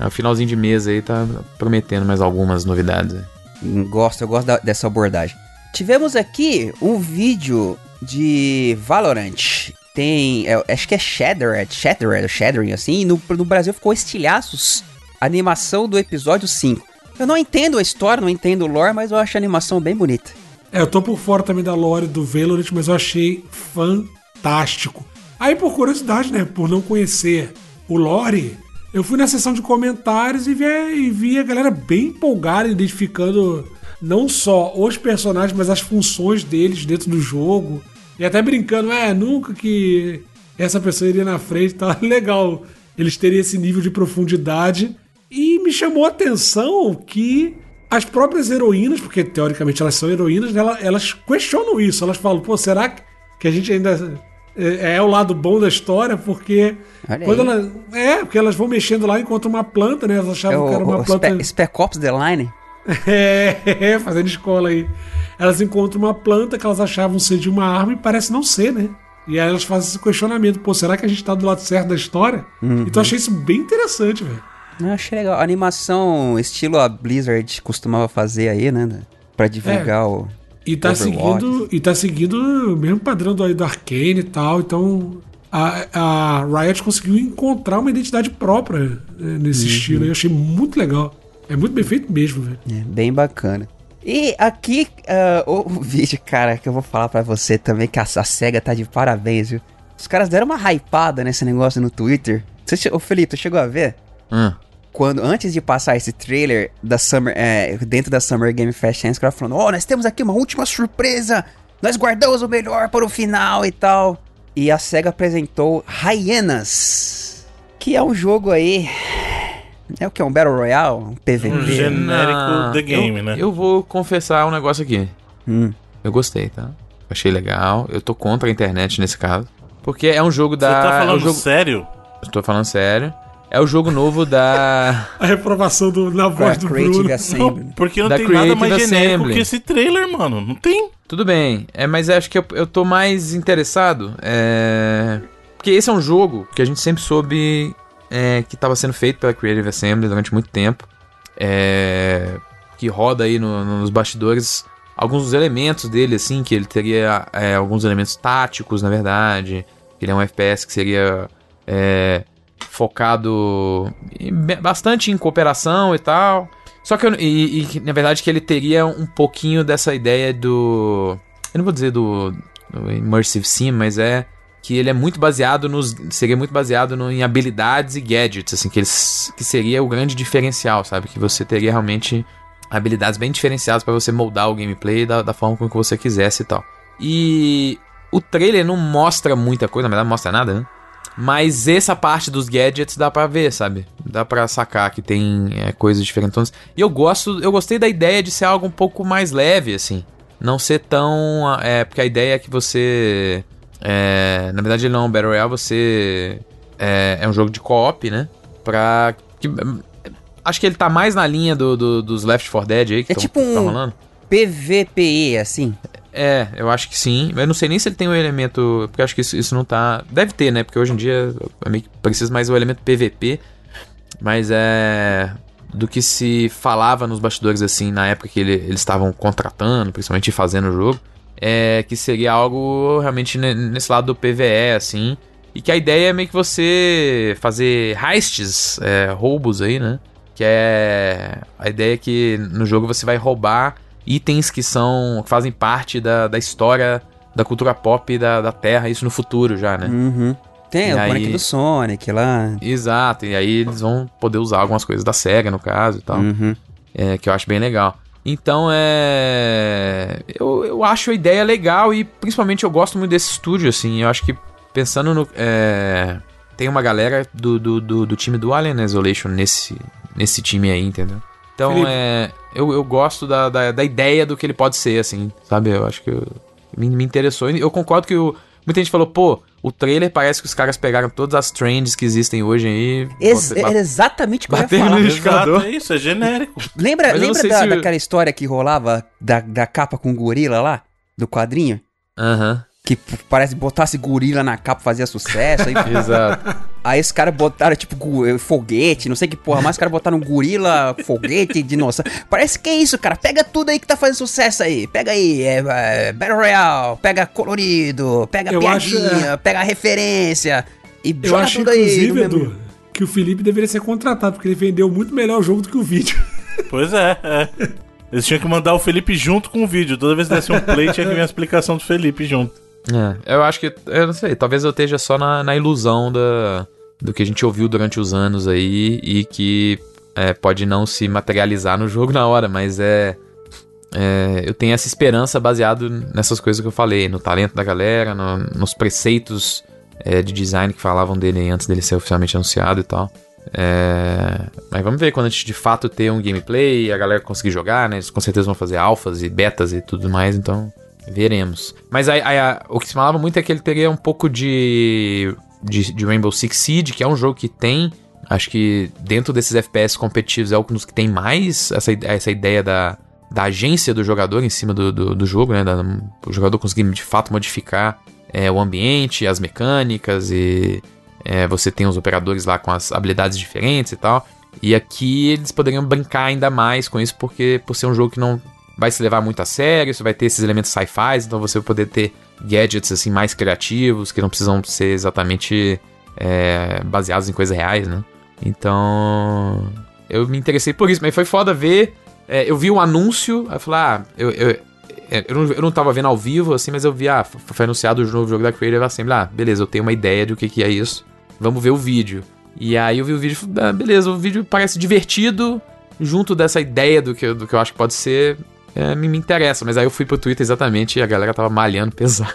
[SPEAKER 3] É, o finalzinho de mês aí tá prometendo mais algumas novidades.
[SPEAKER 2] Gosto, eu gosto da, dessa abordagem. Tivemos aqui um vídeo de Valorant. Tem, é, acho que é Shattered, Shattered, Shattering, assim. No, no Brasil ficou estilhaços. Animação do episódio 5. Eu não entendo a história, não entendo o lore, mas eu acho a animação bem bonita.
[SPEAKER 4] É, eu tô por fora também da lore do Valorant, mas eu achei fantástico. Aí, por curiosidade, né, por não conhecer o lore, eu fui na seção de comentários e vi, e vi a galera bem empolgada, identificando não só os personagens, mas as funções deles dentro do jogo. E até brincando, é, nunca que essa pessoa iria na frente, tá legal. Eles teriam esse nível de profundidade. E me chamou a atenção que as próprias heroínas, porque teoricamente elas são heroínas, elas, elas questionam isso. Elas falam, pô, será que a gente ainda é, é o lado bom da história? Porque Olha quando elas. É, porque elas vão mexendo lá enquanto uma planta, né? Elas achavam
[SPEAKER 2] é o,
[SPEAKER 4] que era uma planta.
[SPEAKER 2] Spe Spec Ops The Line?
[SPEAKER 4] É, fazendo escola aí. Elas encontram uma planta que elas achavam ser de uma arma e parece não ser, né? E aí elas fazem esse questionamento: pô, será que a gente tá do lado certo da história? Uhum. Então eu achei isso bem interessante, velho.
[SPEAKER 2] Eu achei legal. A animação, estilo a Blizzard costumava fazer aí, né? Pra divulgar é. o.
[SPEAKER 4] E tá, seguindo, e tá seguindo o mesmo padrão do, do Arcane e tal. Então a, a Riot conseguiu encontrar uma identidade própria né, nesse uhum. estilo. Eu achei muito legal. É muito bem feito mesmo, velho.
[SPEAKER 2] É, bem bacana. E aqui, uh, o vídeo, cara, que eu vou falar para você também, que a, a SEGA tá de parabéns, viu? Os caras deram uma hypada nesse negócio no Twitter. Você, ô Felipe, tu chegou a ver?
[SPEAKER 3] Hum.
[SPEAKER 2] Quando, antes de passar esse trailer da Summer, é, dentro da Summer Game Fest, os caras falando, oh, nós temos aqui uma última surpresa! Nós guardamos o melhor para o final e tal. E a SEGA apresentou Hyenas, que é um jogo aí é o que? Um Battle Royale? Um PVP? Um
[SPEAKER 1] genérico The Game,
[SPEAKER 3] eu,
[SPEAKER 1] né?
[SPEAKER 3] Eu vou confessar um negócio aqui.
[SPEAKER 2] Hum.
[SPEAKER 3] Eu gostei, tá? Achei legal. Eu tô contra a internet nesse caso. Porque é um jogo da.
[SPEAKER 1] Você tá falando
[SPEAKER 3] é um jogo...
[SPEAKER 1] sério?
[SPEAKER 3] Eu tô falando sério. É o jogo novo da.
[SPEAKER 4] a reprovação do, na voz do
[SPEAKER 2] Creative
[SPEAKER 4] Bruno.
[SPEAKER 2] Assembly.
[SPEAKER 1] Não, porque não da tem Creative nada mais Assembly. genérico que esse trailer, mano. Não tem.
[SPEAKER 3] Tudo bem. É, mas acho que eu, eu tô mais interessado. É... Porque esse é um jogo que a gente sempre soube é, que estava sendo feito pela Creative Assembly durante muito tempo, é, que roda aí no, nos bastidores alguns dos elementos dele, assim, que ele teria é, alguns elementos táticos, na verdade, ele é um FPS que seria é, focado bastante em cooperação e tal. Só que, eu, e, e, na verdade, que ele teria um pouquinho dessa ideia do. Eu não vou dizer do, do Immersive Sim, mas é que ele é muito baseado nos seria muito baseado no, em habilidades e gadgets, assim, que eles que seria o grande diferencial, sabe? Que você teria realmente habilidades bem diferenciadas para você moldar o gameplay da, da forma como você quisesse e tal. E o trailer não mostra muita coisa, na verdade não mostra nada, né? Mas essa parte dos gadgets dá pra ver, sabe? Dá pra sacar que tem é, coisas diferentes. E eu gosto, eu gostei da ideia de ser algo um pouco mais leve, assim. Não ser tão. É, porque a ideia é que você é, na verdade, ele não é Battle Royale, você. É, é um jogo de co-op, né? Pra. Que, acho que ele tá mais na linha do, do dos Left 4 Dead aí que
[SPEAKER 2] é
[SPEAKER 3] tão,
[SPEAKER 2] tipo um
[SPEAKER 3] tá rolando.
[SPEAKER 2] PVPE, assim.
[SPEAKER 3] É, eu acho que sim. Eu não sei nem se ele tem um elemento. Porque acho que isso, isso não tá. Deve ter, né? Porque hoje em dia é meio que precisa mais o elemento PVP. Mas é. Do que se falava nos bastidores, assim, na época que ele, eles estavam contratando, principalmente fazendo o jogo é, que seria algo realmente nesse lado do PVE, assim. E que a ideia é meio que você fazer heists, é, roubos aí, né? Que é. A ideia é que no jogo você vai roubar itens que são. que fazem parte da, da história da cultura pop da, da Terra, isso no futuro já, né?
[SPEAKER 2] Uhum. Tem e o aí... boneco do Sonic lá.
[SPEAKER 3] Exato, e aí eles vão poder usar algumas coisas da SEGA, no caso e tal.
[SPEAKER 2] Uhum.
[SPEAKER 3] É, que eu acho bem legal. Então é. Eu, eu acho a ideia legal e principalmente eu gosto muito desse estúdio, assim. Eu acho que pensando no. É... Tem uma galera do, do, do, do, time do Alien Isolation nesse, nesse time aí, entendeu? Então Felipe. é. Eu, eu gosto da, da, da, ideia do que ele pode ser, assim, sabe? Eu acho que eu, me, me interessou. Eu concordo que o, Muita gente falou, pô, o trailer parece que os caras pegaram todas as trends que existem hoje aí.
[SPEAKER 2] Ex é exatamente o que eu ia falar.
[SPEAKER 1] Exato, é isso, é genérico.
[SPEAKER 2] Lembra, lembra da, se... daquela história que rolava da, da capa com gorila lá? Do quadrinho?
[SPEAKER 3] Aham. Uhum
[SPEAKER 2] que parece botasse gorila na capa fazia sucesso. Aí,
[SPEAKER 3] Exato.
[SPEAKER 2] Aí os caras botaram, tipo, eh, foguete, não sei que porra, mas os caras botaram gorila, foguete, dinossauro. Parece que é isso, cara. Pega tudo aí que tá fazendo sucesso aí. Pega aí, é, é Battle Royale, pega colorido, pega Eu piadinha, acho, é... pega referência. E
[SPEAKER 4] Eu acho, tudo aí. Edu, que o Felipe deveria ser contratado, porque ele vendeu muito melhor o jogo do que o vídeo.
[SPEAKER 1] Pois é, é. Eles tinham que mandar o Felipe junto com o vídeo. Toda vez que desse um play, tinha que vir a explicação do Felipe junto.
[SPEAKER 3] É, eu acho que. Eu não sei, talvez eu esteja só na, na ilusão da, do que a gente ouviu durante os anos aí e que é, pode não se materializar no jogo na hora, mas é, é. eu tenho essa esperança baseado nessas coisas que eu falei, no talento da galera, no, nos preceitos é, de design que falavam dele antes dele ser oficialmente anunciado e tal. É... Mas vamos ver quando a gente de fato ter um gameplay, a galera conseguir jogar, né? Eles com certeza vão fazer alfas e betas e tudo mais, então Veremos. Mas a, o que se falava muito é que ele teria um pouco de, de, de, Rainbow Six Siege, que é um jogo que tem. Acho que dentro desses FPS competitivos é um dos que tem mais essa, essa ideia da, da agência do jogador em cima do, do, do jogo, né? Da, o jogador conseguir de fato modificar é, o ambiente, as mecânicas e é, você tem os operadores lá com as habilidades diferentes e tal. E aqui eles poderiam brincar ainda mais com isso, porque por ser um jogo que não vai se levar muito a sério, você vai ter esses elementos sci-fi, então você vai poder ter gadgets assim mais criativos, que não precisam ser exatamente é, baseados em coisas reais, né? Então, eu me interessei por isso, mas foi foda ver. É, eu vi um anúncio, aí eu falei, ah, eu, eu, é, eu, não, eu não tava vendo ao vivo, assim, mas eu vi, ah, foi anunciado o novo jogo da Creative Assembly, ah, beleza, eu tenho uma ideia de o que, que é isso, vamos ver o vídeo. E aí eu vi o vídeo, ah, beleza, o vídeo parece divertido, junto dessa ideia do que, do que eu acho que pode ser, é, me, me interessa. Mas aí eu fui pro Twitter exatamente e a galera tava malhando pesado.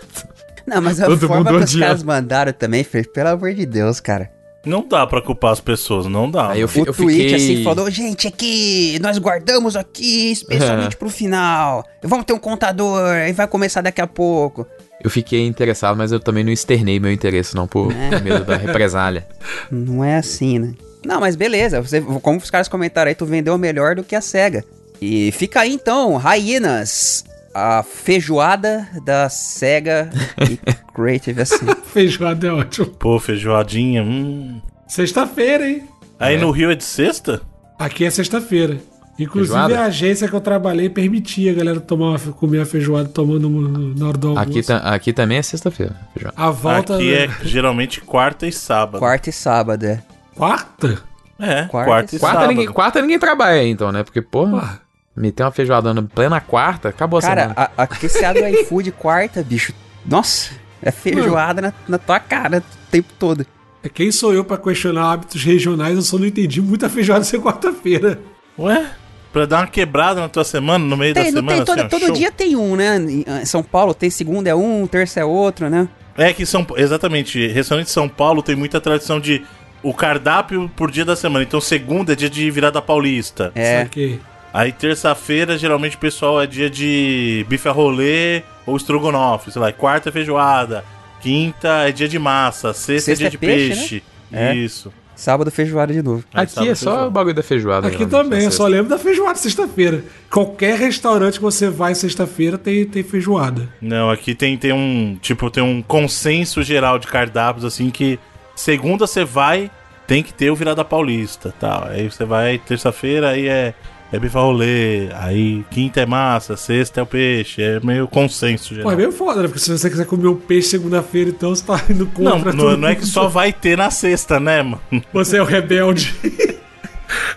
[SPEAKER 2] Não, mas a Todo forma que os caras mandaram também, fez, pelo amor de Deus, cara.
[SPEAKER 1] Não dá pra culpar as pessoas, não dá.
[SPEAKER 2] Aí eu, o eu tweet fiquei... assim falou: gente, aqui, nós guardamos aqui, especialmente é. pro final. Vamos ter um contador, e vai começar daqui a pouco.
[SPEAKER 3] Eu fiquei interessado, mas eu também não externei meu interesse, não, por é. medo da represália.
[SPEAKER 2] Não é assim, né? Não, mas beleza, você, como os caras comentaram aí, tu vendeu melhor do que a SEGA. E fica aí então, Hyenas, a feijoada da SEGA e Creative assim.
[SPEAKER 4] feijoada é ótimo.
[SPEAKER 1] Pô, feijoadinha, hum.
[SPEAKER 4] Sexta-feira, hein?
[SPEAKER 1] Aí é. no Rio é de sexta?
[SPEAKER 4] Aqui é sexta-feira. Inclusive feijoada? a agência que eu trabalhei permitia a galera tomar uma, comer a feijoada tomando na hora do
[SPEAKER 3] almoço. Aqui, aqui também é sexta-feira.
[SPEAKER 1] A volta... Aqui é geralmente quarta e sábado.
[SPEAKER 2] Quarta e sábado, é.
[SPEAKER 4] Quarta?
[SPEAKER 1] É, quarta, quarta e quarta sábado.
[SPEAKER 3] Ninguém, quarta ninguém trabalha então, né? Porque, porra... Meter uma feijoada na plena quarta, acabou
[SPEAKER 2] Cara, a semana. Cara, aqui você abre o iFood quarta, bicho. Nossa, é feijoada na, na, tua cara o tempo todo.
[SPEAKER 4] É quem sou eu para questionar hábitos regionais? Eu só não entendi muita feijoada ser quarta-feira.
[SPEAKER 1] Ué? Pra dar uma quebrada na tua semana, no meio tem, da semana?
[SPEAKER 2] Tem, todo, assim, todo dia tem um, né? Em São Paulo tem segunda é um, terça é outro, né?
[SPEAKER 1] É que São exatamente, restaurante de São Paulo tem muita tradição de o cardápio por dia da semana. Então segunda é dia de virada paulista.
[SPEAKER 2] É.
[SPEAKER 4] Aqui.
[SPEAKER 1] Aí terça-feira, geralmente o pessoal é dia de bife a rolê ou estrogonofe, sei lá. Quarta é feijoada, quinta é dia de massa, sexta, é sexta é dia é de peixe. peixe. Né? Isso.
[SPEAKER 2] É. Sábado feijoada de novo.
[SPEAKER 3] Aí, Aqui é só feijoada. o bagulho da feijoada.
[SPEAKER 4] Aqui também, eu só lembro da feijoada sexta-feira. Qualquer restaurante que você vai sexta-feira tem, tem feijoada.
[SPEAKER 1] Não, aqui tem, tem um. Tipo, tem um consenso geral de cardápios, assim, que segunda você vai, tem que ter o virada paulista tal. Aí você vai terça-feira, aí é é bifa rolê, aí quinta é massa, sexta é o peixe, é meio consenso geral.
[SPEAKER 4] Pô, é meio foda, né? Porque se você quiser comer um peixe segunda-feira, então você tá indo contra
[SPEAKER 1] Não, não, não é que só vai ter na sexta, né, mano?
[SPEAKER 4] Você é o rebelde.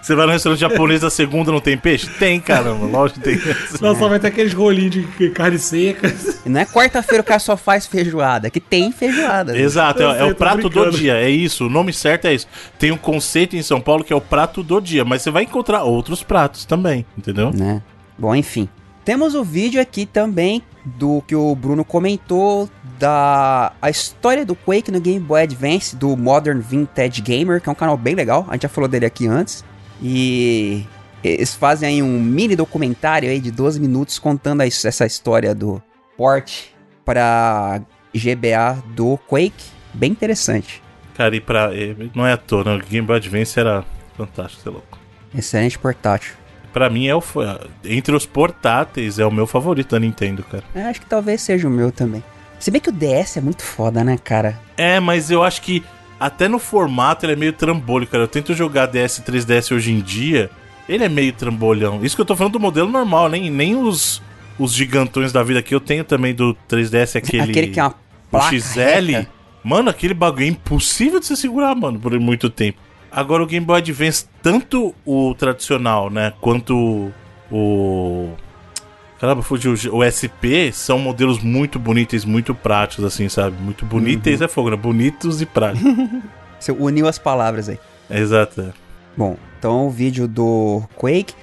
[SPEAKER 1] Você vai no restaurante japonês da segunda não tem peixe? Tem, caramba, lógico que tem.
[SPEAKER 4] Não, só vai ter aqueles rolinhos de carne seca.
[SPEAKER 2] Não é quarta-feira o cara só faz feijoada, é que tem feijoada.
[SPEAKER 1] Exato, é, é, o prato do dia, é isso, o nome certo é isso. Tem um conceito em São Paulo que é o prato do dia, mas você vai encontrar outros pratos também, entendeu?
[SPEAKER 2] Né? Bom, enfim. Temos o vídeo aqui também do que o Bruno comentou da a história do Quake no Game Boy Advance do Modern Vintage Gamer, que é um canal bem legal. A gente já falou dele aqui antes. E eles fazem aí um mini documentário aí de 12 minutos contando essa história do port para GBA do Quake. Bem interessante.
[SPEAKER 1] Cara, e pra. Não é à toa, não. O Game Boy Advance era fantástico, você é louco.
[SPEAKER 2] Excelente portátil.
[SPEAKER 1] Pra mim, é o, entre os portáteis, é o meu favorito da Nintendo, cara.
[SPEAKER 2] É, acho que talvez seja o meu também. Se bem que o DS é muito foda, né, cara?
[SPEAKER 1] É, mas eu acho que até no formato ele é meio trambolho, cara. Eu tento jogar DS e 3DS hoje em dia, ele é meio trambolhão. Isso que eu tô falando do modelo normal, nem, nem os, os gigantões da vida que eu tenho também do 3DS, aquele.
[SPEAKER 2] Aquele que é uma placa
[SPEAKER 1] o XL. Reta. Mano, aquele bagulho é impossível de você segurar, mano, por muito tempo. Agora o Game Boy Advance, tanto o tradicional, né, quanto o Caramba, fugiu. O SP são modelos muito bonitos, muito práticos, assim, sabe? Muito bonitos uhum. é fogo, né? Bonitos e práticos.
[SPEAKER 2] Você uniu as palavras aí.
[SPEAKER 1] Exato. É.
[SPEAKER 2] Bom, então o vídeo do Quake.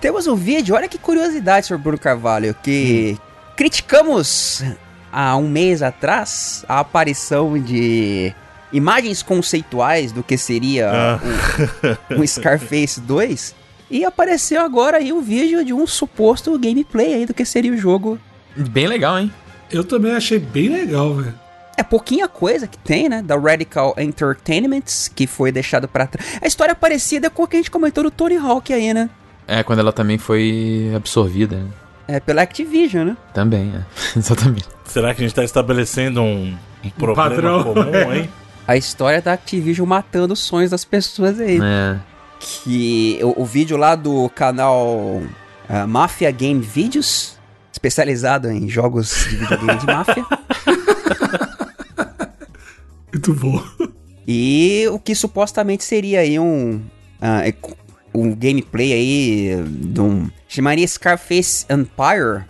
[SPEAKER 2] Temos um vídeo, olha que curiosidade sobre Bruno Carvalho, que hum. criticamos há um mês atrás a aparição de imagens conceituais do que seria ah. o, o Scarface 2. E apareceu agora aí um vídeo de um suposto gameplay aí do que seria o jogo.
[SPEAKER 3] Bem legal, hein?
[SPEAKER 4] Eu também achei bem legal, velho.
[SPEAKER 2] É pouquinha coisa que tem, né? Da Radical Entertainment, que foi deixado para trás. A história é parecida com o que a gente comentou do Tony Hawk aí, né?
[SPEAKER 3] É, quando ela também foi absorvida. Né?
[SPEAKER 2] É, pela Activision, né?
[SPEAKER 3] Também, é. Exatamente.
[SPEAKER 1] Será que a gente tá estabelecendo um, um problema padrão. comum, hein?
[SPEAKER 2] a história da Activision matando os sonhos das pessoas aí.
[SPEAKER 3] É
[SPEAKER 2] que o, o vídeo lá do canal uh, Mafia Game Videos, especializado em jogos de videogame de máfia.
[SPEAKER 4] Muito bom.
[SPEAKER 2] E o que supostamente seria aí um, uh, um gameplay aí de um... Chamaria Scarface Empire.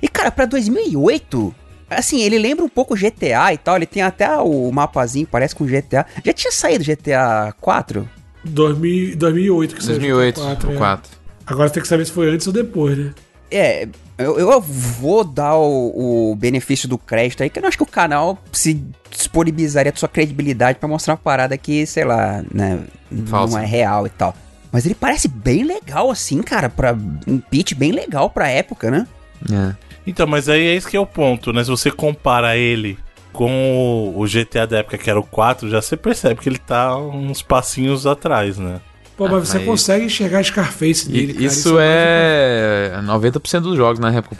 [SPEAKER 2] E cara, pra 2008... Assim, ele lembra um pouco GTA e tal, ele tem até o mapazinho, parece com GTA. Já tinha saído GTA 4?
[SPEAKER 4] 2000, 2008 que
[SPEAKER 3] 2008, saiu 4, 4. É.
[SPEAKER 4] Agora você tem que saber se foi antes ou depois, né?
[SPEAKER 2] É, eu, eu vou dar o, o, benefício do crédito aí, que eu não acho que o canal se disponibilizaria sua credibilidade para mostrar uma parada que, sei lá, né, Falso. não é real e tal. Mas ele parece bem legal, assim, cara, para um pitch bem legal pra época, né?
[SPEAKER 3] É.
[SPEAKER 1] Então, mas aí é esse que é o ponto, né? Se você compara ele com o GTA da época, que era o 4, já você percebe que ele tá uns passinhos atrás, né?
[SPEAKER 4] Pô, mas ah, você mas... consegue enxergar Scarface
[SPEAKER 3] dele, cara. Isso, isso é, é 90% dos jogos na época.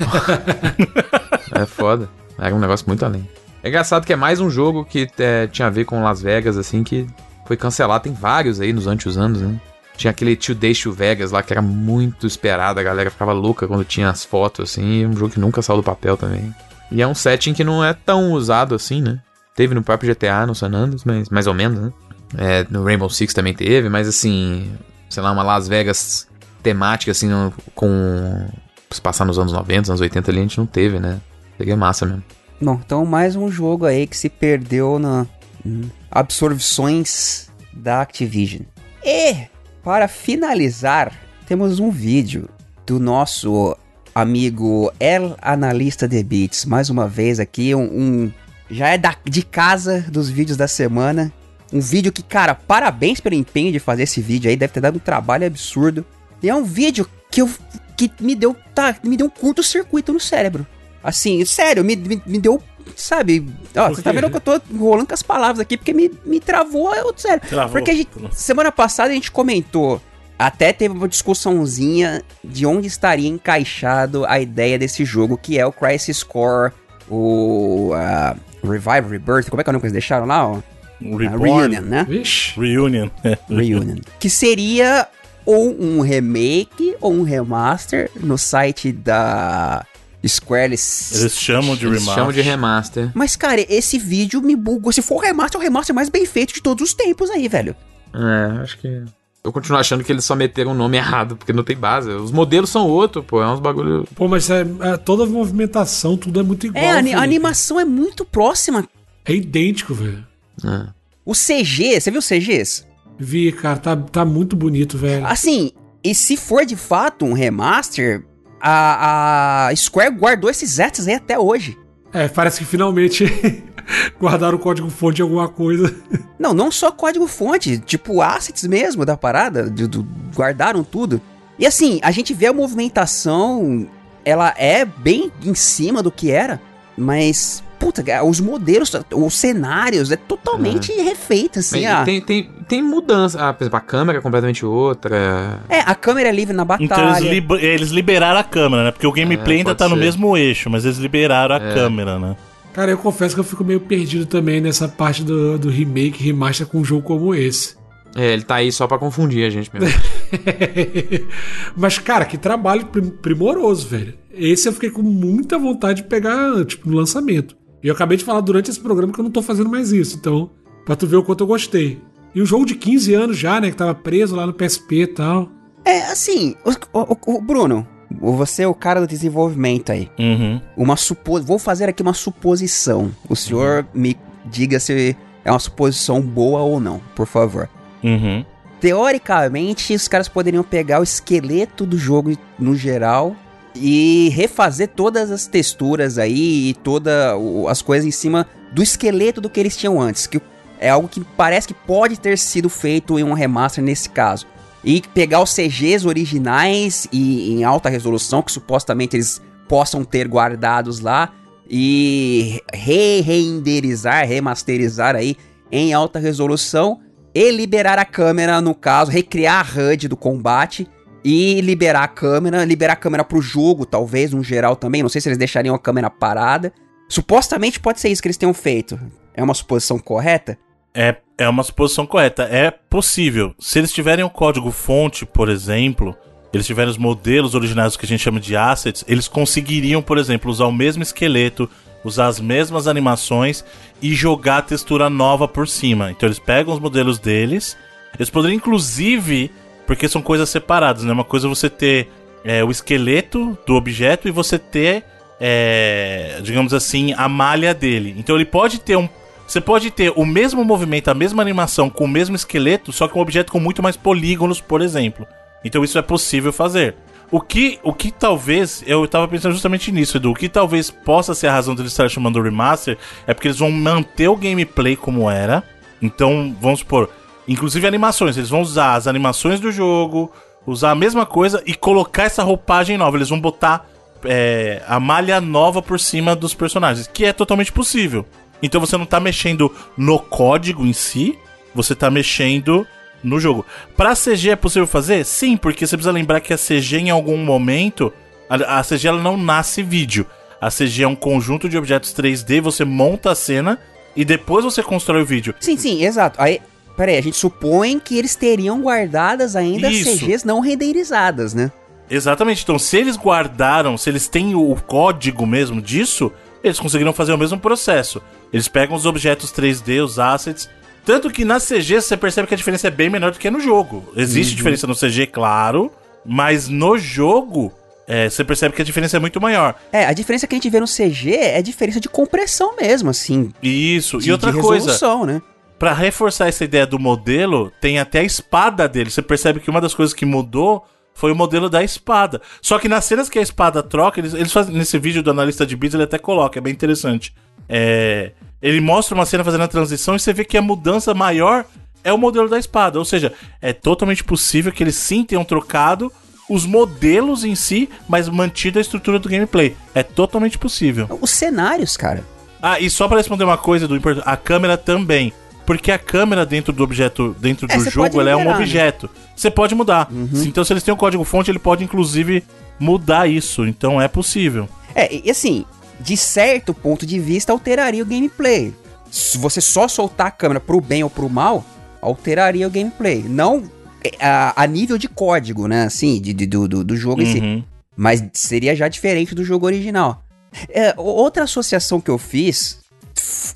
[SPEAKER 3] é foda. Era um negócio muito além. É engraçado que é mais um jogo que é, tinha a ver com Las Vegas, assim, que foi cancelado. Tem vários aí nos antigos anos, né? Tinha aquele Tio Deixo Vegas lá que era muito esperado, a galera ficava louca quando tinha as fotos, assim, um jogo que nunca saiu do papel também. E é um setting que não é tão usado assim, né? Teve no próprio GTA, no San Andreas, mas mais ou menos, né? É, no Rainbow Six também teve, mas assim, sei lá, uma Las Vegas temática, assim, com. Se passar nos anos 90, anos 80 ali, a gente não teve, né? Seria massa mesmo.
[SPEAKER 2] Bom, então mais um jogo aí que se perdeu na hum, absorções da Activision. E, para finalizar, temos um vídeo do nosso amigo El Analista de Beats, mais uma vez aqui, um, um já é da, de casa dos vídeos da semana. Um vídeo que, cara, parabéns pelo empenho de fazer esse vídeo aí, deve ter dado um trabalho absurdo. E é um vídeo que eu que me deu, tá, me deu um curto-circuito no cérebro. Assim, sério, me, me, me deu, sabe? Ó, você tá vendo que eu tô rolando com as palavras aqui porque me, me travou, eu, sério. Travou. Porque a gente, semana passada a gente comentou até teve uma discussãozinha de onde estaria encaixado a ideia desse jogo, que é o Crisis Core, o uh, Revive, Rebirth, como é que é o nome que eles deixaram lá? Ó?
[SPEAKER 1] Uh, Reunion,
[SPEAKER 2] né?
[SPEAKER 1] Vixe. Reunion.
[SPEAKER 2] Reunion. Que seria ou um remake ou um remaster no site da Square. Eles,
[SPEAKER 1] eles chamam de eles remaster. chamam
[SPEAKER 3] de remaster.
[SPEAKER 2] Mas, cara, esse vídeo me bugou. Se for o remaster, é o remaster mais bem feito de todos os tempos aí, velho.
[SPEAKER 3] É, acho que. Eu continuo achando que eles só meteram o nome errado, porque não tem base. Os modelos são outro, pô. É uns bagulho.
[SPEAKER 4] Pô, mas é, é toda a movimentação, tudo é muito igual.
[SPEAKER 2] É, a, a animação é muito próxima.
[SPEAKER 4] É idêntico, velho.
[SPEAKER 2] É. O CG, você viu os CGs?
[SPEAKER 4] Vi, cara, tá, tá muito bonito, velho.
[SPEAKER 2] Assim, e se for de fato um remaster, a, a Square guardou esses assets aí até hoje.
[SPEAKER 4] É, parece que finalmente guardaram o código-fonte de alguma coisa.
[SPEAKER 2] Não, não só código-fonte, tipo assets mesmo da parada, do, do, guardaram tudo. E assim, a gente vê a movimentação, ela é bem em cima do que era, mas puta, os modelos, os cenários, é totalmente é. refeito, assim.
[SPEAKER 3] Ah. Tem, tem, tem mudança. Ah, por exemplo, a câmera é completamente outra.
[SPEAKER 2] É, a câmera é livre na batalha. Então
[SPEAKER 1] eles, li eles liberaram a câmera, né? Porque o gameplay é, ainda tá ser. no mesmo eixo, mas eles liberaram a é. câmera, né?
[SPEAKER 4] Cara, eu confesso que eu fico meio perdido também nessa parte do, do remake, remaster com um jogo como esse.
[SPEAKER 3] É, ele tá aí só pra confundir a gente mesmo.
[SPEAKER 4] Mas, cara, que trabalho primoroso, velho. Esse eu fiquei com muita vontade de pegar, tipo, no lançamento. E eu acabei de falar durante esse programa que eu não tô fazendo mais isso, então, pra tu ver o quanto eu gostei. E um jogo de 15 anos já, né, que tava preso lá no PSP e tal.
[SPEAKER 2] É, assim, o, o, o Bruno, você é o cara do desenvolvimento aí.
[SPEAKER 1] Uhum.
[SPEAKER 2] Uma supo... Vou fazer aqui uma suposição. O senhor uhum. me diga se é uma suposição boa ou não, por favor.
[SPEAKER 1] Uhum.
[SPEAKER 2] Teoricamente, os caras poderiam pegar o esqueleto do jogo no geral e refazer todas as texturas aí e todas as coisas em cima do esqueleto do que eles tinham antes. Que é algo que parece que pode ter sido feito em um remaster nesse caso. E pegar os CGs originais e em alta resolução, que supostamente eles possam ter guardados lá, e re-renderizar, remasterizar aí em alta resolução e liberar a câmera, no caso, recriar a HUD do combate e liberar a câmera, liberar a câmera pro jogo, talvez, no geral também. Não sei se eles deixariam a câmera parada. Supostamente pode ser isso que eles tenham feito. É uma suposição correta?
[SPEAKER 1] É, é uma suposição correta. É possível. Se eles tiverem o código fonte, por exemplo, eles tiverem os modelos originais que a gente chama de assets, eles conseguiriam, por exemplo, usar o mesmo esqueleto, usar as mesmas animações e jogar a textura nova por cima. Então eles pegam os modelos deles. Eles poderiam, inclusive, porque são coisas separadas, né? Uma coisa é você ter é, o esqueleto do objeto e você ter, é, digamos assim, a malha dele. Então ele pode ter um. Você pode ter o mesmo movimento, a mesma animação com o mesmo esqueleto, só que um objeto com muito mais polígonos, por exemplo. Então isso é possível fazer. O que, o que talvez, eu tava pensando justamente nisso, Edu, o que talvez possa ser a razão deles estar chamando o remaster é porque eles vão manter o gameplay como era. Então, vamos supor, inclusive animações, eles vão usar as animações do jogo, usar a mesma coisa e colocar essa roupagem nova. Eles vão botar é, a malha nova por cima dos personagens, que é totalmente possível. Então você não tá mexendo no código em si, você tá mexendo no jogo. Para CG é possível fazer? Sim, porque você precisa lembrar que a CG em algum momento, a, a CG ela não nasce vídeo. A CG é um conjunto de objetos 3D, você monta a cena e depois você constrói o vídeo.
[SPEAKER 2] Sim, sim, exato. Aí, peraí, a gente supõe que eles teriam guardadas ainda Isso. CGs não renderizadas, né?
[SPEAKER 1] Exatamente. Então, se eles guardaram, se eles têm o código mesmo disso, eles conseguiram fazer o mesmo processo. Eles pegam os objetos 3D, os assets, tanto que na CG você percebe que a diferença é bem menor do que no jogo. Existe uhum. diferença no CG, claro, mas no jogo é, você percebe que a diferença é muito maior.
[SPEAKER 2] É, a diferença que a gente vê no CG é a diferença de compressão mesmo, assim.
[SPEAKER 1] Isso, de, e outra coisa. Né? Pra reforçar essa ideia do modelo, tem até a espada dele. Você percebe que uma das coisas que mudou foi o modelo da espada. Só que nas cenas que a espada troca, eles, eles fazem. Nesse vídeo do analista de bits, ele até coloca, é bem interessante. É. Ele mostra uma cena fazendo a transição e você vê que a mudança maior é o modelo da espada. Ou seja, é totalmente possível que eles sim tenham trocado os modelos em si, mas mantido a estrutura do gameplay. É totalmente possível.
[SPEAKER 2] Os cenários, cara.
[SPEAKER 1] Ah, e só para responder uma coisa do a câmera também. Porque a câmera dentro do objeto, dentro é, do jogo, ela é um né? objeto. Né? Você pode mudar. Uhum. Então, se eles têm um código fonte, ele pode inclusive mudar isso. Então é possível.
[SPEAKER 2] É, e assim, de certo ponto de vista, alteraria o gameplay. Se você só soltar a câmera pro bem ou pro mal, alteraria o gameplay. Não é, a, a nível de código, né? Assim, de, de do, do, jogo uhum. em si. Uhum. Mas seria já diferente do jogo original. É, outra associação que eu fiz,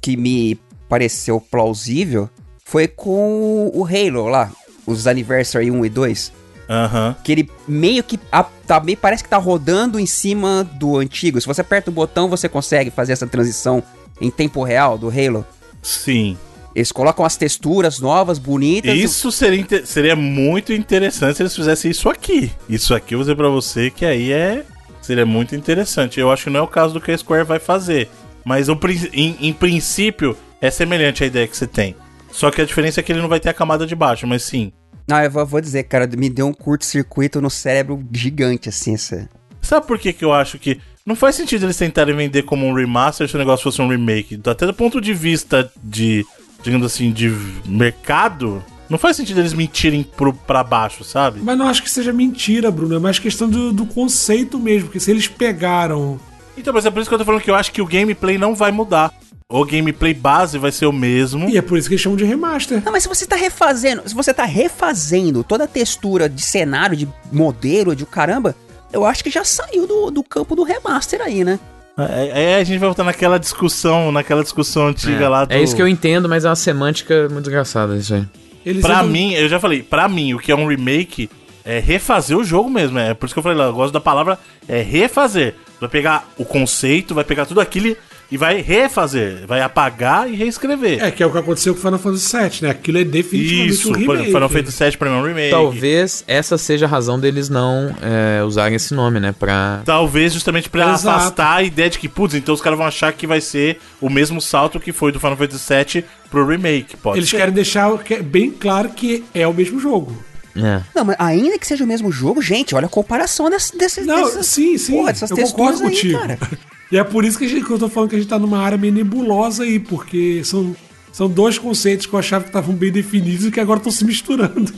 [SPEAKER 2] que me pareceu plausível, foi com o Halo lá, os Anniversary 1 e 2.
[SPEAKER 1] Uhum.
[SPEAKER 2] Que ele meio que a, também parece que tá rodando em cima do antigo. Se você aperta o botão, você consegue fazer essa transição em tempo real do Halo.
[SPEAKER 1] Sim.
[SPEAKER 2] Eles colocam as texturas novas, bonitas.
[SPEAKER 1] Isso seria, seria muito interessante se eles fizessem isso aqui. Isso aqui eu vou dizer pra você que aí é. Seria muito interessante. Eu acho que não é o caso do que a Square vai fazer. Mas em, em princípio, é semelhante à ideia que você tem. Só que a diferença é que ele não vai ter a camada de baixo, mas sim,
[SPEAKER 2] não, eu vou, vou dizer, cara, me deu um curto-circuito no cérebro gigante, assim, essa...
[SPEAKER 1] Sabe por que, que eu acho que. Não faz sentido eles tentarem vender como um remaster se o negócio fosse um remake. Até do ponto de vista de, digamos assim, de mercado, não faz sentido eles mentirem pro, pra baixo, sabe?
[SPEAKER 4] Mas não acho que seja mentira, Bruno. É mais questão do, do conceito mesmo. Porque se eles pegaram.
[SPEAKER 1] Então, mas é por isso que eu tô falando que eu acho que o gameplay não vai mudar. O gameplay base vai ser o mesmo.
[SPEAKER 4] E é por isso que eles chamam de remaster.
[SPEAKER 2] Não, mas se você tá refazendo, se você tá refazendo toda a textura de cenário, de modelo, de caramba, eu acho que já saiu do, do campo do remaster aí, né?
[SPEAKER 1] É, é, a gente vai voltar naquela discussão, naquela discussão antiga
[SPEAKER 3] é,
[SPEAKER 1] lá do...
[SPEAKER 3] É isso que eu entendo, mas é uma semântica muito engraçada isso aí.
[SPEAKER 1] Eles pra mim, eu já falei, pra mim, o que é um remake é refazer o jogo mesmo. É por isso que eu falei lá, eu gosto da palavra é refazer. Vai pegar o conceito, vai pegar tudo aquilo e vai refazer, vai apagar e reescrever.
[SPEAKER 4] É, que é o que aconteceu com Final Fantasy VII, né? Aquilo é definitivamente
[SPEAKER 1] Isso,
[SPEAKER 4] um remake.
[SPEAKER 1] Final Fantasy VII pra mim é um remake.
[SPEAKER 3] Talvez essa seja a razão deles não é, usarem esse nome, né? Pra...
[SPEAKER 1] Talvez justamente pra Exato. afastar a ideia de que, putz, então os caras vão achar que vai ser o mesmo salto que foi do Final Fantasy VII pro remake, pode
[SPEAKER 4] Eles
[SPEAKER 1] ser.
[SPEAKER 4] querem deixar bem claro que é o mesmo jogo.
[SPEAKER 2] É. Não, mas ainda que seja o mesmo jogo, gente, olha a comparação desses. desses
[SPEAKER 4] não,
[SPEAKER 2] dessas,
[SPEAKER 4] sim, sim. Porra, eu concordo aí, contigo. Cara. E é por isso que, gente, que eu tô falando que a gente tá numa área meio nebulosa aí, porque são, são dois conceitos que eu achava que estavam bem definidos e que agora estão se misturando.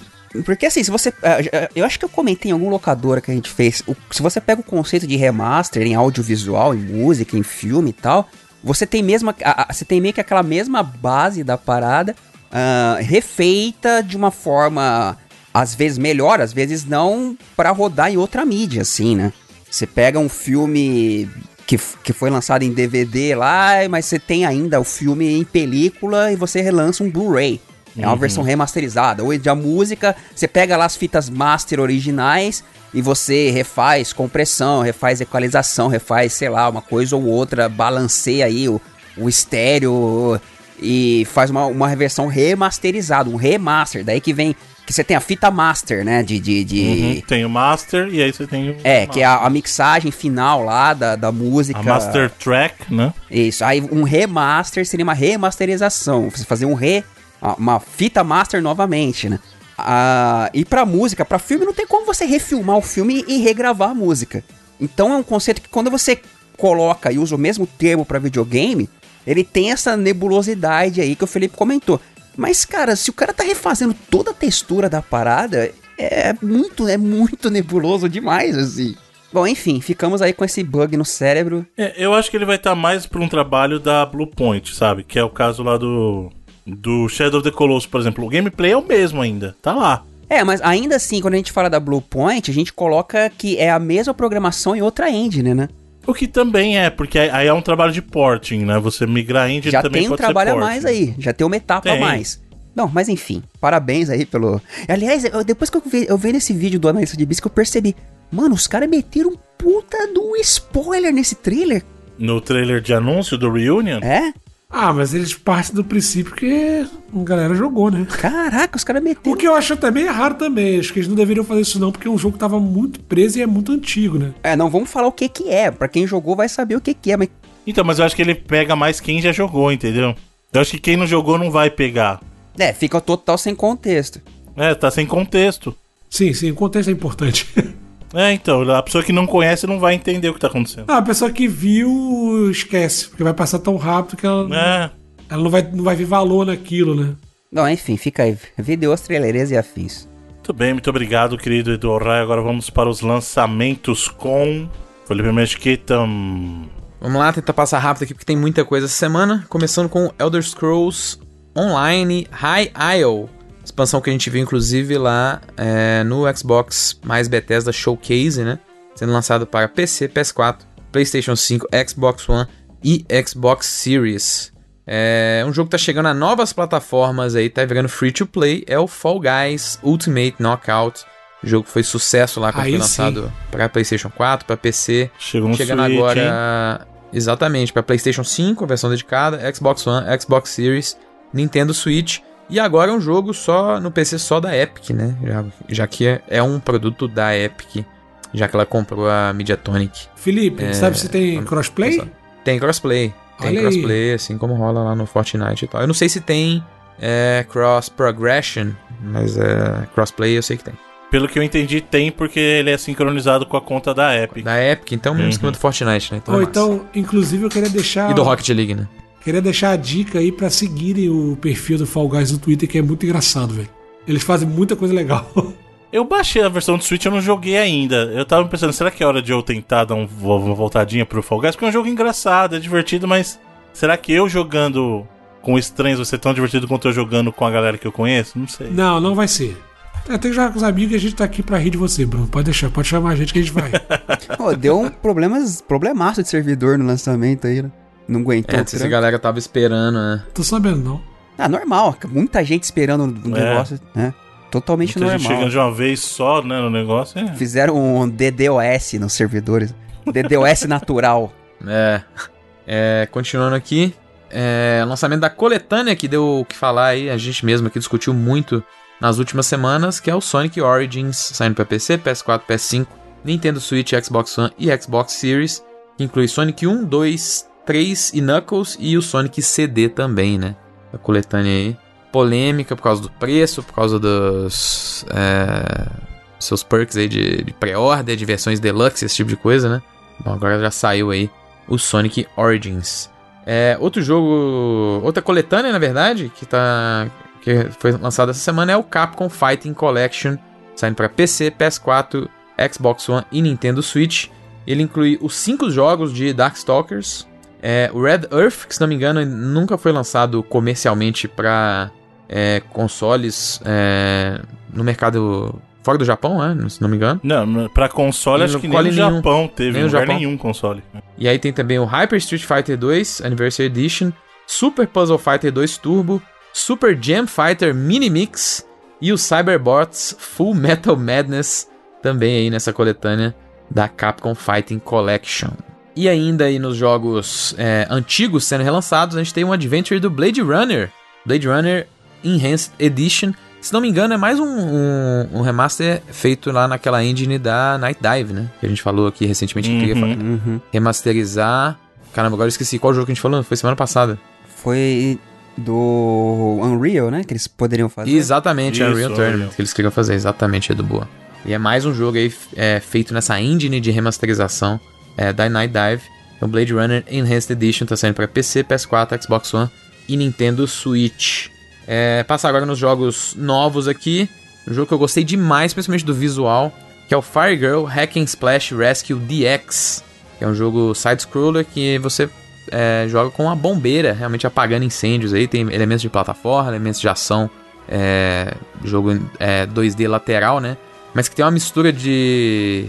[SPEAKER 2] Porque assim, se você. Eh, eu acho que eu comentei em algum locadora que a gente fez. Se você pega o conceito de remaster em audiovisual, em música, em filme e tal, você tem mesmo. Você tem meio que aquela mesma base da parada uh, refeita de uma forma. Às vezes melhor, às vezes não, para rodar em outra mídia, assim, né? Você pega um filme que, que foi lançado em DVD lá, mas você tem ainda o filme em película e você relança um Blu-ray. É uma uhum. versão remasterizada. Ou de a música, você pega lá as fitas master originais e você refaz compressão, refaz equalização, refaz, sei lá, uma coisa ou outra, balanceia aí o, o estéreo e faz uma, uma versão remasterizada, um remaster. Daí que vem que você tem a fita master, né? De. de, de... Uhum,
[SPEAKER 1] tem o master e aí você tem o.
[SPEAKER 2] É, que é a, a, mixagem final lá da, da música. A
[SPEAKER 1] master track, né?
[SPEAKER 2] Isso. Aí um remaster seria uma remasterização. Você fazer um re. Uma fita master novamente, né? Ah, e pra música, pra filme, não tem como você refilmar o filme e regravar a música. Então é um conceito que quando você coloca e usa o mesmo termo para videogame, ele tem essa nebulosidade aí que o Felipe comentou. Mas, cara, se o cara tá refazendo toda a textura da parada, é muito, é muito nebuloso demais, assim. Bom, enfim, ficamos aí com esse bug no cérebro.
[SPEAKER 1] É, eu acho que ele vai estar tá mais pra um trabalho da Bluepoint, sabe? Que é o caso lá do. Do Shadow of the Colossus, por exemplo. O gameplay é o mesmo ainda, tá lá.
[SPEAKER 2] É, mas ainda assim, quando a gente fala da Bluepoint, a gente coloca que é a mesma programação em outra engine, né?
[SPEAKER 1] O que também é, porque aí é um trabalho de porting, né? Você migrar engine
[SPEAKER 2] já
[SPEAKER 1] também
[SPEAKER 2] tem um trabalho a mais aí, já tem uma etapa tem. a mais. Não, mas enfim, parabéns aí pelo. Aliás, eu, depois que eu vi, eu vi nesse vídeo do analista de bis que eu percebi, mano, os caras meteram puta do spoiler nesse trailer.
[SPEAKER 1] No trailer de anúncio do Reunion?
[SPEAKER 2] É?
[SPEAKER 4] Ah, mas eles partem do princípio que a galera jogou, né?
[SPEAKER 2] Caraca, os caras meteram.
[SPEAKER 4] O que eu acho também errado também. Acho que eles não deveriam fazer isso não, porque o jogo tava muito preso e é muito antigo, né?
[SPEAKER 2] É, não vamos falar o que que é. Pra quem jogou vai saber o que que é, mas...
[SPEAKER 1] Então, mas eu acho que ele pega mais quem já jogou, entendeu? Eu acho que quem não jogou não vai pegar.
[SPEAKER 2] É, fica total sem contexto.
[SPEAKER 1] É, tá sem contexto.
[SPEAKER 4] Sim, sim, o contexto é importante.
[SPEAKER 1] É, então, a pessoa que não conhece não vai entender o que tá acontecendo.
[SPEAKER 4] Ah, a pessoa que viu, esquece, porque vai passar tão rápido que ela, é. ela não, vai, não vai ver valor naquilo, né?
[SPEAKER 2] Não, enfim, fica aí. Vídeos, trailers e afins.
[SPEAKER 1] Muito bem, muito obrigado, querido Edu Rai. Agora vamos para os lançamentos com Felipe Mesquita.
[SPEAKER 3] Vamos lá, tentar passar rápido aqui porque tem muita coisa essa semana. Começando com Elder Scrolls Online High Isle Expansão que a gente viu, inclusive, lá é, no Xbox mais Bethesda Showcase, né? Sendo lançado para PC, PS4, PlayStation 5, Xbox One e Xbox Series. É um jogo que tá chegando a novas plataformas aí, tá virando free to play, é o Fall Guys Ultimate Knockout. O jogo foi sucesso lá quando aí foi lançado para PlayStation 4, para PC.
[SPEAKER 1] Chegou um
[SPEAKER 3] Chegando
[SPEAKER 1] Switch,
[SPEAKER 3] agora hein? exatamente para PlayStation 5, versão dedicada, Xbox One, Xbox Series, Nintendo Switch e agora é um jogo só no PC só da Epic, né? Já, já que é, é um produto da Epic, já que ela comprou a Mediatonic.
[SPEAKER 4] Felipe, é, sabe se tem crossplay?
[SPEAKER 3] Tem crossplay. Tem Olha crossplay, aí. assim como rola lá no Fortnite e tal. Eu não sei se tem é, cross progression, mas é, crossplay eu sei que tem.
[SPEAKER 1] Pelo que eu entendi, tem porque ele é sincronizado com a conta da Epic.
[SPEAKER 3] Da Epic, então mesmo uhum. esquema do Fortnite, né?
[SPEAKER 4] Então, Ou é então, inclusive, eu queria deixar.
[SPEAKER 3] E do Rocket League, né?
[SPEAKER 4] Queria deixar a dica aí para seguirem o perfil do Fall Guys no Twitter, que é muito engraçado, velho. Eles fazem muita coisa legal.
[SPEAKER 1] Eu baixei a versão do Switch, eu não joguei ainda. Eu tava pensando, será que é hora de eu tentar dar um, uma voltadinha pro Fall Guys? Porque é um jogo engraçado, é divertido, mas será que eu jogando com estranhos vai ser tão divertido quanto eu jogando com a galera que eu conheço? Não sei.
[SPEAKER 4] Não, não vai ser. É, tem que jogar com os amigos e a gente tá aqui pra rir de você, Bruno. Pode deixar, pode chamar a gente que a gente vai.
[SPEAKER 2] Pô, deu um problemas, problemaço de servidor no lançamento aí, né? Não aguentou.
[SPEAKER 3] É, se a galera tava esperando, né?
[SPEAKER 4] Tô sabendo, não.
[SPEAKER 2] Ah, normal. Muita gente esperando o é. negócio, né? Totalmente Muita normal. Gente
[SPEAKER 1] chegando de uma vez só, né, no negócio. É.
[SPEAKER 2] Fizeram um DDoS nos servidores. DDoS natural.
[SPEAKER 3] É. é. Continuando aqui. É, lançamento da coletânea que deu o que falar aí, a gente mesmo aqui discutiu muito nas últimas semanas, que é o Sonic Origins, saindo para PC, PS4, PS5, Nintendo Switch, Xbox One e Xbox Series, que inclui Sonic 1, 2, 3 e Knuckles e o Sonic CD também, né? A coletânea aí polêmica por causa do preço, por causa dos é, seus perks aí de, de pré-order, de versões deluxe, esse tipo de coisa, né? Bom, agora já saiu aí o Sonic Origins. É, outro jogo, outra coletânea, na verdade, que tá que foi lançada essa semana é o Capcom Fighting Collection, saindo para PC, PS4, Xbox One e Nintendo Switch. Ele inclui os cinco jogos de Darkstalkers, é, o Red Earth, que se não me engano nunca foi lançado comercialmente para é, consoles é, no mercado fora do Japão, né? Se não me engano.
[SPEAKER 1] Não, pra console acho que nem no Japão teve nem no lugar Japão. nenhum console.
[SPEAKER 3] E aí tem também o Hyper Street Fighter 2 Anniversary Edition, Super Puzzle Fighter 2 Turbo, Super Jam Fighter Mini Mix e o Cyberbots Full Metal Madness também aí nessa coletânea da Capcom Fighting Collection. E ainda aí nos jogos é, antigos sendo relançados, a gente tem um Adventure do Blade Runner. Blade Runner Enhanced Edition. Se não me engano, é mais um, um, um, remaster feito lá naquela engine da Night Dive, né? Que a gente falou aqui recentemente que queria uhum, uhum. remasterizar. Caramba, agora eu esqueci qual jogo que a gente falou. Foi semana passada.
[SPEAKER 2] Foi do Unreal, né? Que eles poderiam fazer.
[SPEAKER 3] Exatamente, Isso, Unreal Tournament, que eles queriam fazer. Exatamente, é do boa. E é mais um jogo aí é, feito nessa engine de remasterização é, da Night Dive. O Blade Runner Enhanced Edition tá saindo para PC, PS4, Xbox One e Nintendo Switch. É, passar agora nos jogos novos aqui. Um jogo que eu gostei demais, principalmente do visual, que é o Fire Girl Hack and Splash Rescue DX. Que é um jogo side-scroller que você é, joga com uma bombeira, realmente apagando incêndios aí. Tem elementos de plataforma, elementos de ação, é, jogo é, 2D lateral, né? Mas que tem uma mistura de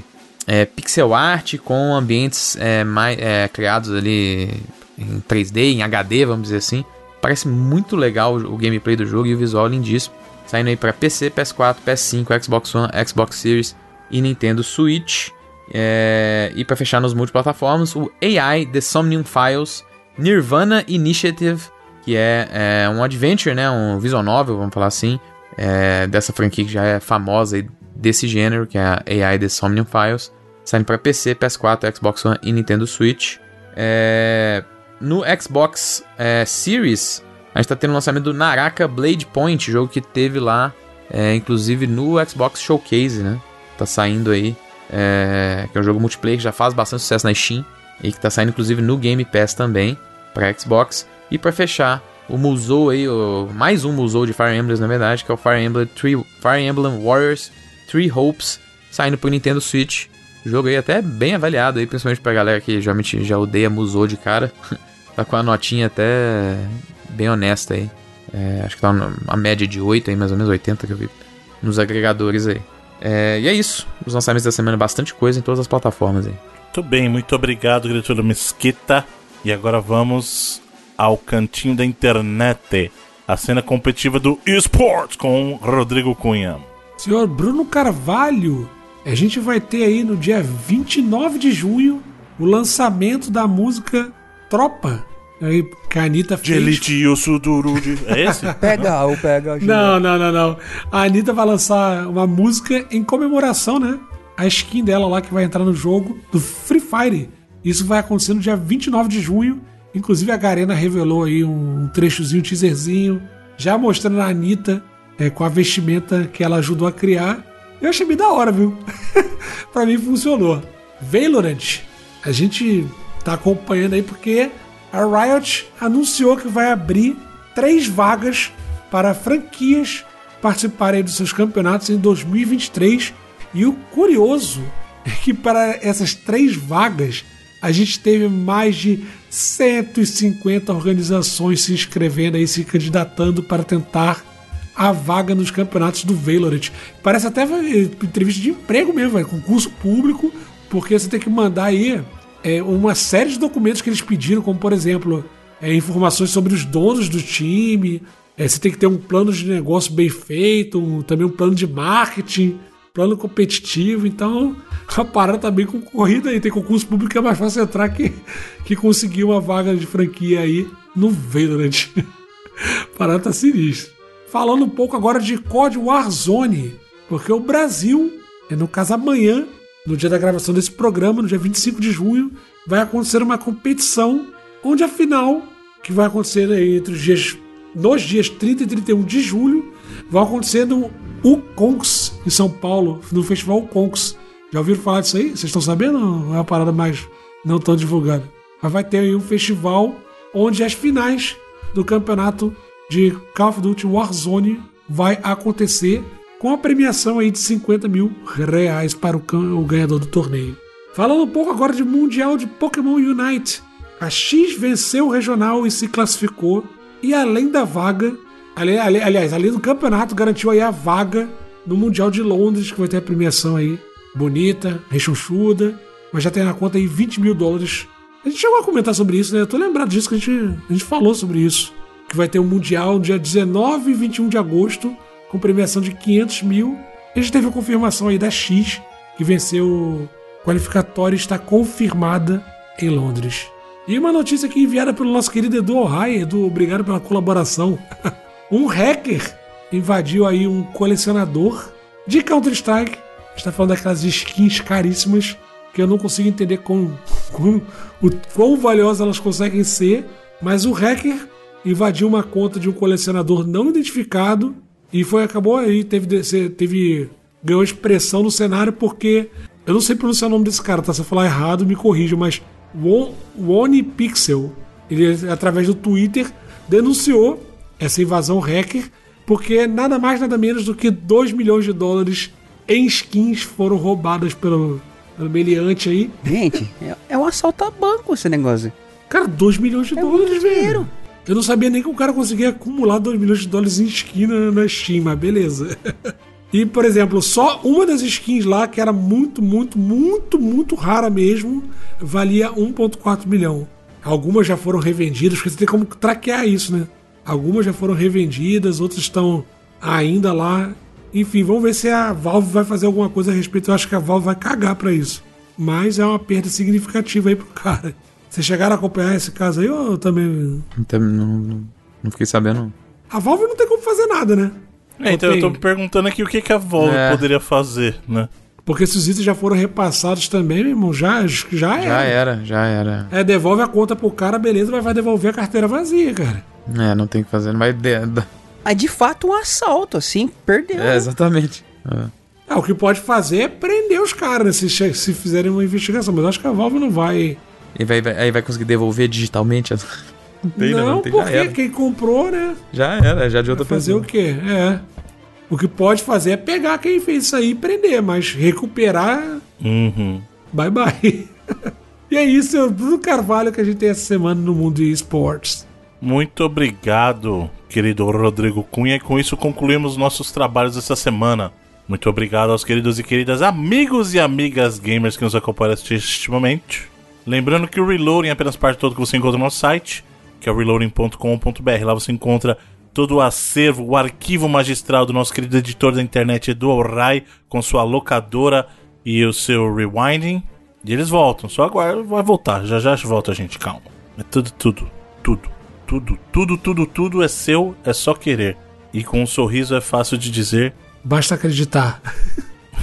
[SPEAKER 3] é, pixel art com ambientes é, mais, é, criados ali em 3D, em HD, vamos dizer assim. Parece muito legal o gameplay do jogo e o visual lindíssimo. Saindo aí para PC, PS4, PS5, Xbox One, Xbox Series e Nintendo Switch. É... E para fechar nos multiplataformas, o AI The Somnium Files Nirvana Initiative, que é, é, um adventure, né, um visual novel, vamos falar assim, é, dessa franquia que já é famosa desse gênero, que é a AI The Somnium Files, saindo para PC, PS4, Xbox One e Nintendo Switch. É, no Xbox é, Series, a gente tá tendo o lançamento do Naraka Blade Point, jogo que teve lá, é, inclusive no Xbox Showcase, né? Tá saindo aí. É, que é um jogo multiplayer que já faz bastante sucesso na Steam e que tá saindo inclusive no Game Pass também para Xbox. E para fechar, o Musou aí, o, mais um Musou de Fire Emblem na verdade, que é o Fire Emblem, Three, Fire Emblem Warriors Three Hopes, saindo pro Nintendo Switch. Jogo aí até bem avaliado aí, principalmente pra galera que geralmente já odeia Musou de cara. Tá com a notinha até bem honesta aí. É, acho que tá uma média de 8 aí, mais ou menos 80 que eu vi nos agregadores aí. É, e é isso. Os lançamentos da semana, bastante coisa em todas as plataformas aí.
[SPEAKER 1] Muito bem, muito obrigado, diretor Mesquita. E agora vamos ao cantinho da internet. A cena competitiva do esportes com Rodrigo Cunha.
[SPEAKER 4] Senhor Bruno Carvalho, a gente vai ter aí no dia 29 de junho o lançamento da música Tropa Aí que a Anitta fez.
[SPEAKER 1] De elite e osso duro de... É esse?
[SPEAKER 2] pega o pega.
[SPEAKER 4] Não, não, não, não. A Anitta vai lançar uma música em comemoração, né? A skin dela lá que vai entrar no jogo do Free Fire. Isso vai acontecer no dia 29 de junho. Inclusive a Garena revelou aí um trechozinho, um teaserzinho, já mostrando a Anitta é, com a vestimenta que ela ajudou a criar. Eu achei bem da hora, viu? pra mim funcionou. Valorant, a gente tá acompanhando aí porque a Riot anunciou que vai abrir três vagas para franquias participarem dos seus campeonatos em 2023. E o curioso é que para essas três vagas a gente teve mais de 150 organizações se inscrevendo e se candidatando para tentar a vaga nos campeonatos do Valorant. Parece até entrevista de emprego mesmo, é concurso público, porque você tem que mandar aí é, uma série de documentos que eles pediram, como por exemplo, é, informações sobre os donos do time, é, você tem que ter um plano de negócio bem feito, um, também um plano de marketing, plano competitivo, então a parada tá bem concorrida aí. Tem concurso público que é mais fácil entrar que, que conseguir uma vaga de franquia aí no Valorant. a parada tá sinistra. Falando um pouco agora de COD Warzone, porque o Brasil, é no caso amanhã, no dia da gravação desse programa, no dia 25 de junho, vai acontecer uma competição onde a final, que vai acontecer entre os dias, nos dias 30 e 31 de julho, vai acontecer no Conks, em São Paulo, no Festival Conks. Já ouviram falar disso aí? Vocês estão sabendo? É uma parada mais não tão divulgada. Mas vai ter aí um festival onde as finais do campeonato de Call of Duty Warzone vai acontecer com a premiação aí de 50 mil reais para o, ganhador do torneio. Falando um pouco agora de Mundial de Pokémon Unite. A X venceu o regional e se classificou. E além da vaga, ali, ali, aliás, além do campeonato, garantiu aí a vaga no Mundial de Londres, que vai ter a premiação aí bonita, rechonchuda, mas já tem na conta aí 20 mil dólares. A gente chegou a comentar sobre isso, né? Eu tô lembrado disso que a gente, a gente falou sobre isso. Que vai ter um Mundial dia 19 e 21 de agosto, com premiação de 500 mil. A gente teve a confirmação aí da X, que venceu o qualificatório e está confirmada em Londres. E uma notícia aqui enviada pelo nosso querido Edu Ohai. Edu, obrigado pela colaboração. um hacker invadiu aí um colecionador de Counter-Strike está falando daquelas skins caríssimas que eu não consigo entender com o quão valiosas elas conseguem ser, mas o hacker invadiu uma conta de um colecionador não identificado e foi acabou aí teve teve ganhou expressão no cenário porque eu não sei pronunciar o nome desse cara, tá? Se eu falar errado, me corrija, mas Won, Pixel, ele através do Twitter denunciou essa invasão hacker porque nada mais nada menos do que 2 milhões de dólares em skins foram roubadas pelo, pelo meliante aí.
[SPEAKER 2] Gente, é, é um assalto a banco esse negócio.
[SPEAKER 4] Cara, 2 milhões de é dólares, velho. Eu não sabia nem que o cara conseguia acumular 2 milhões de dólares em skin na, na Steam, mas beleza. e, por exemplo, só uma das skins lá, que era muito, muito, muito, muito rara mesmo, valia 1,4 milhão. Algumas já foram revendidas, porque você tem como traquear isso, né? Algumas já foram revendidas, outras estão ainda lá. Enfim, vamos ver se a Valve vai fazer alguma coisa a respeito. Eu acho que a Valve vai cagar para isso. Mas é uma perda significativa aí pro cara. Vocês chegaram a acompanhar esse caso aí ou também.
[SPEAKER 3] Não, não, não fiquei sabendo.
[SPEAKER 4] A Valve não tem como fazer nada, né?
[SPEAKER 1] É, então tem... eu tô me perguntando aqui o que, que a Valve é. poderia fazer, né?
[SPEAKER 4] Porque se os itens já foram repassados também, meu irmão, já, já era.
[SPEAKER 3] Já era, já era.
[SPEAKER 4] É, devolve a conta pro cara, beleza, mas vai devolver a carteira vazia, cara.
[SPEAKER 3] É, não tem que fazer, mas
[SPEAKER 2] é de fato um assalto, assim, perdeu.
[SPEAKER 3] É, exatamente. É.
[SPEAKER 4] Ah, o que pode fazer é prender os caras, né, se, se fizerem uma investigação, mas acho que a Valve não vai.
[SPEAKER 3] E vai, vai, aí vai conseguir devolver digitalmente?
[SPEAKER 4] Não, tem, não, não tem, porque quem comprou, né?
[SPEAKER 3] Já era, já de outra
[SPEAKER 4] vai fazer o quê? É. O que pode fazer é pegar quem fez isso aí e prender, mas recuperar.
[SPEAKER 1] Uhum.
[SPEAKER 4] Bye bye. e é isso, é tudo Carvalho que a gente tem essa semana no mundo de esportes.
[SPEAKER 1] Muito obrigado, querido Rodrigo Cunha, e com isso concluímos nossos trabalhos essa semana. Muito obrigado aos queridos e queridas amigos e amigas gamers que nos acompanham neste momento. Lembrando que o Reloading é apenas parte tudo que você encontra no nosso site, que é o reloading.com.br. Lá você encontra todo o acervo, o arquivo magistral do nosso querido editor da internet Edu Alray, com sua locadora e o seu rewinding. E eles voltam, só agora vai voltar, já já volta, gente, calma. É tudo, tudo, tudo tudo, tudo, tudo, tudo é seu, é só querer. E com um sorriso é fácil de dizer.
[SPEAKER 4] Basta acreditar.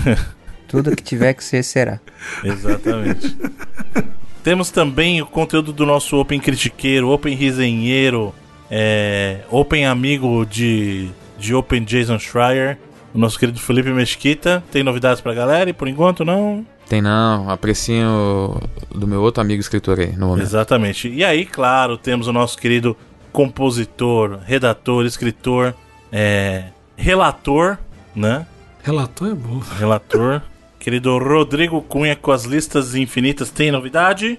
[SPEAKER 2] tudo que tiver que ser, será.
[SPEAKER 1] Exatamente. Temos também o conteúdo do nosso Open Critiqueiro, Open Risenheiro, é, Open Amigo de, de Open Jason Schreier. o nosso querido Felipe Mesquita. Tem novidades pra galera e por enquanto não?
[SPEAKER 3] Tem não, aprecio do meu outro amigo escritor aí no momento.
[SPEAKER 1] Exatamente. E aí, claro, temos o nosso querido compositor, redator, escritor, é, relator, né?
[SPEAKER 4] Relator é bom.
[SPEAKER 1] Relator. querido Rodrigo Cunha com as listas infinitas. Tem novidade?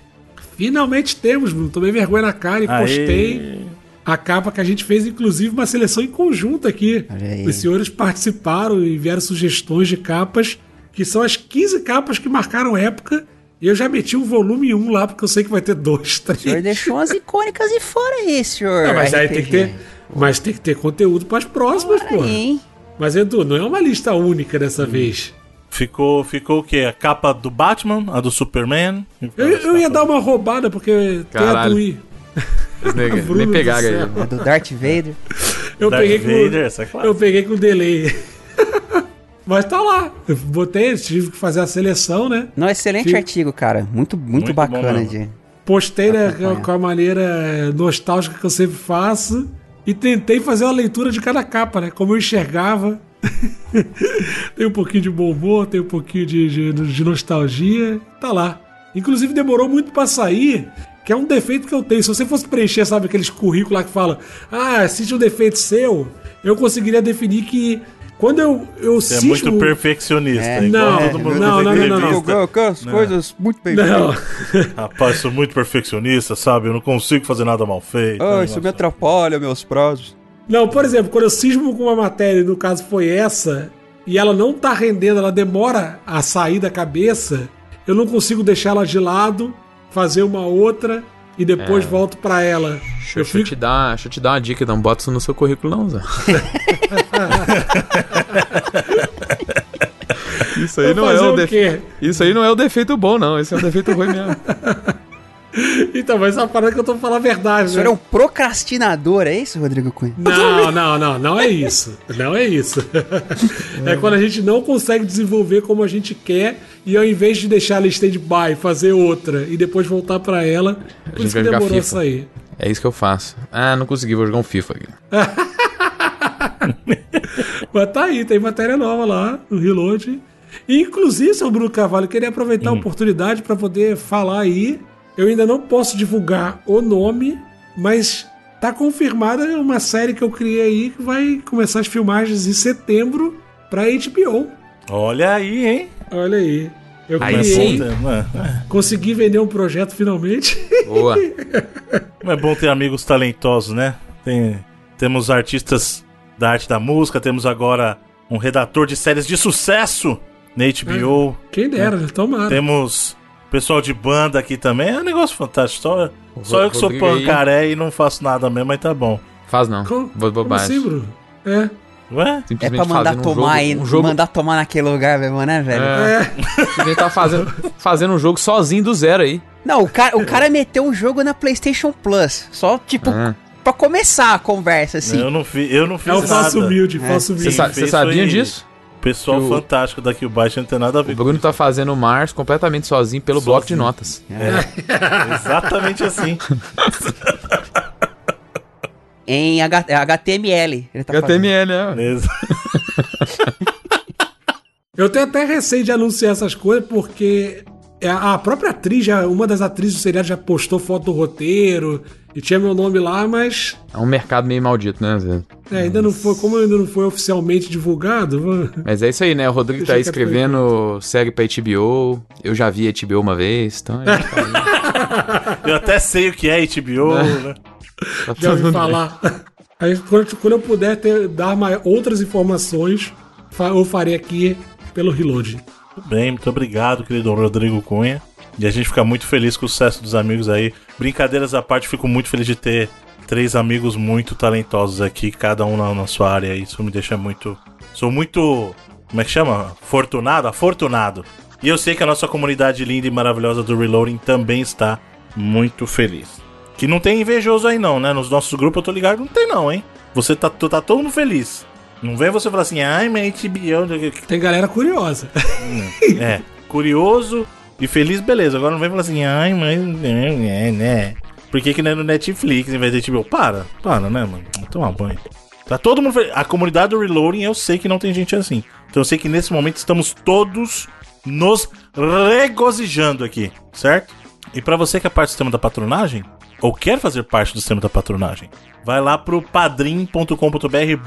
[SPEAKER 4] Finalmente temos, Bruno. Tomei vergonha na cara e Aê. postei a capa que a gente fez, inclusive, uma seleção em conjunto aqui. Os senhores participaram e vieram sugestões de capas que são as 15 capas que marcaram época. E eu já meti um volume 1 lá, porque eu sei que vai ter dois, três. O
[SPEAKER 2] senhor deixou umas icônicas e fora aí, senhor.
[SPEAKER 4] Não, mas aí tem que ter. Mas tem que ter conteúdo para as próximas, pô. Mas, Edu, não é uma lista única dessa hum. vez.
[SPEAKER 1] Ficou, ficou o quê? A capa do Batman, a do Superman?
[SPEAKER 4] Eu, eu ia dar uma roubada, porque
[SPEAKER 3] Caralho. tem a do Nem, nem pegaram aí.
[SPEAKER 2] A do Darth Vader.
[SPEAKER 4] Eu, Darth peguei Vader, com, é eu peguei com delay. Mas tá lá. Eu botei, tive que fazer a seleção, né?
[SPEAKER 2] Não, excelente tive... artigo, cara. Muito, muito, muito bacana de.
[SPEAKER 4] Postei né, com a maneira nostálgica que eu sempre faço. E tentei fazer uma leitura de cada capa, né? Como eu enxergava. tem um pouquinho de bom humor, tem um pouquinho de, de, de nostalgia. Tá lá. Inclusive demorou muito para sair, que é um defeito que eu tenho. Se você fosse preencher, sabe, aqueles currículos lá que fala, ah, existe um defeito seu, eu conseguiria definir que quando eu, eu
[SPEAKER 1] Você cismo... é muito perfeccionista. É,
[SPEAKER 4] não, todo mundo não, não, não, não, não.
[SPEAKER 2] Eu quero as coisas muito bem
[SPEAKER 1] não. Rapaz, sou muito perfeccionista, sabe? Eu não consigo fazer nada mal feito.
[SPEAKER 2] Ah, isso me atrapalha meus prazos.
[SPEAKER 4] Não, por exemplo, quando eu cismo com uma matéria, no caso foi essa, e ela não tá rendendo, ela demora a sair da cabeça, eu não consigo deixar ela de lado, fazer uma outra e depois é. volto para ela.
[SPEAKER 3] Deixa eu, fico... te dar, deixa eu te dar uma dica, não bota isso no seu currículo não, Zé. isso aí não é o, o defe... Isso aí não é o defeito bom, não. Esse é o defeito ruim mesmo.
[SPEAKER 4] Então, mas essa parada que eu tô falando a verdade,
[SPEAKER 2] O senhor
[SPEAKER 4] né?
[SPEAKER 2] é um procrastinador, é isso, Rodrigo Cunha?
[SPEAKER 4] Não, não, não, não é isso. Não é isso. É quando a gente não consegue desenvolver como a gente quer e ao invés de deixar ela stand-by, fazer outra e depois voltar para ela, por isso que demorou a sair.
[SPEAKER 3] É isso que eu faço. Ah, não consegui, vou jogar um FIFA aqui.
[SPEAKER 4] Mas tá aí, tem matéria nova lá no Reload. inclusive, seu Bruno Carvalho, queria aproveitar hum. a oportunidade para poder falar aí eu ainda não posso divulgar o nome, mas tá confirmada uma série que eu criei aí que vai começar as filmagens em setembro pra HBO.
[SPEAKER 1] Olha aí, hein?
[SPEAKER 4] Olha aí. Eu aí criei. Consegui vender um projeto finalmente.
[SPEAKER 3] Boa.
[SPEAKER 1] é bom ter amigos talentosos, né? Tem, temos artistas da arte da música, temos agora um redator de séries de sucesso na HBO.
[SPEAKER 4] É, quem dera, né? tomara.
[SPEAKER 1] Temos Pessoal de banda aqui também é um negócio fantástico. Só, só eu que sou pancaré aí. e não faço nada mesmo, mas tá bom.
[SPEAKER 3] Faz não. Com,
[SPEAKER 4] Vou bobagem. Como assim? É.
[SPEAKER 2] Ué? É pra mandar tomar um jogo, um jogo... mandar tomar naquele lugar mesmo, né, velho? É.
[SPEAKER 3] é. tá fazendo, fazendo um jogo sozinho do zero aí.
[SPEAKER 2] Não, o cara, o cara meteu o jogo na PlayStation Plus. Só, tipo, é. pra começar a conversa, assim.
[SPEAKER 1] Eu não, fi, eu não fiz
[SPEAKER 4] nada. É o falso humilde, é. falso humilde.
[SPEAKER 3] Você sabia disso?
[SPEAKER 1] Pessoal o... fantástico daqui o baixo não tem nada a ver
[SPEAKER 3] o Bruno tá fazendo o Mars completamente sozinho pelo sozinho. bloco de notas.
[SPEAKER 1] É. Exatamente assim.
[SPEAKER 2] em H HTML.
[SPEAKER 3] Ele tá HTML, fazendo.
[SPEAKER 4] é. Eu tenho até receio de anunciar essas coisas porque é, a própria atriz, já, uma das atrizes do seriado já postou foto do roteiro e tinha meu nome lá, mas.
[SPEAKER 3] É um mercado meio maldito, né, Zé?
[SPEAKER 4] É, ainda não foi, como ainda não foi oficialmente divulgado.
[SPEAKER 3] Mas é isso aí, né? O Rodrigo tá aí escrevendo série pra HBO. Eu já vi HBO uma vez, então.
[SPEAKER 1] Tá eu até sei o que é HBO, é. né?
[SPEAKER 4] Tá já ouvi falar. Aí, quando, quando eu puder ter, dar mais, outras informações, eu farei aqui pelo Reload.
[SPEAKER 1] Muito bem, muito obrigado, querido Rodrigo Cunha. E a gente fica muito feliz com o sucesso dos amigos aí. Brincadeiras à parte, fico muito feliz de ter três amigos muito talentosos aqui, cada um na, na sua área. Isso me deixa muito. Sou muito. Como é que chama? Fortunado? Afortunado. E eu sei que a nossa comunidade linda e maravilhosa do Reloading também está muito feliz. Que não tem invejoso aí não, né? Nos nossos grupos eu tô ligado, não tem não, hein? Você tá, tá todo mundo feliz. Não vem você falar assim, ai, mas HBO.
[SPEAKER 4] Tem galera curiosa.
[SPEAKER 1] é, curioso e feliz, beleza. Agora não vem falar assim, ai, mas. É, né? Por que, que não é no Netflix em vez de HBO? Para, para, né, mano? Toma banho. Tá todo mundo. A comunidade do Reloading eu sei que não tem gente assim. Então eu sei que nesse momento estamos todos nos regozijando aqui, certo? E para você que é parte do sistema da patronagem, ou quer fazer parte do sistema da patronagem, vai lá pro padrim.com.br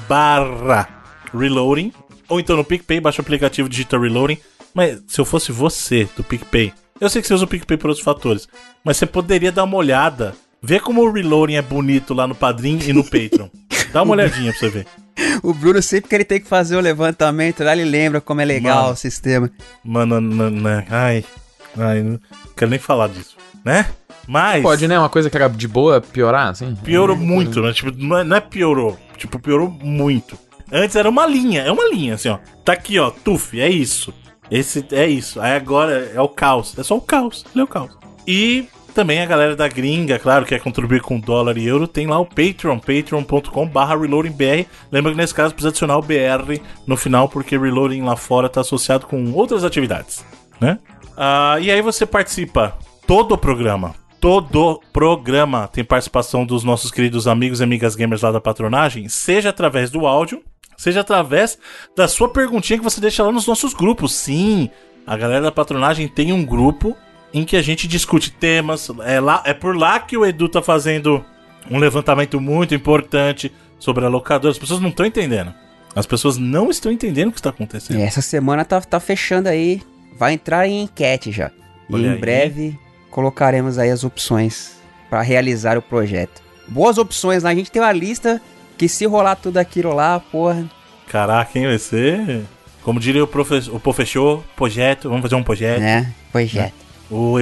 [SPEAKER 1] barra reloading, ou então no PicPay, baixa o aplicativo Digital Reloading. Mas se eu fosse você do PicPay, eu sei que você usa o PicPay por outros fatores, mas você poderia dar uma olhada, ver como o Reloading é bonito lá no Padrim e no Patreon. Dá uma olhadinha pra você ver.
[SPEAKER 2] O Bruno, sempre que ele tem que fazer o levantamento lá, ele lembra como é legal Mano, o sistema.
[SPEAKER 1] Mano, né? Ai, ai, não quero nem falar disso, né? Mas.
[SPEAKER 3] Pode, né? Uma coisa que era de boa piorar, assim?
[SPEAKER 1] Piorou muito, né? Tipo, não é, não é piorou. Tipo, piorou muito. Antes era uma linha, é uma linha, assim, ó. Tá aqui, ó, tuf, é isso. Esse é isso. Aí agora é o caos. É só o caos. Ele é o caos. E também a galera da gringa, claro, quer contribuir com dólar e euro, tem lá o Patreon, patreon.com barra reloadingbr. Lembra que nesse caso precisa adicionar o BR no final, porque reloading lá fora está associado com outras atividades, né? Uh, e aí você participa todo o programa, todo programa tem participação dos nossos queridos amigos e amigas gamers lá da patronagem, seja através do áudio, seja através da sua perguntinha que você deixa lá nos nossos grupos. Sim, a galera da patronagem tem um grupo em que a gente discute temas. É, lá, é por lá que o Edu tá fazendo um levantamento muito importante sobre a locadora. As pessoas não estão entendendo. As pessoas não estão entendendo o que está acontecendo.
[SPEAKER 2] essa semana tá, tá fechando aí. Vai entrar em enquete já. E em aí. breve colocaremos aí as opções para realizar o projeto. Boas opções lá. A gente tem uma lista que se rolar tudo aquilo lá, porra.
[SPEAKER 1] Caraca, quem vai ser? Como diria o, professor, o professor, projeto. Vamos fazer um projeto.
[SPEAKER 2] É, projeto.
[SPEAKER 1] O,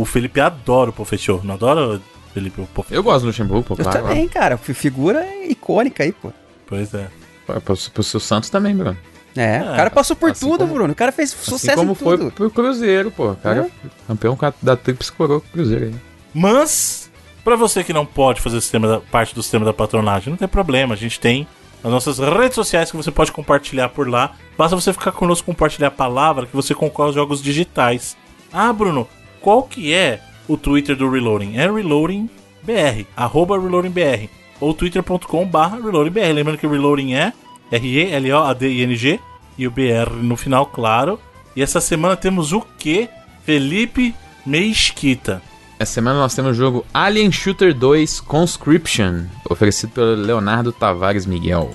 [SPEAKER 1] o Felipe adora o Pofechou, não adora Felipe o
[SPEAKER 3] Pofechou? Eu gosto do Luxemburgo, pô,
[SPEAKER 2] Eu claro. também, cara. Figura icônica aí, pô.
[SPEAKER 1] Pois é.
[SPEAKER 3] Pro, pro seu Santos também, Bruno.
[SPEAKER 2] É, é, o cara passou por assim tudo, como, Bruno. O cara fez assim sucesso
[SPEAKER 3] como foi pro Cruzeiro, pô. O cara é. campeão da Trips Coroa Cruzeiro aí.
[SPEAKER 1] Mas, pra você que não pode fazer sistema da, parte do sistema da patronagem, não tem problema. A gente tem as nossas redes sociais que você pode compartilhar por lá. Basta você ficar conosco compartilhar a palavra que você concorre aos jogos digitais. Ah, Bruno, qual que é o Twitter do Reloading? É ReloadingBR, arroba ReloadingBR, ou twitter.com barra ReloadingBR. Lembrando que o Reloading é R-E-L-O-A-D-I-N-G e o BR no final, claro. E essa semana temos o que? Felipe Mesquita.
[SPEAKER 3] Essa semana nós temos o jogo Alien Shooter 2 Conscription, oferecido pelo Leonardo Tavares Miguel.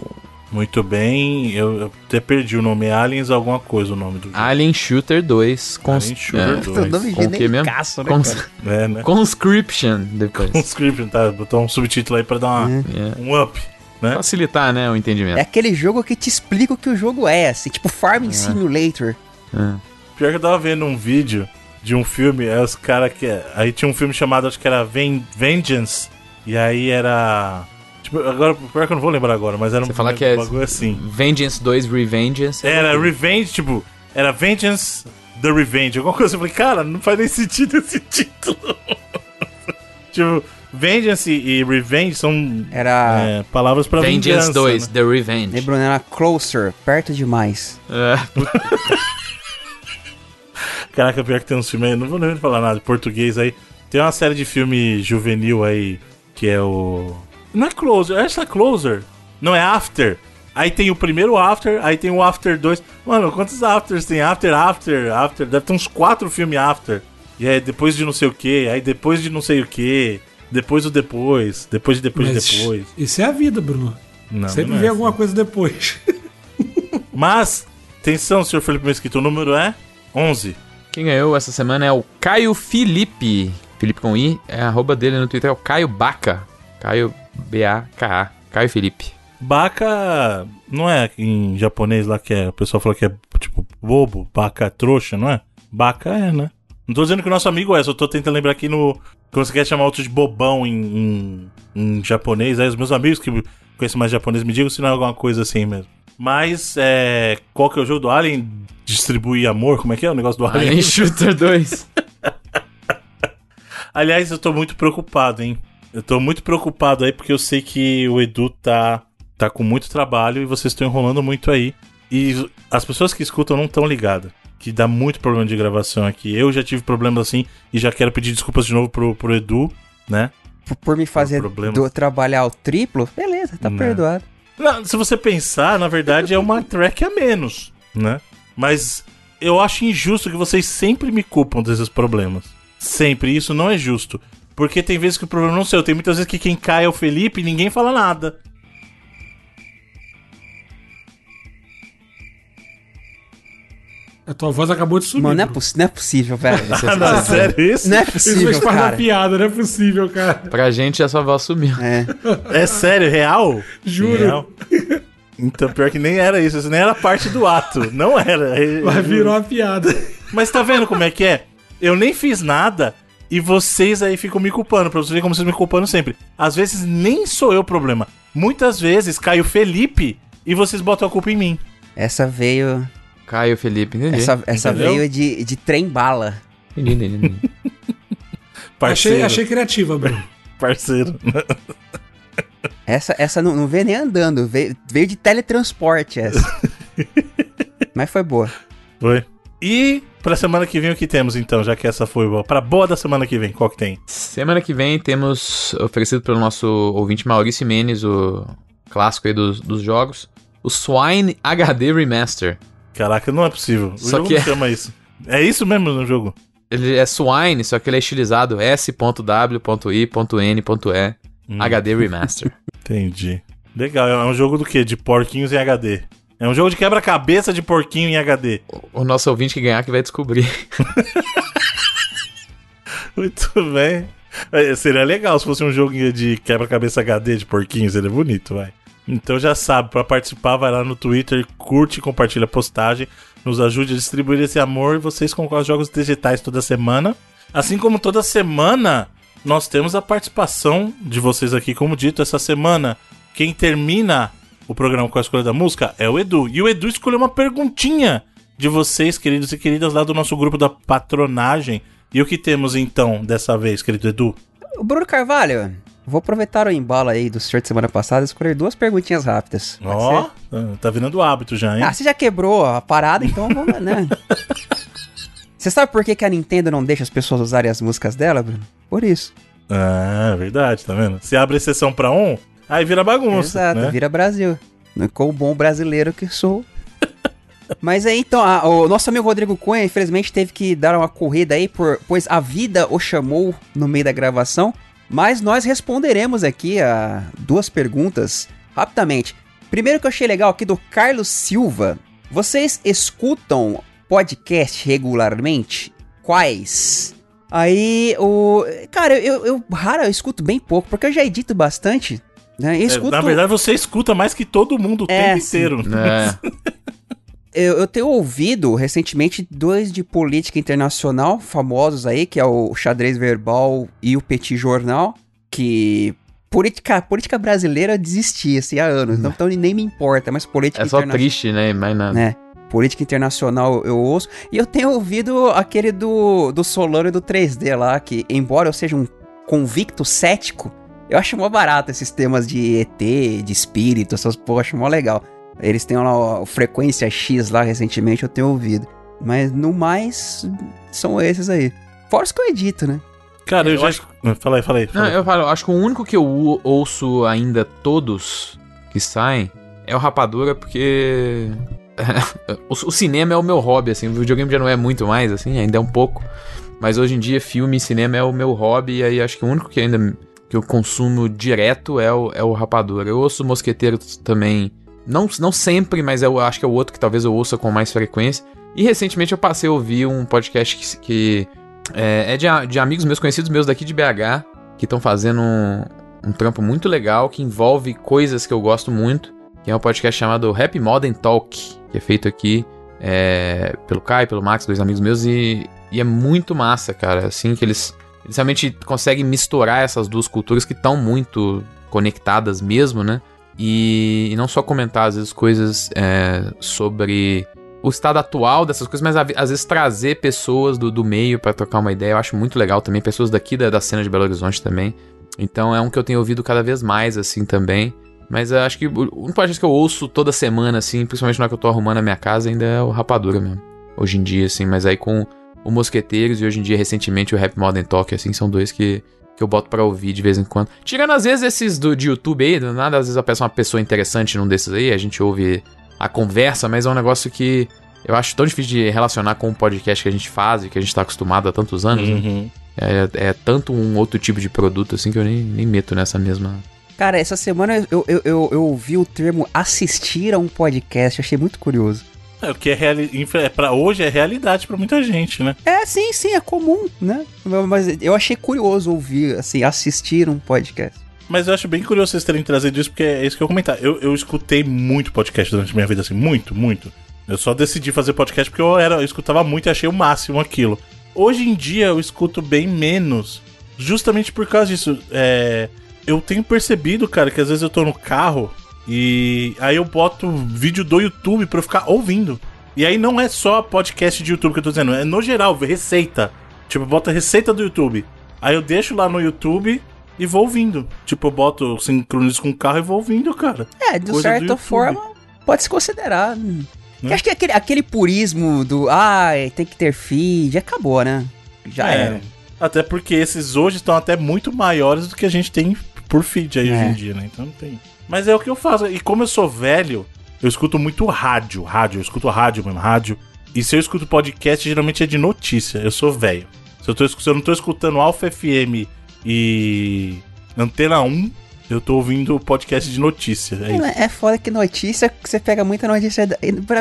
[SPEAKER 1] Muito bem, eu até perdi o nome. Aliens alguma coisa o nome do jogo.
[SPEAKER 3] Alien Shooter 2. Cons Alien Shooter é. 2.
[SPEAKER 2] Nome com o que mesmo? Caço, né, Cons
[SPEAKER 3] é, né? Conscription depois.
[SPEAKER 1] Conscription, tá. Botou um subtítulo aí pra dar uma, é. um up. Né?
[SPEAKER 3] Facilitar, né, o entendimento.
[SPEAKER 2] É aquele jogo que te explica o que o jogo é, assim, tipo Farming é. Simulator.
[SPEAKER 1] É. Pior que eu tava vendo um vídeo de um filme, é os caras que. Aí tinha um filme chamado, acho que era Vengeance. E aí era Tipo, agora, pior que eu não vou lembrar agora, mas era
[SPEAKER 3] um, Você falar que é bagulho assim. Vengeance 2 Revengeance.
[SPEAKER 1] Era Revenge, tipo, era Vengeance The Revenge, alguma coisa. Eu falei, cara, não faz nem sentido esse título. tipo, Vengeance e Revenge são
[SPEAKER 2] era...
[SPEAKER 1] É, palavras pra
[SPEAKER 3] Vengeance vingança. 2, né? The Revenge.
[SPEAKER 2] Lembrando, era Closer, perto demais. É.
[SPEAKER 1] Caraca, pior que tem uns filmes aí, não vou nem falar nada, português aí. Tem uma série de filme juvenil aí, que é o não é Closer, essa é Closer. Não é After. Aí tem o primeiro After, aí tem o After 2. Mano, quantos Afters tem? After, After, After. Deve ter uns quatro filmes After. E aí depois de não sei o que, aí depois de não sei o que, depois do depois, depois de depois Mas de depois.
[SPEAKER 4] Isso é a vida, Bruno. Não, Sempre não é vem assim. alguma coisa depois.
[SPEAKER 1] Mas, atenção, senhor Felipe Mesquita, o número é 11.
[SPEAKER 3] Quem ganhou essa semana é o Caio Felipe. Felipe com I, é a arroba dele no Twitter é o Caio Baca. Caio B-A-K-A. Caio Felipe.
[SPEAKER 1] Baka não é em japonês lá que é, o pessoal fala que é tipo bobo, baka trouxa, não é? Baka é, né? Não tô dizendo que o nosso amigo é, só tô tentando lembrar aqui no. Quando você quer chamar outro de bobão em, em, em japonês, aí os meus amigos que conhecem mais japonês me digam se não é alguma coisa assim mesmo. Mas, é. Qual que é o jogo do Alien? Distribuir amor? Como é que é o negócio do Alien?
[SPEAKER 3] Alien Shooter 2.
[SPEAKER 1] Aliás, eu tô muito preocupado, hein? Eu tô muito preocupado aí porque eu sei que o Edu tá, tá com muito trabalho e vocês estão enrolando muito aí. E as pessoas que escutam não estão ligadas. Que dá muito problema de gravação aqui. Eu já tive problemas assim e já quero pedir desculpas de novo pro, pro Edu, né?
[SPEAKER 2] Por, por me fazer do, trabalhar o triplo, beleza, tá não. perdoado.
[SPEAKER 1] Não, se você pensar, na verdade é uma track a menos, né? Mas eu acho injusto que vocês sempre me culpam desses problemas. Sempre. Isso não é justo. Porque tem vezes que o problema não é seu. Tem muitas vezes que quem cai é o Felipe e ninguém fala nada.
[SPEAKER 4] A tua voz acabou de subir.
[SPEAKER 2] Mano, não é, não é possível, velho.
[SPEAKER 1] não, sério isso?
[SPEAKER 2] Não é possível, isso faz cara.
[SPEAKER 4] piada, não é possível, cara.
[SPEAKER 3] Pra gente, a sua voz sumiu.
[SPEAKER 1] É. É sério, real?
[SPEAKER 4] Juro. Real?
[SPEAKER 1] Então, pior que nem era isso. Isso nem era parte do ato. Não era.
[SPEAKER 4] Mas virou uma piada.
[SPEAKER 1] Mas tá vendo como é que é? Eu nem fiz nada e vocês aí ficam me culpando. Pra vocês verem como vocês me culpando sempre. Às vezes nem sou eu o problema. Muitas vezes cai o Felipe e vocês botam a culpa em mim.
[SPEAKER 2] Essa veio
[SPEAKER 3] Caio Felipe, entendi.
[SPEAKER 2] Essa, essa veio de, de trem-bala.
[SPEAKER 4] Entendi, entendi. achei, achei criativa, Bruno.
[SPEAKER 1] Parceiro.
[SPEAKER 2] Essa, essa não, não veio nem andando, veio, veio de teletransporte essa. Mas foi boa.
[SPEAKER 1] Foi. E pra semana que vem o que temos então, já que essa foi boa? Pra boa da semana que vem, qual que tem?
[SPEAKER 3] Semana que vem temos, oferecido pelo nosso ouvinte Maurício Menes, o clássico aí dos, dos jogos, o Swine HD Remaster.
[SPEAKER 1] Caraca, não é possível. O só jogo que é... chama isso. É isso mesmo no jogo?
[SPEAKER 3] Ele é Swine, só que ele é estilizado S.W.I.N.E hum. HD Remaster.
[SPEAKER 1] Entendi. Legal, é um jogo do quê? De porquinhos em HD. É um jogo de quebra-cabeça de porquinho em HD.
[SPEAKER 3] O, o nosso ouvinte que ganhar que vai descobrir.
[SPEAKER 1] Muito bem. É, seria legal se fosse um jogo de quebra-cabeça HD de porquinho, seria bonito, vai. Então já sabe, para participar, vai lá no Twitter, curte e compartilha a postagem. Nos ajude a distribuir esse amor e vocês concorrem os jogos digitais toda semana. Assim como toda semana, nós temos a participação de vocês aqui, como dito, essa semana. Quem termina o programa com a escolha da música é o Edu. E o Edu escolheu uma perguntinha de vocês, queridos e queridas, lá do nosso grupo da patronagem. E o que temos então dessa vez, querido Edu?
[SPEAKER 2] O Bruno Carvalho, Vou aproveitar o embalo aí do senhor de semana passada e escolher duas perguntinhas rápidas.
[SPEAKER 1] Ó, oh, tá virando hábito já, hein?
[SPEAKER 2] Ah, você já quebrou a parada, então vamos, né? Você sabe por que, que a Nintendo não deixa as pessoas usarem as músicas dela, Bruno? Por isso.
[SPEAKER 1] Ah, é verdade, tá vendo? Se abre exceção pra um, aí vira bagunça.
[SPEAKER 2] Exato,
[SPEAKER 1] né?
[SPEAKER 2] vira Brasil. Com o bom brasileiro que sou. Mas aí, então, a, o nosso amigo Rodrigo Cunha, infelizmente, teve que dar uma corrida aí, por, pois a vida o chamou no meio da gravação. Mas nós responderemos aqui a duas perguntas rapidamente. Primeiro que eu achei legal aqui do Carlos Silva. Vocês escutam podcast regularmente? Quais? Aí o. Cara, eu, eu, rara eu escuto bem pouco, porque eu já edito bastante. Né?
[SPEAKER 1] Escuto... É, na verdade, você escuta mais que todo mundo o é, tempo inteiro. É.
[SPEAKER 2] eu, eu, tenho ouvido recentemente dois de política internacional famosos aí, que é o Xadrez Verbal e o Petit Jornal, que política, política brasileira desistia assim, há anos, não, então nem me importa, mas política
[SPEAKER 3] É só triste, né? Mais nada.
[SPEAKER 2] Né? Política internacional eu ouço. E eu tenho ouvido aquele do, do Solano e do 3D lá, que embora eu seja um convicto cético, eu acho mó barato esses temas de ET, de espírito, essas porra, acho mó legal. Eles têm uma, uma frequência X lá recentemente, eu tenho ouvido. Mas no mais, são esses aí. Fora os que eu edito, né?
[SPEAKER 1] Cara, eu, eu já. Acho... Fala aí, fala aí.
[SPEAKER 3] Fala Não, eu falo, acho que o único que eu ouço ainda todos que saem é o Rapadura, porque. o, o, cinema é o meu hobby, assim. O videogame já não é muito mais, assim, ainda é um pouco. Mas hoje em dia, filme e cinema é o meu hobby, e aí acho que o único que ainda que eu consumo direto é o, é o Rapadura. Eu ouço Mosqueteiro também não, não sempre, mas eu acho que é o outro que talvez eu ouça com mais frequência. E recentemente eu passei a ouvir um podcast que, que é, é de, de, amigos meus, conhecidos meus daqui de BH, que estão fazendo um, um trampo muito legal, que envolve coisas que eu gosto muito, que é um podcast chamado Happy Modern Talk, que é feito aqui é, pelo Kai, pelo Max, dois amigos meus, e, e é muito massa, cara. Assim que eles, eles realmente conseguem misturar essas duas culturas que estão muito conectadas mesmo, né? E, e, não só comentar, às vezes, coisas é, sobre o estado atual dessas coisas, mas às vezes trazer pessoas do, do meio para trocar uma ideia. Eu acho muito legal também, pessoas daqui da, da cena de Belo Horizonte também. Então é um que eu tenho ouvido cada vez mais, assim, também. Mas eu acho que único podcast que eu ouço toda semana, assim, principalmente na hora que eu tô arrumando a minha casa, ainda é o Rapadura mesmo. Hoje em dia, assim, mas aí com o Mosqueteiros e hoje em dia, recentemente, o Rap Modern Talk, assim, são dois que que eu boto pra ouvir de vez em quando. Tirando às vezes esses do, de YouTube aí, do nada, às vezes peço uma pessoa interessante num desses aí, a gente ouve a conversa, mas é um negócio que eu acho tão difícil de relacionar com o podcast que a gente faz e que a gente tá acostumado há tantos anos. Né? Uhum. Né? É, é, tanto um outro tipo de produto assim que eu nem, nem meto nessa mesma.
[SPEAKER 2] Cara, essa semana eu, eu, eu, eu ouvi o termo assistir a um podcast, achei muito curioso.
[SPEAKER 1] É, o que é, reali... é para hoje é realidade para muita gente, né?
[SPEAKER 2] É, sim, sim, é comum, né? Mas eu achei curioso ouvir, assim, assistir um podcast.
[SPEAKER 1] Mas eu acho bem curioso vocês terem trazido isso, porque é isso que eu comentar. Eu, eu escutei muito podcast durante a minha vida, assim, muito, muito. Eu só decidi fazer podcast porque eu, era, eu escutava muito e achei o máximo aquilo. Hoje em dia eu escuto bem menos, justamente por causa disso. É, eu tenho percebido, cara, que às vezes eu tô no carro e aí eu boto vídeo do YouTube pra eu ficar ouvindo. E aí não é só podcast de YouTube que eu tô dizendo, é no geral, receita. Tipo, bota receita do YouTube. Aí eu deixo lá no YouTube e vou ouvindo. Tipo, eu boto sincronizo com o carro e vou ouvindo, cara.
[SPEAKER 2] É, de Coisa certa forma, pode se considerar. Né? Acho que aquele, aquele purismo do ah, tem que ter feed, acabou, né? Já é. era.
[SPEAKER 1] Até porque esses hoje estão até muito maiores do que a gente tem por feed aí é. hoje em dia, né? Então não tem. Mas é o que eu faço. E como eu sou velho, eu escuto muito rádio. Rádio, eu escuto rádio mesmo, rádio. E se eu escuto podcast, geralmente é de notícia. Eu sou velho. Se eu, tô, se eu não tô escutando Alpha FM e Antena 1, eu tô ouvindo podcast de notícia.
[SPEAKER 2] É, é foda que notícia, você pega muita notícia.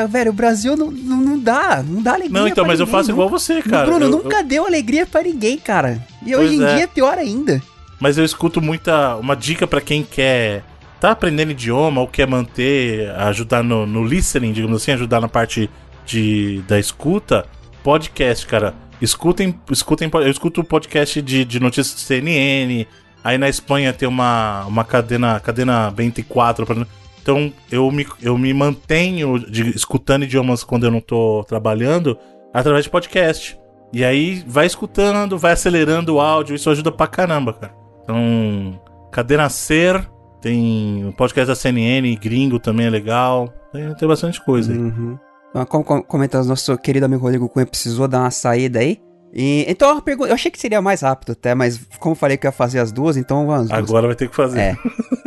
[SPEAKER 2] Velho, o Brasil não, não, não dá, não dá alegria.
[SPEAKER 1] Não, então, mas
[SPEAKER 2] ninguém,
[SPEAKER 1] eu faço igual você, cara.
[SPEAKER 2] Bruno,
[SPEAKER 1] eu,
[SPEAKER 2] nunca eu... deu alegria para ninguém, cara. E pois hoje em é. dia é pior ainda.
[SPEAKER 1] Mas eu escuto muita. Uma dica para quem quer tá aprendendo idioma ou quer manter, ajudar no, no listening, digamos assim, ajudar na parte de, da escuta, podcast, cara. Escutem, escutem, eu escuto podcast de, de notícias de CNN. Aí na Espanha tem uma, uma cadena, cadena 24. Então eu me, eu me mantenho de, escutando idiomas quando eu não tô trabalhando através de podcast. E aí vai escutando, vai acelerando o áudio, isso ajuda pra caramba, cara. Então, Cadena Ser, tem o podcast da CNN, gringo também é legal. Tem, tem bastante coisa aí. Uhum.
[SPEAKER 2] Então, como comenta o nosso querido amigo Rodrigo Cunha, precisou dar uma saída aí. E, então, eu, eu achei que seria mais rápido até, mas como falei que ia fazer as duas, então vamos.
[SPEAKER 1] Agora vai ter que fazer.
[SPEAKER 2] É.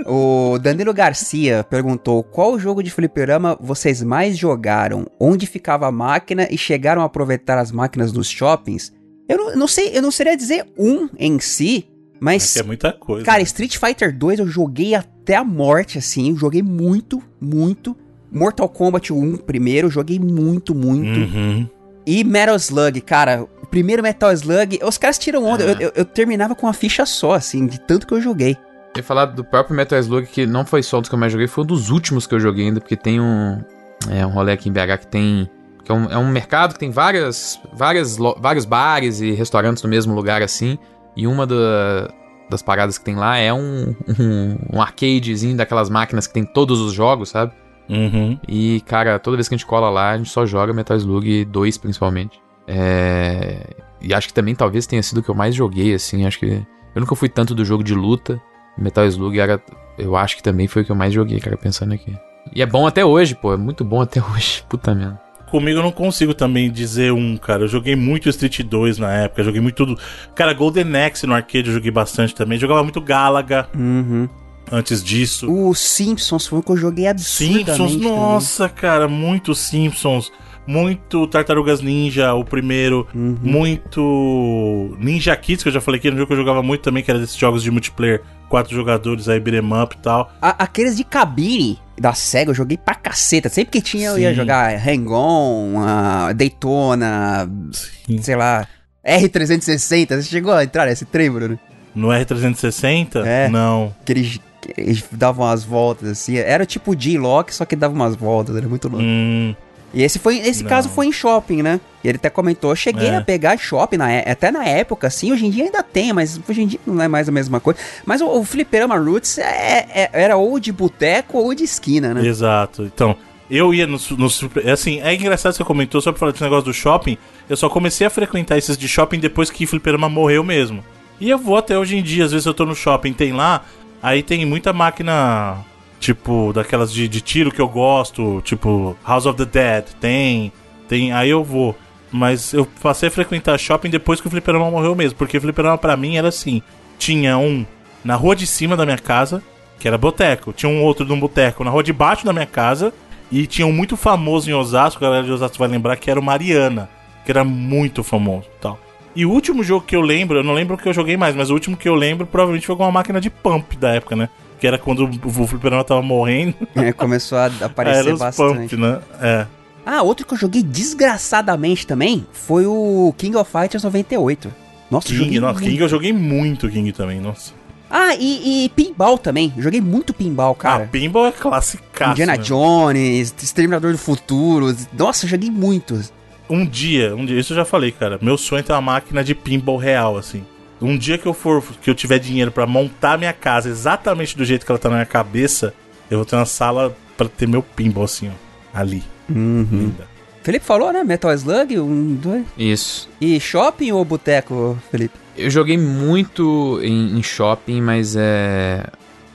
[SPEAKER 2] o Danilo Garcia perguntou: qual jogo de fliperama vocês mais jogaram? Onde ficava a máquina e chegaram a aproveitar as máquinas dos shoppings? Eu não, não sei, eu não seria dizer um em si, mas.
[SPEAKER 1] É, é muita coisa.
[SPEAKER 2] Cara, Street Fighter 2 eu joguei até a morte, assim. Eu joguei muito, muito. Mortal Kombat 1 primeiro, joguei muito, muito. Uhum. E Metal Slug, cara, o primeiro Metal Slug, os caras tiram onda. É. Eu, eu, eu, terminava com uma ficha só, assim, de tanto que eu joguei.
[SPEAKER 3] Eu ia falar do próprio Metal Slug, que não foi só dos que eu mais joguei, foi um dos últimos que eu joguei ainda, porque tem um. É um rolê aqui em BH que tem. Que é, um, é um mercado que tem várias, várias, vários bares e restaurantes no mesmo lugar, assim. E uma da, das paradas que tem lá é um, um, um arcadezinho daquelas máquinas que tem todos os jogos, sabe?
[SPEAKER 1] Uhum.
[SPEAKER 3] E, cara, toda vez que a gente cola lá, a gente só joga Metal Slug 2, principalmente. É... E acho que também talvez tenha sido o que eu mais joguei, assim. Acho que. Eu nunca fui tanto do jogo de luta. Metal Slug era. Eu acho que também foi o que eu mais joguei, cara, pensando aqui. E é bom até hoje, pô. É muito bom até hoje. Puta merda.
[SPEAKER 1] Comigo eu não consigo também dizer um, cara. Eu joguei muito Street 2 na época, joguei muito tudo. Cara, Golden Axe no arcade eu joguei bastante também. Jogava muito Galaga.
[SPEAKER 2] Uhum
[SPEAKER 1] antes disso.
[SPEAKER 2] O Simpsons foi o que eu joguei absurdamente.
[SPEAKER 1] Simpsons, nossa, cara, muito Simpsons. Muito Tartarugas Ninja, o primeiro. Uhum. Muito Ninja Kids, que eu já falei que era um jogo que eu jogava muito também, que era desses jogos de multiplayer, quatro jogadores aí, beat'em up e tal.
[SPEAKER 2] A, aqueles de cabine da SEGA eu joguei pra caceta. Sempre que tinha, Sim. eu ia jogar Hang-On, uh, Daytona, Sim. sei lá, R360. Você chegou a entrar nesse trem, Bruno?
[SPEAKER 1] No R360?
[SPEAKER 2] É.
[SPEAKER 1] Não.
[SPEAKER 2] Aqueles eles davam umas voltas assim. Era tipo J-Lock, só que dava umas voltas, era muito louco.
[SPEAKER 1] Hum,
[SPEAKER 2] e esse foi, esse não. caso foi em shopping, né? E ele até comentou, cheguei é. a pegar shopping na, é, até na época, assim, hoje em dia ainda tem, mas hoje em dia não é mais a mesma coisa. Mas o, o Fliperama Roots é, é, era ou de boteco ou de esquina, né?
[SPEAKER 1] Exato. Então, eu ia nos, nos. Assim, é engraçado que você comentou, só pra falar desse negócio do shopping. Eu só comecei a frequentar esses de shopping depois que Fliperama morreu mesmo. E eu vou até hoje em dia, às vezes eu tô no shopping, tem lá, aí tem muita máquina, tipo, daquelas de, de tiro que eu gosto, tipo House of the Dead, tem, tem, aí eu vou. Mas eu passei a frequentar shopping depois que o fliperama morreu mesmo, porque o fliperama pra mim era assim, tinha um na rua de cima da minha casa, que era boteco. Tinha um outro de um boteco na rua de baixo da minha casa. E tinha um muito famoso em Osasco, a galera de Osasco vai lembrar, que era o Mariana. Que era muito famoso tal. E o último jogo que eu lembro, eu não lembro o que eu joguei mais, mas o último que eu lembro provavelmente foi com uma máquina de pump da época, né? Que era quando o Fliperama tava morrendo.
[SPEAKER 2] É, começou a aparecer bastante.
[SPEAKER 1] Pump, né? É.
[SPEAKER 2] Ah, outro que eu joguei desgraçadamente também foi o King of Fighters 98.
[SPEAKER 1] Nossa, King, nossa, King eu joguei muito King também, nossa.
[SPEAKER 2] Ah, e, e pinball também. Joguei muito pinball, cara. Ah,
[SPEAKER 1] pinball é clássico.
[SPEAKER 2] Indiana né? Jones, Exterminador do Futuro. Nossa, joguei muitos.
[SPEAKER 1] Um dia, um dia, isso eu já falei, cara. Meu sonho é ter uma máquina de pinball real, assim. Um dia que eu for, que eu tiver dinheiro para montar minha casa exatamente do jeito que ela tá na minha cabeça, eu vou ter uma sala para ter meu pinball, assim, ó. Ali.
[SPEAKER 2] Uhum. Linda. Felipe falou, né? Metal Slug, um, dois.
[SPEAKER 3] Isso.
[SPEAKER 2] E shopping ou boteco, Felipe?
[SPEAKER 3] Eu joguei muito em, em shopping, mas é.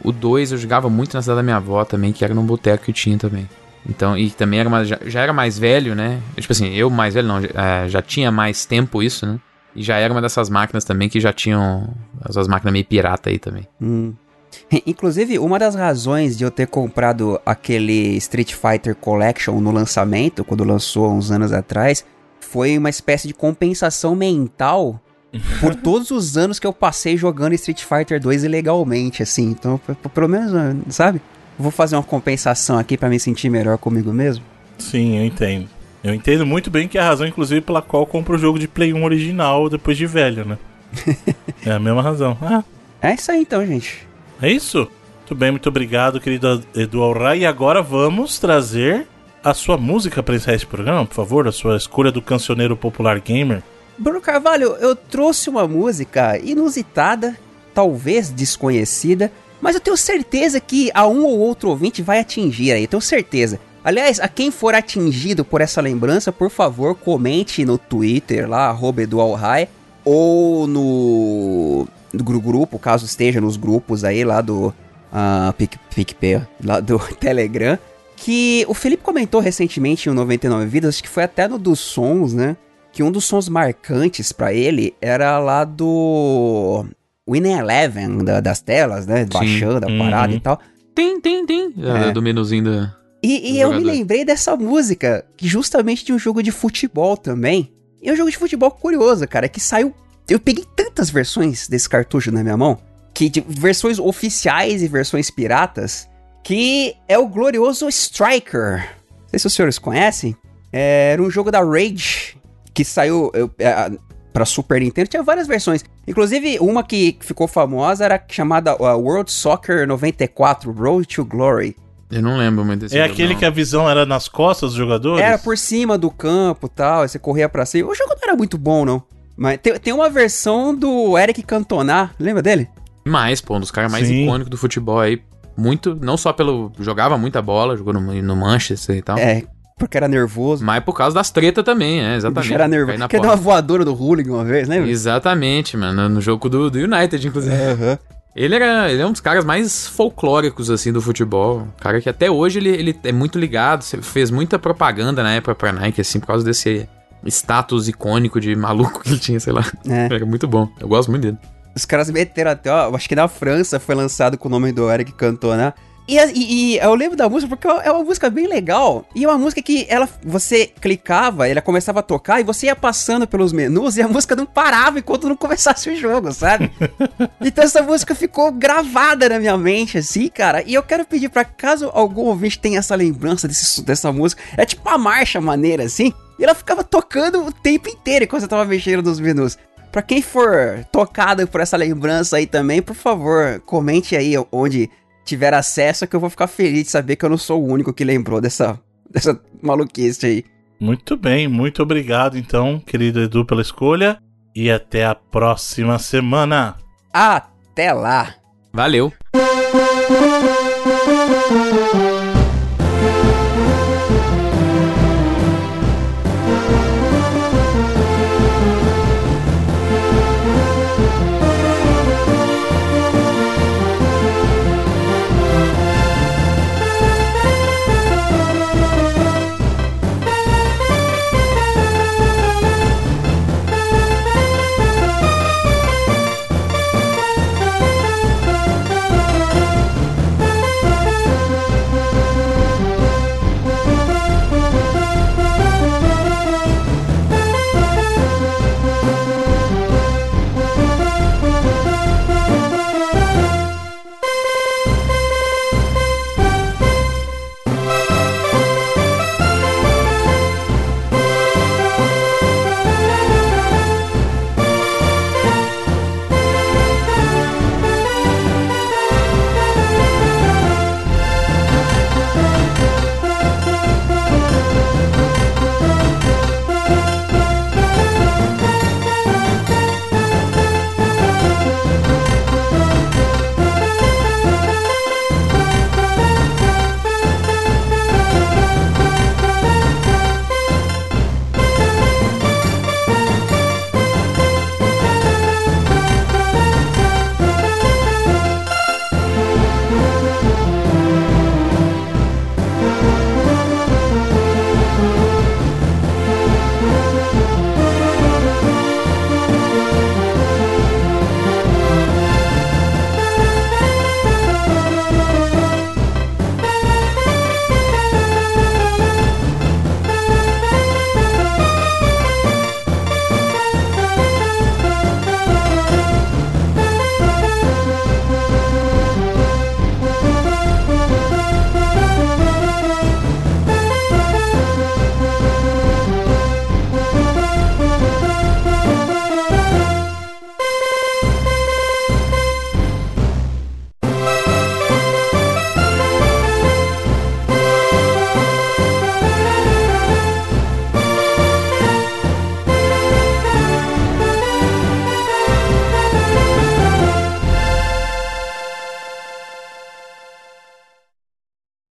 [SPEAKER 3] O 2 eu jogava muito na cidade da minha avó também, que era num boteco que tinha também. Então, e também era mais, já, já, era mais velho, né? Tipo assim, eu mais velho não, já, é, já, tinha mais tempo isso, né? E já era uma dessas máquinas também que já tinham as máquinas meio pirata aí também.
[SPEAKER 2] Hum. Inclusive, uma das razões de eu ter comprado aquele Street Fighter Collection no lançamento, quando lançou uns anos atrás, foi uma espécie de compensação mental por todos os anos que eu passei jogando Street Fighter 2 ilegalmente, assim. Então, pelo menos, sabe? Vou fazer uma compensação aqui para me sentir melhor comigo mesmo.
[SPEAKER 1] Sim, eu entendo. Eu entendo muito bem que é a razão, inclusive, pela qual eu compro o jogo de Play 1 original depois de velho, né? é a mesma razão. Ah.
[SPEAKER 2] É isso aí então, gente.
[SPEAKER 1] É isso? Muito bem, muito obrigado, querido Edu Alray. E agora vamos trazer a sua música para encerrar esse programa, por favor, a sua escolha do cancioneiro popular gamer.
[SPEAKER 2] Bruno Carvalho, eu trouxe uma música inusitada, talvez desconhecida, mas eu tenho certeza que a um ou outro ouvinte vai atingir aí, tenho certeza. Aliás, a quem for atingido por essa lembrança, por favor, comente no Twitter lá, arroba ou no do grupo, caso esteja nos grupos aí lá do uh, PicPay, lá do Telegram, que o Felipe comentou recentemente em 99 Vidas, que foi até no dos sons, né? Que um dos sons marcantes para ele era lá do Winning Eleven, da, das telas, né? Baixando a uhum. parada e tal.
[SPEAKER 3] Tem, tem, tem. É. Do menuzinho da.
[SPEAKER 2] E, e eu me lembrei dessa música, que justamente de um jogo de futebol também. E é um jogo de futebol curioso, cara, que saiu eu peguei tantas versões desse cartucho na minha mão, que de versões oficiais e versões piratas, que é o glorioso Striker. Não sei se os senhores conhecem. É, era um jogo da Rage que saiu eu, é, para Super Nintendo. Tinha várias versões. Inclusive, uma que ficou famosa era chamada World Soccer 94 Road to Glory.
[SPEAKER 3] Eu não lembro muito
[SPEAKER 1] desse É jogo, aquele não. que a visão era nas costas dos jogadores?
[SPEAKER 2] Era por cima do campo e tal, você corria pra cima. O jogo não era muito bom, não. Mas tem, tem uma versão do Eric Cantona, lembra dele?
[SPEAKER 3] Mais, pô, um dos caras mais Sim. icônicos do futebol aí. Muito, não só pelo. Jogava muita bola, jogou no, no Manchester e tal.
[SPEAKER 2] É, porque era nervoso.
[SPEAKER 3] Mas por causa das tretas também, é, exatamente.
[SPEAKER 2] O era nervoso. Porque deu uma voadora do Hooligan uma vez, lembra?
[SPEAKER 3] Exatamente, mano. No jogo do, do United, inclusive. Uhum. Ele, era, ele é um dos caras mais folclóricos, assim, do futebol. Cara que até hoje ele, ele é muito ligado, fez muita propaganda na época pra Nike, assim, por causa desse status icônico de maluco que ele tinha, sei lá. É. Era muito bom. Eu gosto muito dele.
[SPEAKER 2] Os caras meteram até, ó, acho que na França foi lançado com o nome do Eric Cantona. E, e, e, eu lembro da música porque é uma música bem legal. E é uma música que ela, você clicava, ela começava a tocar e você ia passando pelos menus e a música não parava enquanto não começasse o jogo, sabe? então essa música ficou gravada na minha mente, assim, cara. E eu quero pedir para caso algum ouvinte tenha essa lembrança desse, dessa música, é tipo uma marcha maneira, assim. E ela ficava tocando o tempo inteiro enquanto eu tava mexendo nos menus. Pra quem for tocado por essa lembrança aí também, por favor, comente aí onde tiver acesso, que eu vou ficar feliz de saber que eu não sou o único que lembrou dessa, dessa maluquice aí.
[SPEAKER 1] Muito bem, muito obrigado então, querido Edu, pela escolha. E até a próxima semana.
[SPEAKER 2] Até lá.
[SPEAKER 3] Valeu.